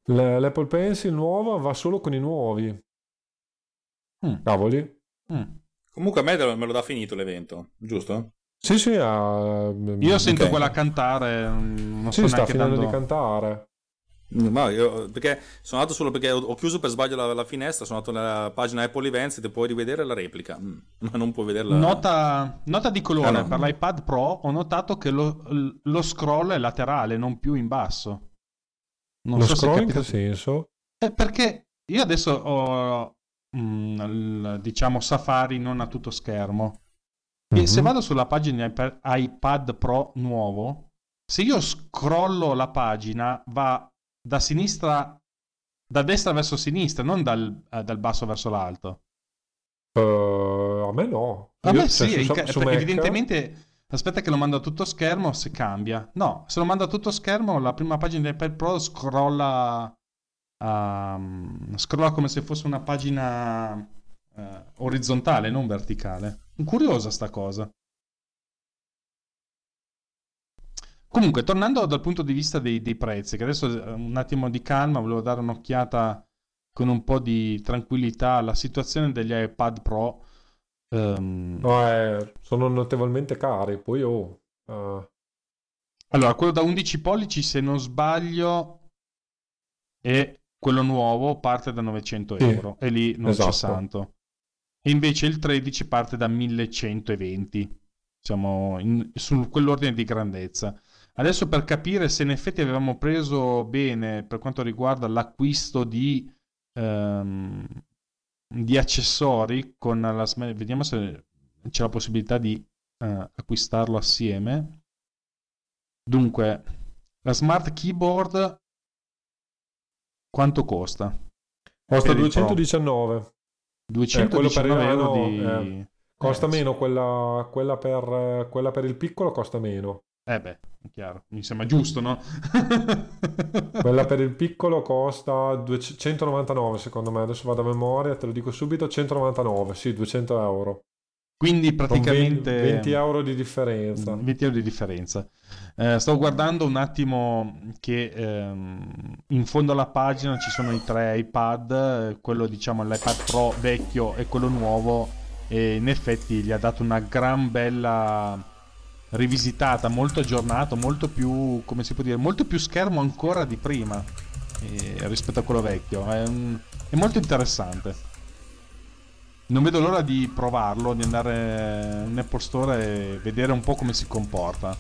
L'Apple Pencil nuova va solo con i nuovi. Mm. Cavoli. Comunque a me me lo dà finito l'evento, giusto? Sì, sì, ha... io sento ok. quella cantare mm, non Sì, sto sta finendo dando di cantare. Ma io, perché sono andato solo perché ho, chiuso per sbaglio la, la finestra, sono andato nella pagina Apple Events e ti puoi rivedere la replica, Mm, (laughs) ma non puoi vederla. Nota, nota di colore Ah, no. per l'iPad Pro ho notato che lo, lo scroll è laterale non più in basso non Lo so se scroll in che senso? Eh, perché io adesso ho mm, il, diciamo Safari non a tutto schermo E Mhm. se vado sulla pagina iPad- Pro nuovo, se io scrollo la pagina va da sinistra, da destra verso sinistra, non dal, eh, dal basso verso l'alto. Eh, a me no. A me cioè, sì, su- inca- su perché Mac- evidentemente aspetta che lo mando a tutto schermo se cambia. No, se lo mando a tutto schermo la prima pagina di iPad Pro scrolla ehm, scrolla come se fosse una pagina eh, orizzontale, non verticale. Curiosa sta cosa. Comunque, tornando dal punto di vista dei, dei prezzi, che adesso eh, un attimo di calma, volevo dare un'occhiata con un po' di tranquillità alla situazione degli iPad Pro. Ehm, No, eh, sono notevolmente cari. Poi oh, eh, Allora, quello da 11 pollici, se non sbaglio, è quello nuovo, parte da 900 Sì, euro e lì non esatto. c'è santo. E invece il 13 parte da 1120. Siamo in- su quell'ordine di grandezza. Adesso per capire se in effetti avevamo preso bene per quanto riguarda l'acquisto di, ehm, di accessori con la vediamo se c'è la possibilità di eh, acquistarlo assieme. Dunque, la smart keyboard quanto costa? costa Per il Pro. 219. 219 quello per il euro di... eh, Costa Eh, sì. meno quella, quella per, quella per il piccolo costa meno. Eh beh, chiaro, mi sembra giusto, no? (laughs) Quella per il piccolo costa 200 199 secondo me, adesso vado a memoria, te lo dico subito, 199, sì, 200 euro. Quindi praticamente 20, 20 euro di differenza. 20 euro di differenza. Eh, sto guardando un attimo che ehm, in fondo alla pagina ci sono i tre iPad, eh, quello diciamo l'iPad Pro vecchio e quello nuovo e in effetti gli ha dato una gran bella rivisitata, molto aggiornato, molto più, come si può dire, molto più schermo ancora di prima eh, rispetto a quello vecchio. È, è molto interessante. Non vedo l'ora di provarlo, di andare in Apple Store e vedere un po' come si comporta.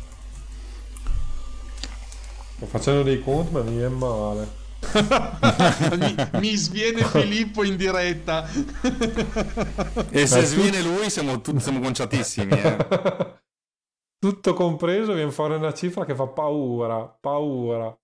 Sto facendo dei conti ma mi viene male. (laughs) mi, mi sviene Filippo in diretta. E se sviene lui siamo, tutti, siamo conciatissimi. eh. (laughs) Tutto compreso viene fuori una cifra che fa paura, paura.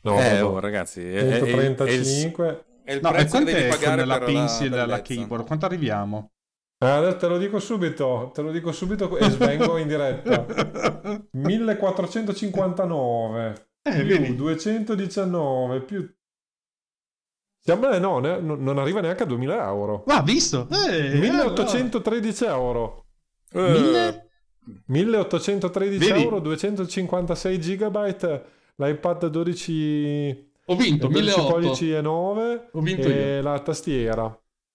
No, eh, oh, ragazzi, è, è- è- è il- 135. È il No, prezzo che quanto devi pagare la pencil e la bellezza. keyboard? Quanto arriviamo? Eh, adesso te lo dico subito, te lo dico subito e svengo in diretta. (laughs) 1459 Eh, più vedi? 219 più... Siamo, eh, no, ne- non arriva neanche a 2000 euro. Ma visto? Eh, 1813 euro. Eh, Mille? 1813 Vedi? euro, 256 gigabyte, l'iPad 12, Ho vinto, 12 1800. pollici e 9 Ho vinto e io. la tastiera.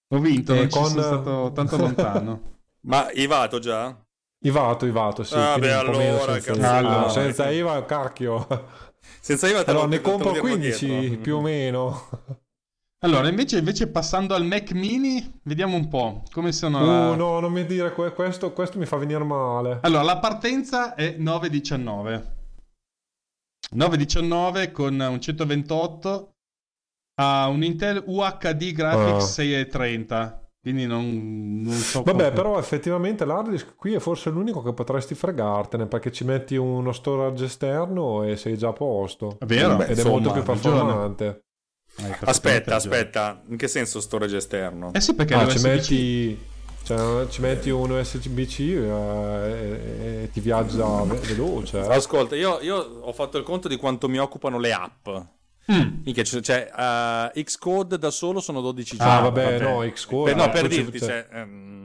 Ho vinto, E con- sono stato tanto lontano. (laughs) Ma Ivato già? Ivato, Ivato, sì. Ah, beh, allora, senza, IVA. allora. Senza IVA, cacchio. (laughs) Senza Iva te Allora lo- ne compro diremo 15 dietro. più o meno. Allora, invece, invece passando al Mac mini, vediamo un po' come sono... la- Uh, no, non mi dire que- questo, questo mi fa venire male. Allora, la partenza è 9.19. 9.19 con un 128 ha un Intel UHD Graphics Ah. 630. Quindi non, non so Vabbè, come- però effettivamente l'hard disk qui è forse l'unico che potresti fregartene perché ci metti uno storage esterno e sei già a posto. È vero? Ed è Insomma, molto più performante. Perfettamente Aspetta, aspetta, in che senso storage esterno? Eh sì, perché Ah, ci metti, cioè, ci metti un USB-C eh, e, e ti viaggia ve- veloce. eh. Ascolta, io, io ho fatto il conto di quanto mi occupano le app. Mm. Minchia, cioè, cioè, eh, Xcode da solo sono 12 Ah, giga. vabbè, no, Xcode. Per, no, per dirti, cioè- ehm,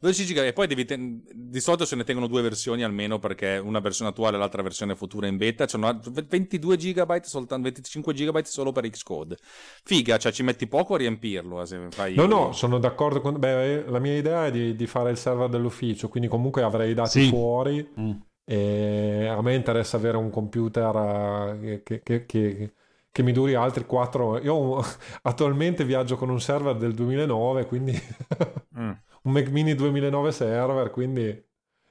12 giga e poi devi ten- di solito se ne tengono due versioni almeno perché una versione attuale e l'altra versione futura in beta c'hanno 22 gigabyte soltanto 25 gigabyte solo per Xcode figa cioè ci metti poco a riempirlo eh, se fai No, no, sono d'accordo con... Beh, la mia idea è di, di fare il server dell'ufficio, quindi comunque avrei i dati Sì. fuori Mm. e a me interessa avere un computer eh, che, che- che- che mi duri altri 4... Io (laughs) attualmente viaggio con un server del 2009, quindi Mm. (laughs) un Mac mini 2009 server, quindi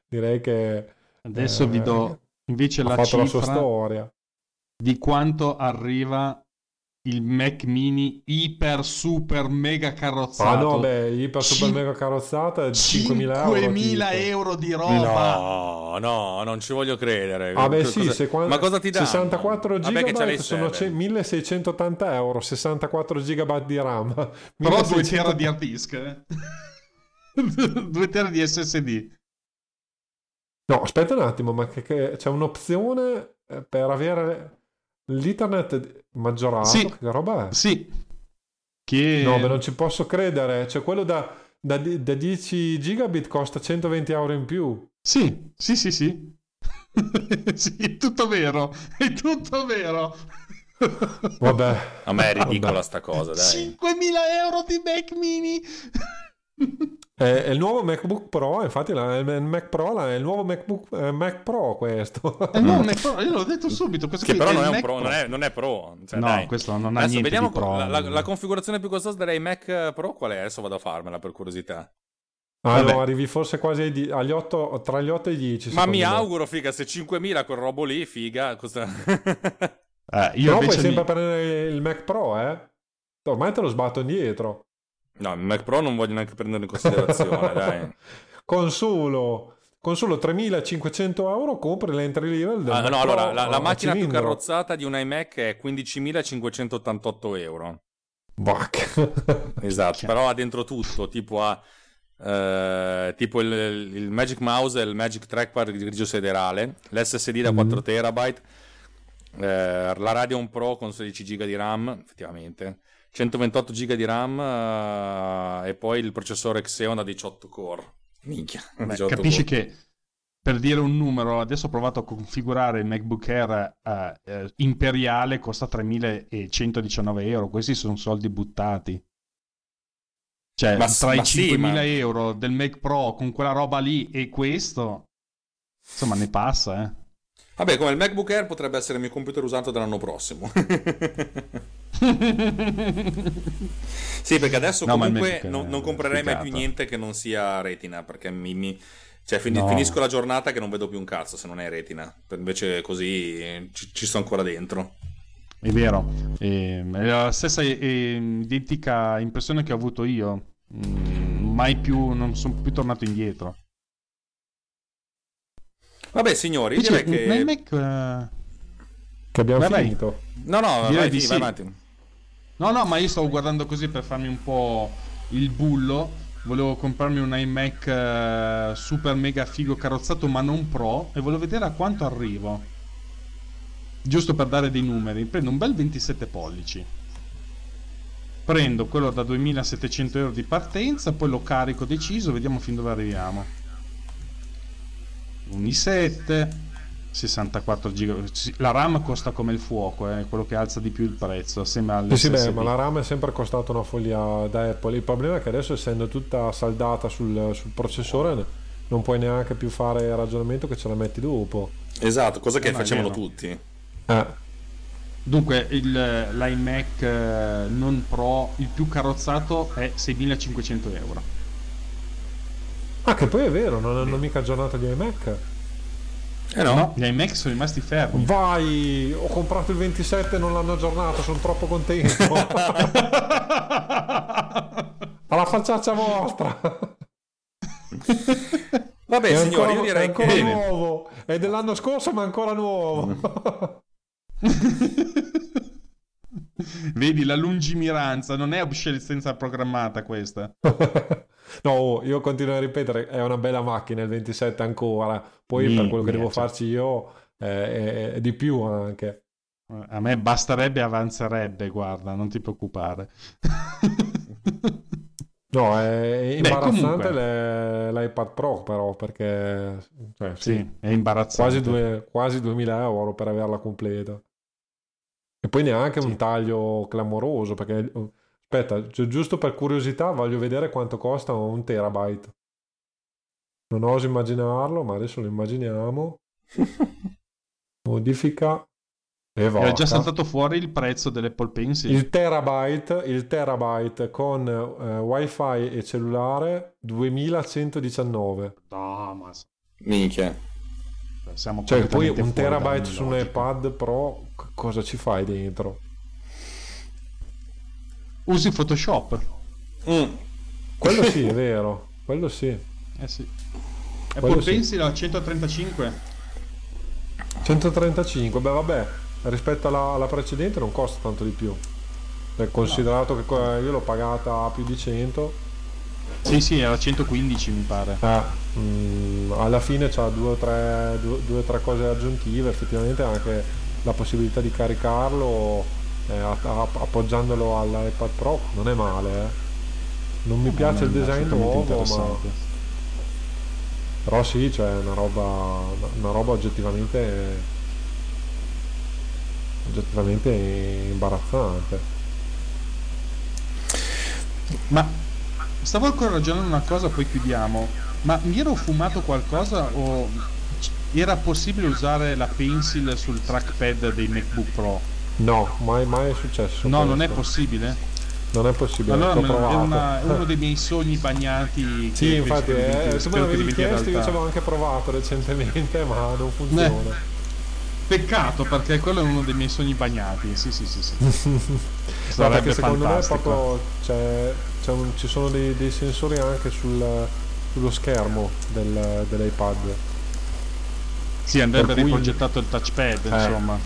direi che... Adesso eh, vi do invece la cifra la sua storia. di quanto arriva il Mac mini iper super mega carrozzato. Ah no, beh, iper super mega carrozzata è 5.000 euro. 5.000 tipo. euro di roba. No, no, non ci voglio credere. Ah beh Cosa- sì, se qua- ma cosa ti dà? 64 Vabbè che c'ha GB sono ce- 1680 euro, 64 GB di RAM. Però 2 1600 tera di hard disk. eh. (laughs) 2 tera di SSD. No, aspetta un attimo, ma che, che- c'è un'opzione eh, per avere l'Ethernet maggiorato? Sì. Che roba è? Sì. Che... No, beh, non ci posso credere. Cioè, quello da, da, da 10 gigabit costa 120 euro in più. Sì, sì, sì, sì. (laughs) sì, è tutto vero. È tutto vero. Vabbè. A me è ridicola Vabbè. sta cosa, dai. 5.000 euro di Mac mini. (laughs) È, è il nuovo MacBook Pro, infatti la- il Mac Pro là, è il nuovo MacBook eh, Mac Pro questo. Eh, no, (laughs) Mac Pro, io l'ho detto subito. questo Che qui però non è, un il pro, Mac non, è, non è pro. Cioè, No, dai. questo non ha Adesso niente vediamo di pro. La, la- la configurazione più costosa dei Mac Pro qual è? Adesso vado a farmela per curiosità. Ah, no, arrivi forse quasi ai di- agli 8, tra gli 8 e i 10. Ma mi me. auguro, figa, se 5.000 quel robo lì, figa. Cosa... Eh, io Però puoi invece sempre mi- prendere il Mac Pro, eh? Ormai te lo sbatto indietro. No, il Mac Pro non voglio neanche prenderlo in considerazione, (laughs) dai. Con solo, con solo 3500 euro compri l'entry level del Ah, no, Pro allora, la, la macchina più cilindro. carrozzata di un iMac è 15.588 euro. Bac. (laughs) Esatto, però ha dentro tutto, tipo ha eh, tipo il, il Magic Mouse e il Magic Trackpad grigio sederale, l'SSD da 4 terabyte, eh, la Radeon Pro con 16 GB di RAM, effettivamente, 128 GB di RAM eh, e poi il processore Xeon da 18 core. Minchia, Beh, 18 capisci core. che per dire un numero, adesso ho provato a configurare il MacBook Air eh, eh, imperiale, costa 3.119 euro. Questi sono soldi buttati. Cioè, Ma- tra i ma sì, 5.000 ma- euro del Mac Pro con quella roba lì e questo, insomma, ne passa, eh. Vabbè, come il MacBook Air potrebbe essere il mio computer usato dall'anno prossimo. (laughs) sì, perché adesso No, comunque non, non è comprerei mai più niente che non sia retina, perché mi, mi- cioè, fini- No. finisco la giornata che non vedo più un cazzo se non è retina. Invece così ci, ci sto ancora dentro. È vero, è la stessa ehm, identica impressione che ho avuto io. Mm, mai più, non sono più tornato indietro. Vabbè, signori, Invece, direi che... nel Mac, eh, Che abbiamo Vai, vai. finito. No, no, Direi vai, di vai sì. avanti. No, no, ma io stavo guardando così per farmi un po' il bullo. Volevo comprarmi un iMac eh, super mega figo carrozzato, ma non pro. E volevo vedere a quanto arrivo. Giusto per dare dei numeri. Prendo un bel 27 pollici. Prendo quello da 2700 euro di partenza, poi lo carico deciso, vediamo fin dove arriviamo. Un i7, 64 giga. La RAM costa come il fuoco, è quello che alza di più il prezzo, assieme Sì, sì, beh, ma la RAM è sempre costata una follia da Apple. Il problema è che adesso, essendo tutta saldata sul, sul processore, non puoi neanche più fare ragionamento che ce la metti dopo. Esatto, cosa che è facevano tutti. Eh, Dunque, il, l'iMac eh, non Pro, il più carrozzato è 6500 euro. Ah, che poi è vero, non hanno mica aggiornato gli iMac. Eh no. Gli iMac sono rimasti fermi. Vai, ho comprato il 27 e non l'hanno aggiornato, sono troppo contento. (laughs) Alla facciaccia vostra. Vabbè, è signori, ancora, io direi è ancora che... nuovo. È dell'anno scorso, ma ancora nuovo. (laughs) (laughs) (laughs) Vedi la lungimiranza, non è obsolescenza programmata questa. (laughs) no, oh, io continuo a ripetere, è una bella macchina il 27 ancora. Poi per quello che devo farci io eh, è, è di più anche. A me basterebbe e avanzerebbe, guarda, non ti preoccupare. (laughs) No, è Beh, imbarazzante le- l'iPad Pro però perché cioè, sì, Sì, è imbarazzante. quasi, due- quasi 2000 euro per averla completa. E poi neanche un taglio clamoroso perché aspetta, gi- giusto per curiosità voglio vedere quanto costa un terabyte. Non oso immaginarlo, ma adesso lo immaginiamo. (laughs) Modifica e Era già evoca. saltato fuori il prezzo dell'Apple Pencil. Il terabyte, il terabyte con eh, wifi e cellulare 2119. No, ma Minchia. siamo Cioè poi un terabyte su un iPad Pro cosa ci fai dentro? Usi Photoshop? Mm. Quello sì, (laughs) è vero. Quello sì. Eh sì. Quello Apple sì. Pencil a 135. 135, beh vabbè, rispetto alla, alla precedente non costa tanto di più. Beh, considerato che co- io l'ho pagata a più di 100, Sì, sì, era 115 mi pare. eh, mm, alla fine c'ha due o, tre, due, due o tre cose aggiuntive, effettivamente anche la possibilità di caricarlo eh, a- a- appoggiandolo all'iPad Pro non è male. eh. Non mi piace il Non è design nuovo, ma però sì, cioè è una roba, una roba oggettivamente, oggettivamente imbarazzante. Ma stavo ancora ragionando una cosa, poi chiudiamo. Ma mi ero fumato qualcosa o era possibile usare la pencil sul trackpad dei MacBook Pro? No, mai, mai è successo. No, non è questo. possibile? Non è possibile, Allora è, una- è uno dei miei sogni bagnati. Sì, che infatti, che eh, tu me l'avevi chiesto, io ci avevo anche provato recentemente, (laughs) ma non funziona. Peccato perché quello è uno dei miei sogni bagnati. Sì, sì, sì. sì. (laughs) No, Sarebbe perché secondo fantastico. me proprio c'è, c'è un- ci sono dei, dei sensori anche sul- sullo schermo del- dell'iPad. Sì, andrebbe cui- riprogettato il touchpad, Eh. insomma.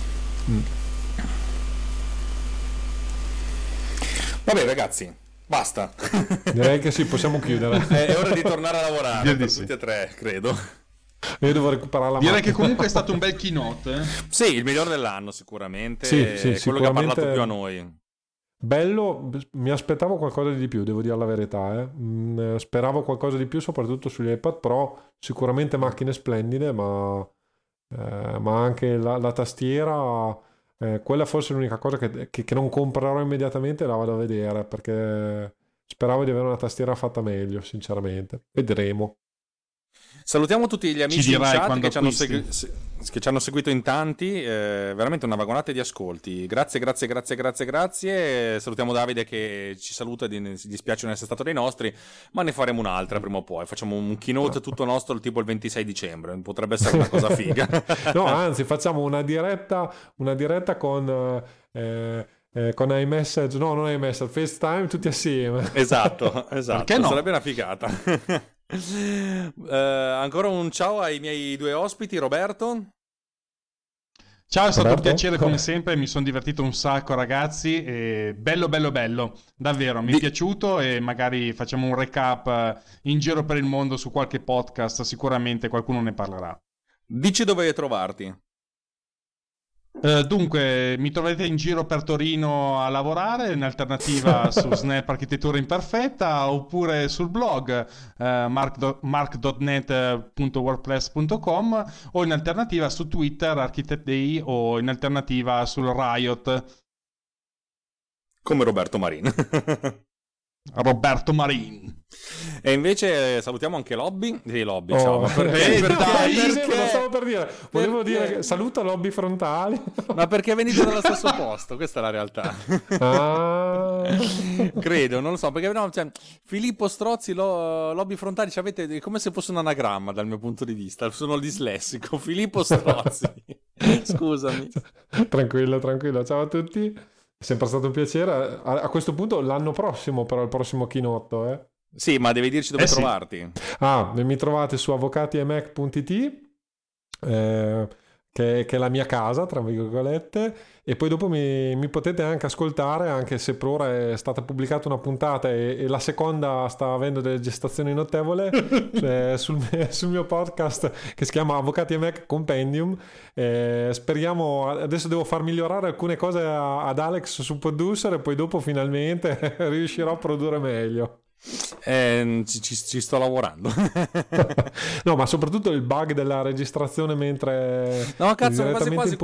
Vabbè, ragazzi, basta. (laughs) Direi che sì, possiamo chiudere. (laughs) È ora di tornare a lavorare per sì. tutti e tre, credo. Io devo recuperare la Direi macchina. che comunque è stato un bel keynote. eh. Sì, il migliore dell'anno sicuramente. Sì, è sì, quello che ha parlato sicuramente- più a noi. Bello, mi aspettavo qualcosa di più, devo dire la verità. eh. Mm, speravo qualcosa di più, soprattutto sugli iPad Pro. Sicuramente macchine splendide, ma, eh, ma anche la, la tastiera, eh, quella forse è l'unica cosa che, che- che non comprerò immediatamente, la vado a vedere perché speravo di avere una tastiera fatta meglio, sinceramente. Vedremo. Salutiamo tutti gli amici dirai chat che ci, hanno segui- se- che ci hanno seguito in tanti, eh, veramente una vagonata di ascolti. Grazie, grazie, grazie, grazie, grazie. Salutiamo Davide che ci saluta, di- ci dispiace non essere stato dei nostri, ma ne faremo un'altra prima o poi. Facciamo un keynote tutto nostro tipo il 26 dicembre, potrebbe essere una cosa figa. (laughs) No, anzi, facciamo una diretta, una diretta con, eh, eh, con iMessage, no, non iMessage, FaceTime tutti assieme. Esatto, (laughs) esatto. Perché no? Sarebbe una figata. (laughs) Eh, ancora un ciao ai miei due ospiti, Roberto. Ciao, è stato Roberto? un piacere come sempre, mi sono divertito un sacco ragazzi, e bello bello bello, davvero, mi è piaciuto e magari facciamo un recap eh, in giro per il mondo su qualche podcast, sicuramente qualcuno ne parlerà. Dici dove trovarti. Eh, dunque, mi troverete in giro per Torino a lavorare, in alternativa (laughs) su Snap Architettura Imperfetta oppure sul blog eh, mark- mark.net.wordpress.com o in alternativa su Twitter Architect Day o in alternativa sul Riot Come Roberto Marin. (laughs) Roberto Marin. E invece eh, salutiamo anche Lobby. Sì, Lobby, Oh, ciao. Perché? eh, Dai, sì, sì, perché? lo stavo per dire. Volevo Perché? dire che saluta lobby frontali. Ma perché venite dallo stesso posto? Questa è la realtà. Ah. Credo, non lo so. Perché no, cioè, Filippo Strozzi, lo, Lobby Frontali, cioè, avete è come se fosse un anagramma dal mio punto di vista. Sono dislessico. Filippo Strozzi. (laughs) Scusami. tranquillo, tranquillo. Ciao a tutti. È sempre stato un piacere. A, a questo punto l'anno prossimo, però, il prossimo keynote, eh. Sì, ma devi dirci dove Eh sì. trovarti. Ah, mi trovate su avvocatiemac.it eh, che, che è la mia casa, tra virgolette, e poi dopo mi, mi potete anche ascoltare, anche se per ora è stata pubblicata una puntata e, e la seconda sta avendo delle gestazioni notevole, (laughs) cioè sul, sul mio podcast che si chiama Avvocati e Mac Compendium. Eh, speriamo, adesso devo far migliorare alcune cose a- ad Alex su Producer e poi dopo finalmente (laughs) riuscirò a produrre meglio. Eh, ci, ci- ci sto lavorando. (laughs) No, ma soprattutto il bug della registrazione mentre No, cazzo, quasi quasi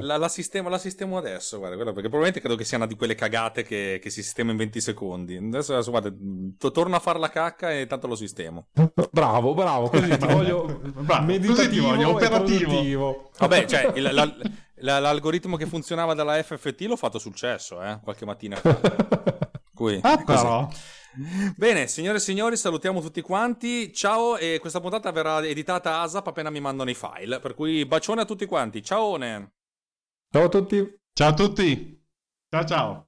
la, la sistemo, la sistemo adesso, guarda, guarda, perché probabilmente credo che sia una di quelle cagate che, che si sistema in 20 secondi. Adesso, adesso guarda, to- torno a fare la cacca e tanto lo sistemo. Bravo, bravo, così ti voglio Bravo, meditativo così ti voglio, operativo. Vabbè, cioè, il- la- la- l'algoritmo che funzionava dalla FFT l'ho fatto successo, eh, qualche mattina fa. (laughs) Cui, Ah, così. però. Bene, signore e signori, salutiamo tutti quanti. Ciao, e questa puntata verrà editata ASAP appena mi mandano i file. Per cui bacione a tutti quanti. Ciao. Ciao a tutti. Ciao a tutti. Ciao ciao.